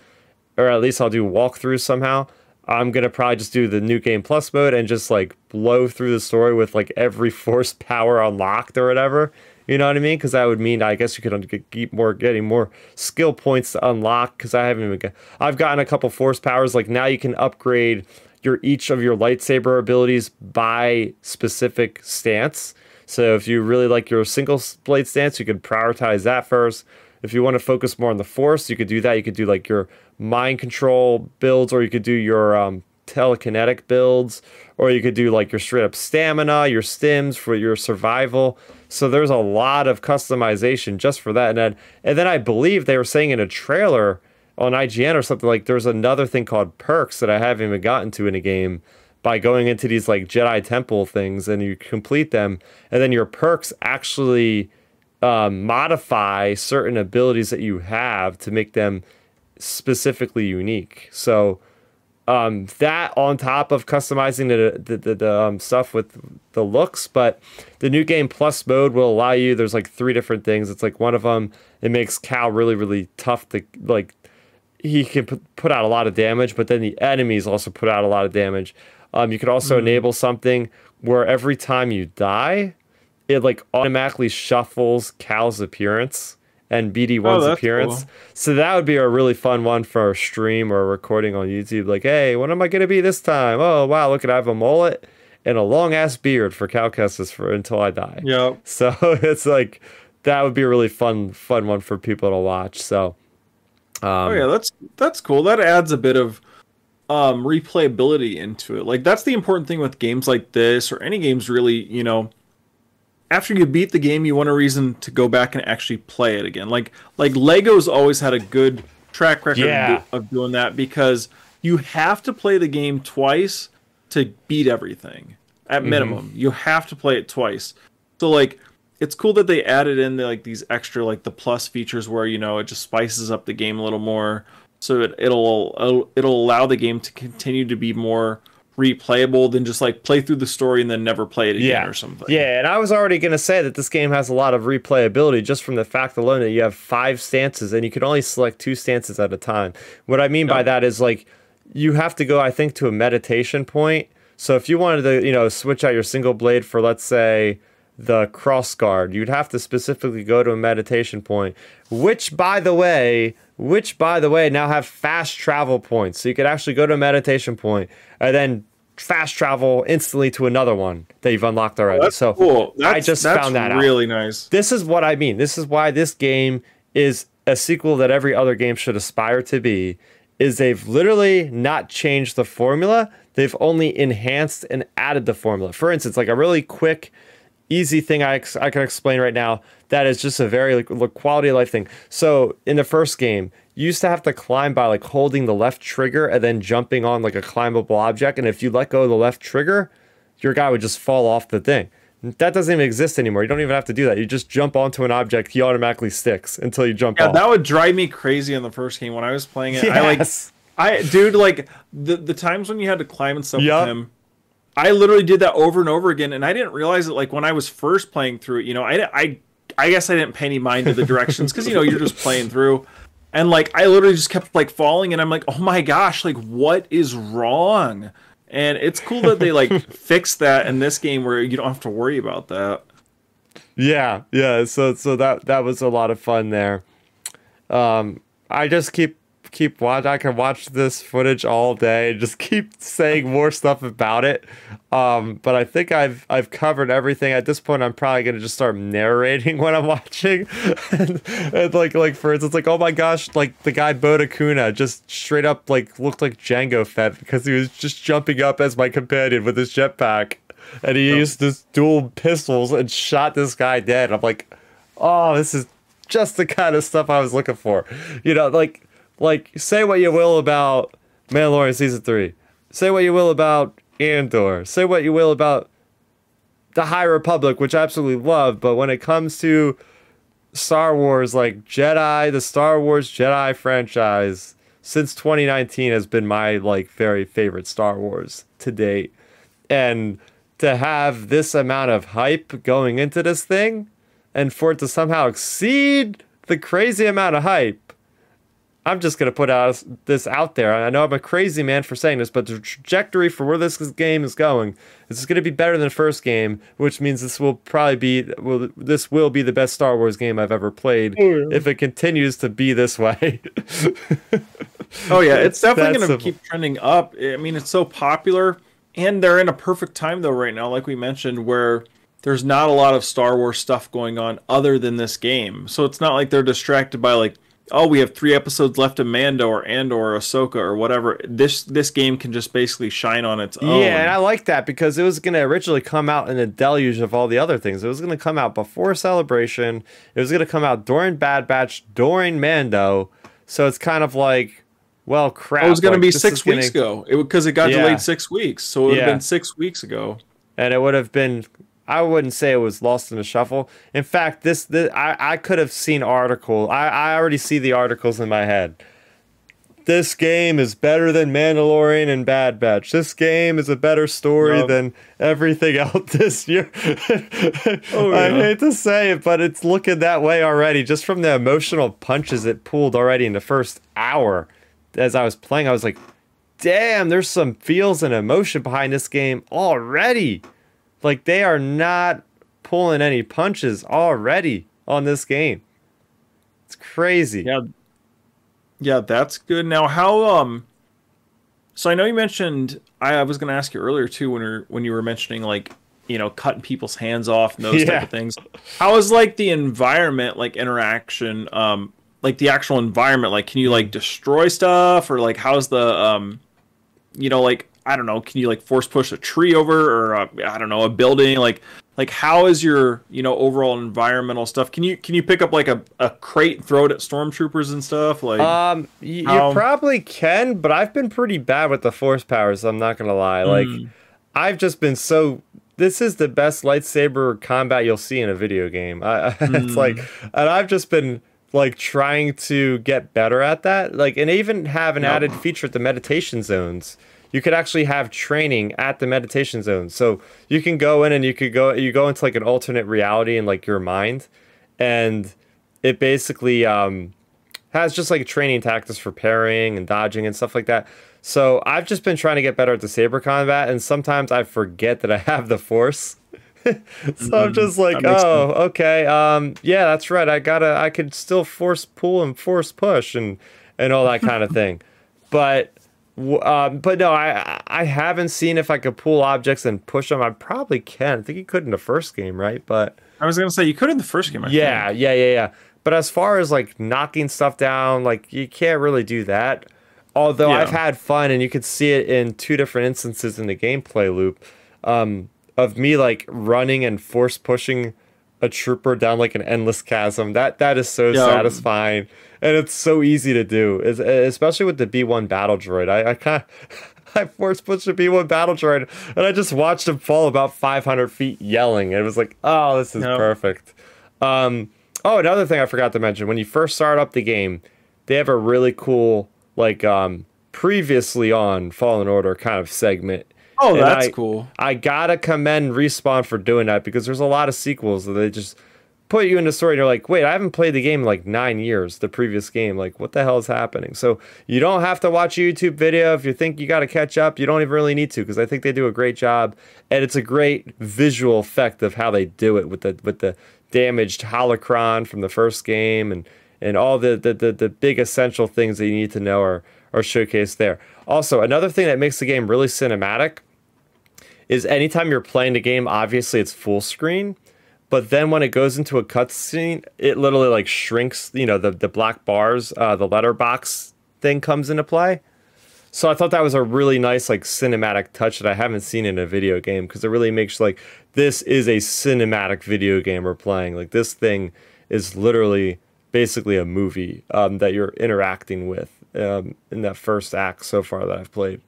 or at least I'll do walkthroughs somehow. I'm gonna probably just do the new game plus mode and just like blow through the story with like every force power unlocked or whatever. You know what I mean? Because that would mean I guess you could keep more getting more skill points to unlock. Because I haven't even got, I've gotten a couple force powers. Like now you can upgrade your each of your lightsaber abilities by specific stance. So if you really like your single blade stance, you could prioritize that first. If you want to focus more on the force, you could do that. You could do like your mind control builds, or you could do your um, telekinetic builds, or you could do like your straight up stamina, your stims for your survival. So there's a lot of customization just for that. And then, and then I believe they were saying in a trailer on IGN or something like there's another thing called perks that I haven't even gotten to in a game by going into these like Jedi Temple things and you complete them, and then your perks actually um, modify certain abilities that you have to make them specifically unique. So um, that on top of customizing the the, the, the um, stuff with the looks, but the new game plus mode will allow you. There's like three different things. It's like one of them. It makes Cal really really tough to like. He can put, put out a lot of damage, but then the enemies also put out a lot of damage. Um, you could also mm. enable something where every time you die, it like automatically shuffles Cal's appearance and BD1's oh, appearance. Cool. So that would be a really fun one for a stream or a recording on YouTube. Like, hey, what am I going to be this time? Oh, wow, look at I have a mullet and a long ass beard for Cal for until I die. Yeah. So it's like that would be a really fun fun one for people to watch. So. Um, oh yeah, that's that's cool. That adds a bit of um replayability into it. Like that's the important thing with games like this or any games really, you know after you beat the game, you want a reason to go back and actually play it again. Like like Lego's always had a good track record yeah. of, doing that because you have to play the game twice to beat everything at mm-hmm. minimum. You have to play it twice. So like it's cool that they added in the, like these extra like the plus features where you know it just spices up the game a little more so it, it'll it'll allow the game to continue to be more replayable than just like play through the story and then never play it again yeah. or something. Yeah, and I was already going to say that this game has a lot of replayability just from the fact alone that you have five stances and you can only select two stances at a time. What I mean by that is like you have to go I think to a meditation point. So if you wanted to, you know, switch out your single blade for let's say the cross guard, you'd have to specifically go to a meditation point, which by the way, which by the way now have fast travel points. So you could actually go to a meditation point and then fast travel instantly to another one that you've unlocked already. Oh, so cool. I just found that out. Really nice. This is what I mean. This is why this game is a sequel that every other game should aspire to be. Is they've literally not changed the formula. They've only enhanced and added the formula. For instance, like a really quick, easy thing I, I can explain right now that is just a very like, quality of life thing. So in the first game, you used to have to climb by like holding the left trigger and then jumping on like a climbable object. And if you let go of the left trigger, your guy would just fall off the thing. That doesn't even exist anymore. You don't even have to do that. You just jump onto an object, he automatically sticks until you jump yeah, off. that would drive me crazy in the first game when I was playing it. Yes. I like I dude like the the times when you had to climb and stuff yep. with him. I literally did that over and over again and I didn't realize it like when I was first playing through it, you know, I I I guess I didn't pay any mind to the directions cuz you know, you're just playing through and like I literally just kept like falling and I'm like, "Oh my gosh, like what is wrong?" And it's cool that they like fixed that in this game where you don't have to worry about that. Yeah, yeah. So so that that was a lot of fun there. Um I just keep keep watch. I can watch this footage all day. Just keep saying more stuff about it. Um, but I think I've I've covered everything. At this point, I'm probably gonna just start narrating what I'm watching. and, and, like like for instance, like oh my gosh, like the guy Bode Akuna just straight up like looked like Jango Fett because he was just jumping up as my companion with his jetpack, and he used his dual pistols and shot this guy dead. I'm like, oh, this is just the kind of stuff I was looking for. You know, like like say what you will about Mandalorian season three. Say what you will about Andor. Say what you will about the High Republic, which I absolutely love, but when it comes to Star Wars, like Jedi, the Star Wars Jedi franchise since 2019 has been my like very favorite Star Wars to date. And to have this amount of hype going into this thing and for it to somehow exceed the crazy amount of hype I'm just gonna put out this out there. I know I'm a crazy man for saying this, but the trajectory for where this game is going, this is gonna be better than the first game, which means this will probably be well, this will be the best Star Wars game I've ever played oh, yeah. if it continues to be this way. oh yeah, it's definitely gonna keep trending up. I mean, it's so popular, and they're in a perfect time though right now, like we mentioned, where there's not a lot of Star Wars stuff going on other than this game. So it's not like they're distracted by like oh, we have three episodes left of Mando or Andor or Ahsoka or whatever. This this game can just basically shine on its own. Yeah, and I like that because it was going to originally come out in a deluge of all the other things. It was going to come out before Celebration. It was going to come out during Bad Batch, during Mando. So it's kind of like, well, crap. it was going like, to be six weeks gonna... ago. It because it got yeah. delayed six weeks, so it would have been six weeks ago. And it would have been I wouldn't say it was lost in the shuffle. In fact, this, this I, I could have seen article. I, I already see the articles in my head. This game is better than Mandalorian and Bad Batch. This game is a better story than everything else this year. oh, yeah. I hate to say it, but it's looking that way already. Just from the emotional punches it pulled already in the first hour. As I was playing, I was like, damn, there's some feels and emotion behind this game already. Like they are not pulling any punches already on this game. It's crazy. Yeah. Yeah, that's good. Now how um so I know you mentioned I, I was gonna ask you earlier too when you when you were mentioning like you know cutting people's hands off and those yeah. type of things. How is like the environment like interaction um like the actual environment like can you like destroy stuff or like how's the um you know like I don't know, can you like force push a tree over or I I don't know a building? Like like how is your you know overall environmental stuff? Can you can you pick up like a, a crate and throw it at stormtroopers and stuff? Like um, y- how... you probably can, but I've been pretty bad with the force powers. I'm not gonna lie. Mm. Like I've just been so. This is the best lightsaber combat you'll see in a video game. I, mm. It's like, and I've just been like trying to get better at that. Like, and even have an yep. added feature at the meditation zones you could actually have training at the meditation zone. So you can go in and you could go you go into like an alternate reality in like your mind, and it basically um, has just like training tactics for parrying and dodging and stuff like that. So I've just been trying to get better at the saber combat, and sometimes I forget that I have the force. so mm-hmm. I'm just like, oh, sense. okay, um, yeah, that's right. I gotta, I could still force pull and force push and and all that kind of thing. But um, but no, I I haven't seen if I could pull objects and push them. I probably can. I think you could in the first game, right? But I was gonna say you could in the first game. I yeah, think. yeah, yeah, yeah. But as far as like knocking stuff down, like you can't really do that. Although yeah. I've had fun, and you could see it in two different instances in the gameplay loop um, of me like running and force pushing a trooper down like an endless chasm. That that is so yeah. satisfying and it's so easy to do, especially with the B1 battle droid. I, I kind I force pushed the B1 battle droid, and I just watched him fall about 500 feet yelling. It was like, oh, this is no. perfect. Um, oh, another thing I forgot to mention: when you first start up the game, they have a really cool like um, previously on Fallen Order kind of segment. Oh, and that's I, cool. I gotta commend Respawn for doing that because there's a lot of sequels that they just put you in the story and you're like, wait, I haven't played the game in like nine years, the previous game. Like, what the hell is happening? So you don't have to watch a YouTube video if you think you got to catch up. You don't even really need to because I think they do a great job, and it's a great visual effect of how they do it with the with the damaged holocron from the first game and and all the the the, the big essential things that you need to know are are showcased there. Also, another thing that makes the game really cinematic is anytime you're playing the game, obviously it's full screen but then when it goes into a cutscene, it literally like shrinks. You know, the the black bars, uh, the letterbox thing comes into play. So I thought that was a really nice like cinematic touch that I haven't seen in a video game because it really makes like this is a cinematic video game we're playing. Like this thing is literally basically a movie um, that you're interacting with, um, in that first act so far that I've played.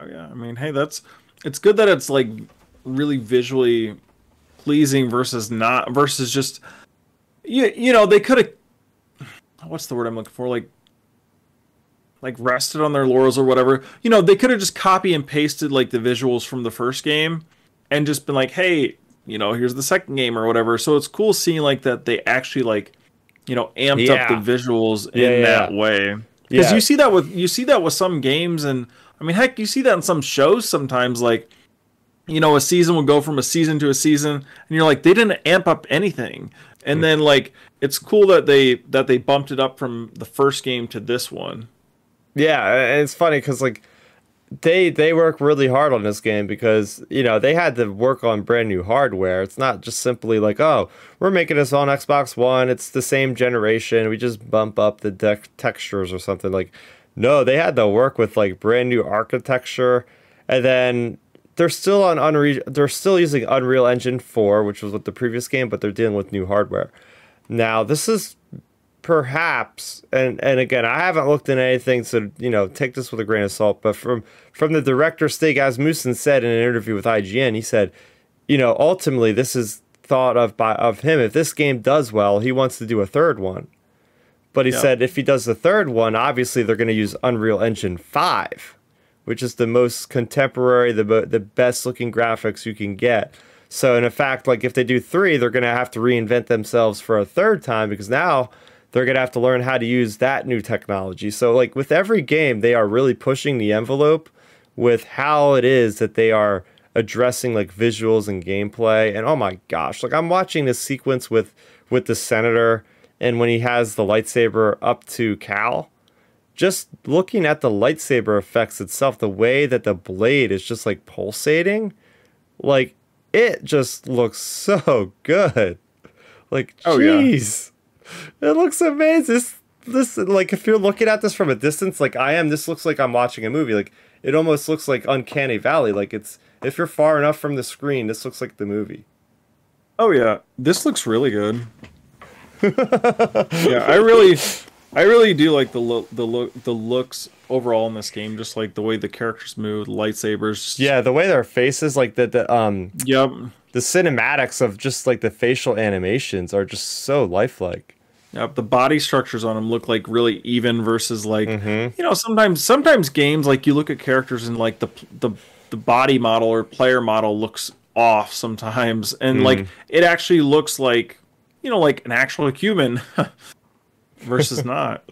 Oh yeah, I mean, hey, that's it's good that it's like really visually pleasing versus not versus just you you know they could have what's the word I'm looking for like like rested on their laurels or whatever. You know, they could have just copy and pasted like the visuals from the first game and just been like, "Hey, you know, here's the second game or whatever." So it's cool seeing like that they actually like you know amped Yeah. up the visuals Yeah, in yeah. that way. Because you see that with you see that with some games and I mean heck you see that in some shows sometimes like you know a season will go from a season to a season and you're like they didn't amp up anything and then like it's cool that they that they bumped it up from the first game to this one Yeah, and it's funny because like they they work really hard on this game because you know they had to work on brand new hardware. It's not just simply like oh we're making this on Xbox One. It's the same generation. We just bump up the deck textures or something like. No, they had to work with like brand new architecture, and then they're still on Unreal. They're still using Unreal Engine four, which was with the previous game, but they're dealing with new hardware. Now this is perhaps and and again i haven't looked into anything so you know take this with a grain of salt but from from the director Stig Asmussen said in an interview with ign he said you know ultimately this is thought of by of him if this game does well he wants to do a third one but he Yeah. said if he does the third one obviously they're going to use unreal engine 5 which is the most contemporary the the best looking graphics you can get so in fact like if they do 3 they're to have to reinvent themselves for a third time because now they're to have to learn how to use that new technology. So, like with every game, they are really pushing the envelope with how it is that they are addressing like visuals and gameplay. And oh my gosh, like I'm watching this sequence with with the senator, and when he has the lightsaber up to Cal, just looking at the lightsaber effects itself, the way that the blade is just like pulsating, like it just looks so good. Like, Oh, yeah. jeez. It looks amazing. This, this, like, if you're looking at this from a distance, like I am, this looks like I'm watching a movie. Like, it almost looks like Uncanny Valley. Like, it's if you're far enough from the screen, this looks like the movie. oh yeah this looks really good yeah i really i really do like the look the look the looks overall in this game just like the way the characters move lightsabers Yeah, the way their faces, like the, the um yep the cinematics of just like the facial animations are just so lifelike. Yep, the body structures on them look like really even versus like Mm-hmm. you know sometimes sometimes games like you look at characters and like the the the body model or player model looks off sometimes and Mm-hmm. like it actually looks like you know like an actual human versus not.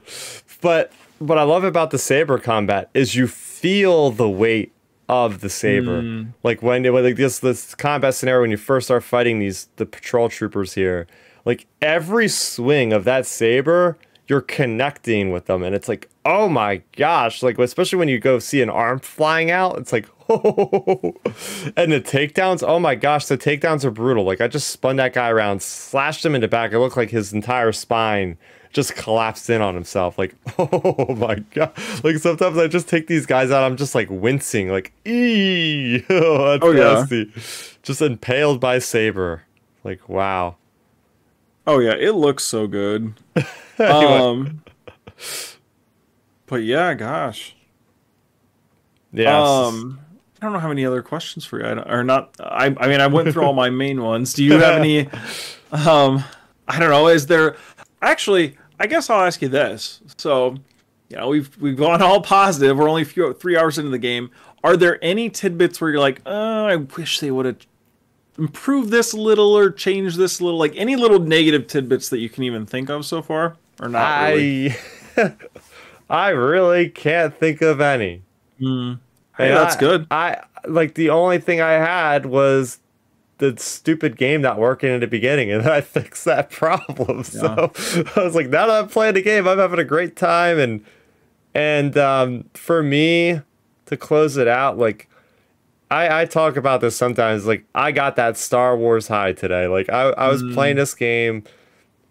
But what I love about the saber combat is you feel the weight of the saber. Hmm. Like when, when like this this combat scenario when you first start fighting these the patrol troopers here, like every swing of that saber, you're connecting with them, and it's like, oh my gosh! Like especially when you go see an arm flying out, it's like, oh. And the takedowns, oh my gosh, the takedowns are brutal. Like I just spun that guy around, slashed him in the back. It looked like his entire spine just collapsed in on himself. Like, oh my god! Like sometimes I just take these guys out. I'm just like wincing, like, ee, oh, that's Oh, yeah. nasty. Just impaled by saber. Like, wow. Oh yeah, it looks so good. um but yeah, gosh. Yeah. Um, I don't know how many other questions for you. I don't, or not. I, I mean, I went through all my main ones. Do you have any? Um, I don't know. Is there? Actually, I guess I'll ask you this. So, you know, we've we've gone all positive. We're only a few three hours into the game. Are there any tidbits where you're like, oh, I wish they would have improved this a little or changed this a little? Like any little negative tidbits that you can even think of so far, or not? Really? I I really can't think of any. Hmm. Hey, And that's I- good. I like the only thing I had was the stupid game not working in the beginning, and then I fixed that problem. So I was like, now that I'm playing the game, I'm having a great time, and and um, for me to close it out, like I I talk about this sometimes. Like I got that Star Wars high today. Like I I was playing this game.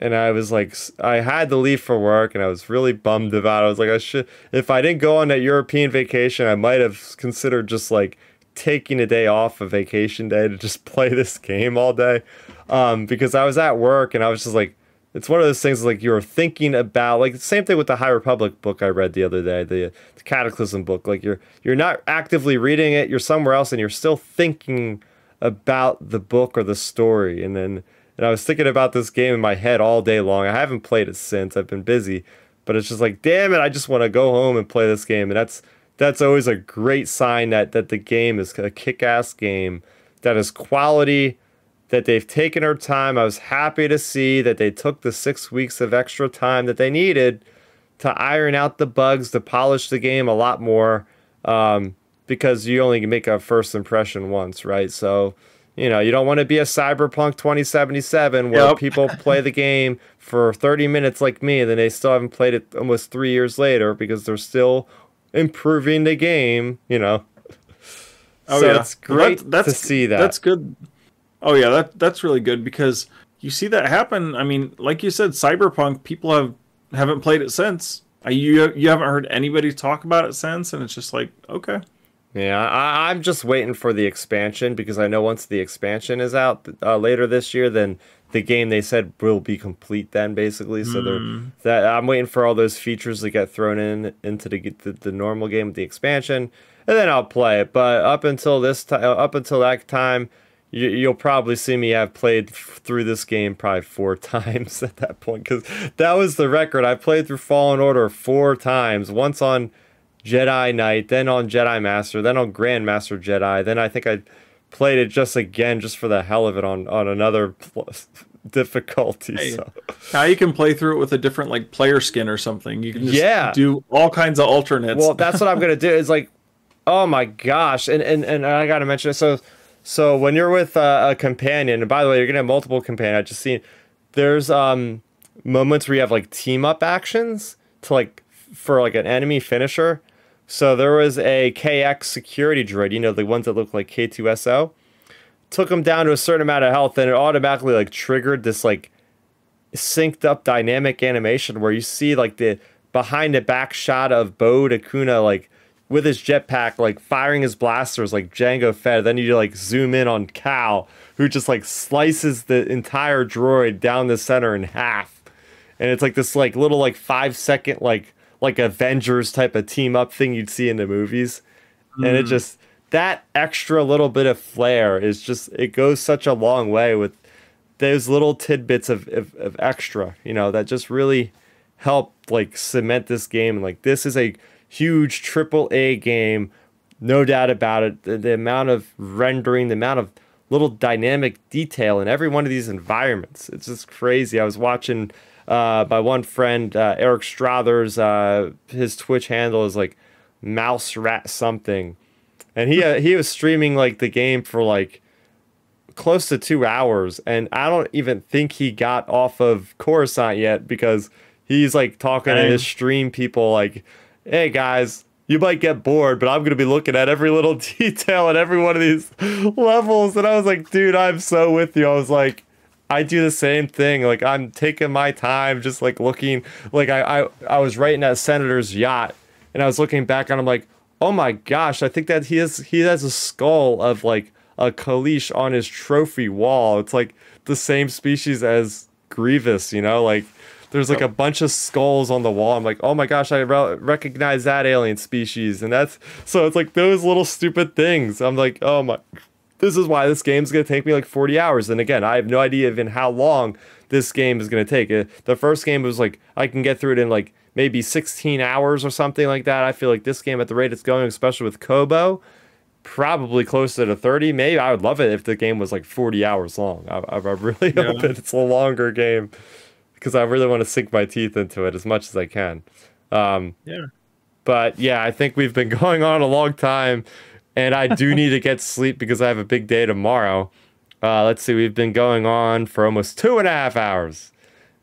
And I was like, I had to leave for work, and I was really bummed about it. I was like, I should, if I didn't go on that European vacation, I might have considered just like taking a day off, a vacation day, to just play this game all day, um, because I was at work and I was just like, it's one of those things like you're thinking about like the same thing with the High Republic book I read the other day, the, the Cataclysm book. Like you're you're not actively reading it, you're somewhere else and you're still thinking about the book or the story. And then and I was thinking about this game in my head all day long. I haven't played it since. I've been busy, but it's just like, damn it, I just want to go home and play this game. And that's that's always a great sign that that the game is a kick-ass game that is quality that they've taken their time. I was happy to see that they took the six weeks of extra time that they needed to iron out the bugs, to polish the game a lot more, um, because you only make a first impression once, right? So, you know, you don't want to be a Cyberpunk 2077 where Yep. people play the game for 30 minutes like me, and then they still haven't played it almost three years later because they're still improving the game, you know. Oh so yeah, it's great that- to see that. That's good. Oh yeah, that that's really good because you see that happen. I mean, like you said, Cyberpunk people have haven't played it since. Uh, You you haven't heard anybody talk about it since, and it's just like okay, Yeah, I, I'm just waiting for the expansion because I know once the expansion is out uh, later this year, then the game they said will be complete. Then basically, so they're hmm. that I'm waiting for all those features to get thrown in into the the, the normal game with the expansion, and then I'll play it. But up until this time, uh, up until that time. You, you'll probably see me have played through this game probably four times at that point because that was the record. I played through Fallen Order four times. Once on Jedi Knight, then on Jedi Master, then on Grandmaster Jedi. Then I think I played it just again, just for the hell of it, on on another plus difficulty. Hey. So now you can play through it with a different like player skin or something. You can just Yeah. do all kinds of alternates. well, that's what I'm gonna do. Is like, oh my gosh, and and and I gotta mention it. So so when you're with uh, a companion, and by the way, you're gonna have multiple companions. I just seen there's um moments where you have like team up actions to like for like an enemy finisher. So there was a KX security droid, you know, the ones that look like K2SO. Took him down to a certain amount of health, and it automatically like triggered this like synced up dynamic animation where you see like the behind the back shot of Bode Akuna like with his jetpack like firing his blasters like Jango Fett. Then you like zoom in on Cal who just like slices the entire droid down the center in half. And it's like this like little like five second like like Avengers type of team up thing you'd see in the movies. And it hmm. just that extra little bit of flair is just it goes such a long way with those little tidbits of, of, of extra, you know, that just really help like cement this game. Like this is a huge triple A game, no doubt about it. The, the amount of rendering, the amount of little dynamic detail in every one of these environments, it's just crazy. I was watching uh, my one friend uh, Eric Strathers, uh, his Twitch handle is like Mouse Rat something, and he uh, he was streaming like the game for like close to two hours, and I don't even think he got off of Coruscant yet because he's like talking to his stream people like, "Hey guys, you might get bored, but I'm gonna be looking at every little detail at every one of these levels." And I was like, "Dude, I'm so with you." I was like. I do the same thing. Like I'm taking my time, just like looking. Like I, I, I was writing at Senator's yacht, and I was looking back, and I'm like, oh my gosh, I think that he has he has a skull of like a Kaleesh on his trophy wall. It's like the same species as Grievous, you know, like there's like a bunch of skulls on the wall. I'm like, oh my gosh, I re- recognize that alien species, and that's so it's like those little stupid things. I'm like, oh my, this is why this game's gonna take me like 40 hours. And again, I have no idea even how long this game is gonna take. Uh, The first game was like I can get through it in like maybe 16 hours or something like that. I feel like this game at the rate it's going, especially with Koboh, probably closer to 30. Maybe I would love it if the game was like 40 hours long. I, I, I really Yeah. hope it's a longer game because I really want to sink my teeth into it as much as I can. Um, yeah. but yeah, I think we've been going on a long time, and I do need to get sleep because I have a big day tomorrow. Uh, let's see, we've been going on for almost two and a half hours.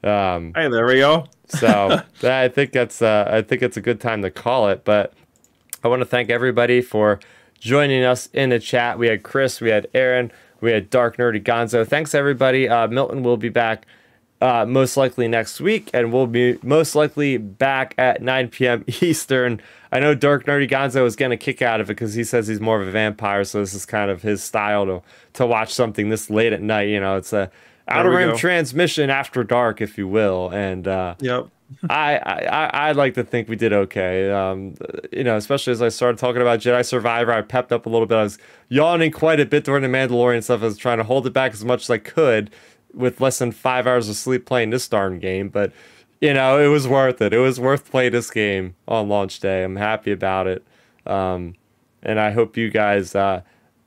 Um, Hey, there we go. so I think that's uh, I think it's a good time to call it. But I want to thank everybody for joining us in the chat. We had Chris, we had Aaron, we had Dark Nerdy Gonzo. Thanks everybody. Uh, Milton will be back uh, most likely next week, and we'll be most likely back at 9 p.m. Eastern. I know Dark Nerdy Gonzo is getting a kick out of it because he says he's more of a vampire, so this is kind of his style to to watch something this late at night. You know, it's a outer rim go. transmission after dark, if you will. And uh, yep. I, I I like to think we did okay. Um, you know, especially as I started talking about Jedi Survivor, I pepped up a little bit. I was yawning quite a bit during the Mandalorian stuff. I was trying to hold it back as much as I could with less than five hours of sleep playing this darn game. But you know, it was worth it. It was worth playing this game on launch day. I'm happy about it. Um, and I hope you guys uh,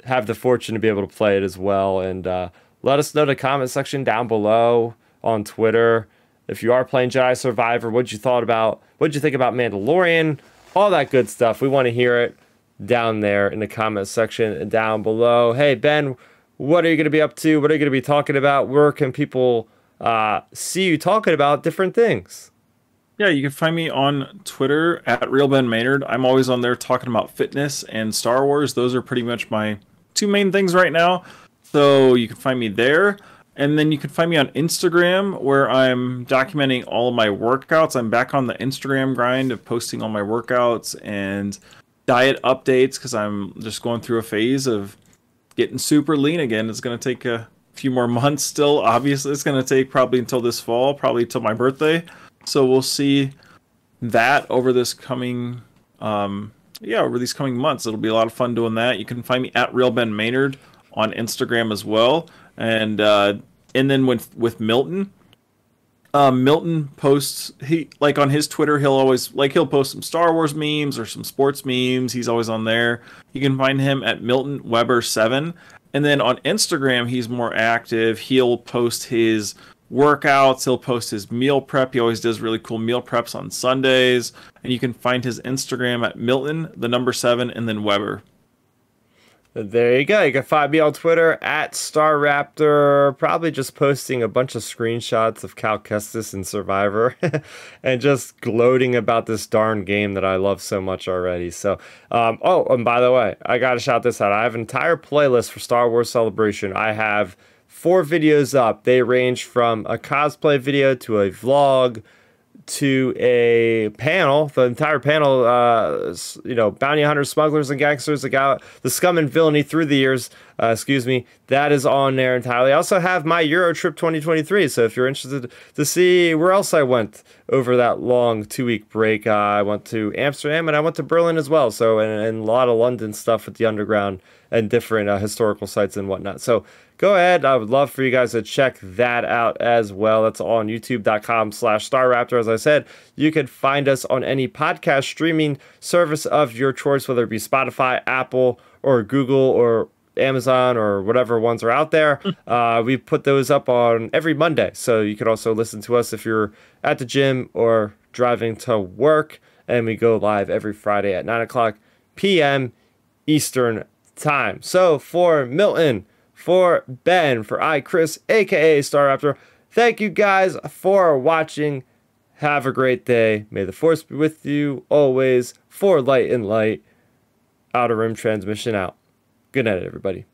have the fortune to be able to play it as well. And uh, let us know in the comment section down below on Twitter if you are playing Jedi Survivor. What you thought about? What you think about Mandalorian? All that good stuff. We want to hear it down there in the comment section down below. Hey Ben, what are you going to be up to? What are you going to be talking about? Where can people uh, see you talking about different things? Yeah, you can find me on Twitter at Real Ben Maynard. I'm always on there talking about fitness and Star Wars. Those are pretty much my two main things right now. So you can find me there. And then you can find me on Instagram where I'm documenting all of my workouts. I'm back on the Instagram grind of posting all my workouts and diet updates because I'm just going through a phase of getting super lean again. It's going to take a few more months still. Obviously, it's going to take probably until this fall, probably till my birthday. So we'll see that over this coming, um, yeah, over these coming months. It'll be a lot of fun doing that. You can find me at Real Ben Maynard on Instagram as well, and uh, and then with with Milton. Um, Milton posts he like on his Twitter. He'll always like he'll post some Star Wars memes or some sports memes. He's always on there. You can find him at Milton Webber seven, and then on Instagram he's more active. He'll post his workouts. He'll post his meal prep. He always does really cool meal preps on Sundays. And you can find his Instagram at Milton, the number seven, and then Webber. There you go. You can find me on Twitter at Starrapter, probably just posting a bunch of screenshots of Cal Kestis and Survivor and just gloating about this darn game that I love so much already. So, um, oh, and by the way, I got to shout this out. I have an entire playlist for Star Wars Celebration. I have four videos up. They range from a cosplay video to a vlog to a panel, the entire panel, uh, you know, bounty hunters, smugglers, and gangsters, the, guy, the scum and villainy through the years, uh, excuse me, that is on there entirely. I also have my Euro trip 2023, so if you're interested to see where else I went over that long two week break, uh, I went to Amsterdam and I went to Berlin as well, so, and, and a lot of London stuff with the underground and different uh, historical sites and whatnot. So go ahead. I would love for you guys to check that out as well. That's all on youtube.com slash starrapter. As I said, you can find us on any podcast streaming service of your choice, whether it be Spotify, Apple, or Google, or Amazon or whatever ones are out there. Uh, we put those up on every Monday. So you can also listen to us if you're at the gym or driving to work. And we go live every Friday at 9 o'clock p.m. Eastern time. So for Milton, for Ben, for I, Chris, aka Starrapter, thank you guys for watching. Have a great day. May the force be with you always. For light and light. Outer Rim transmission out. Good night, everybody.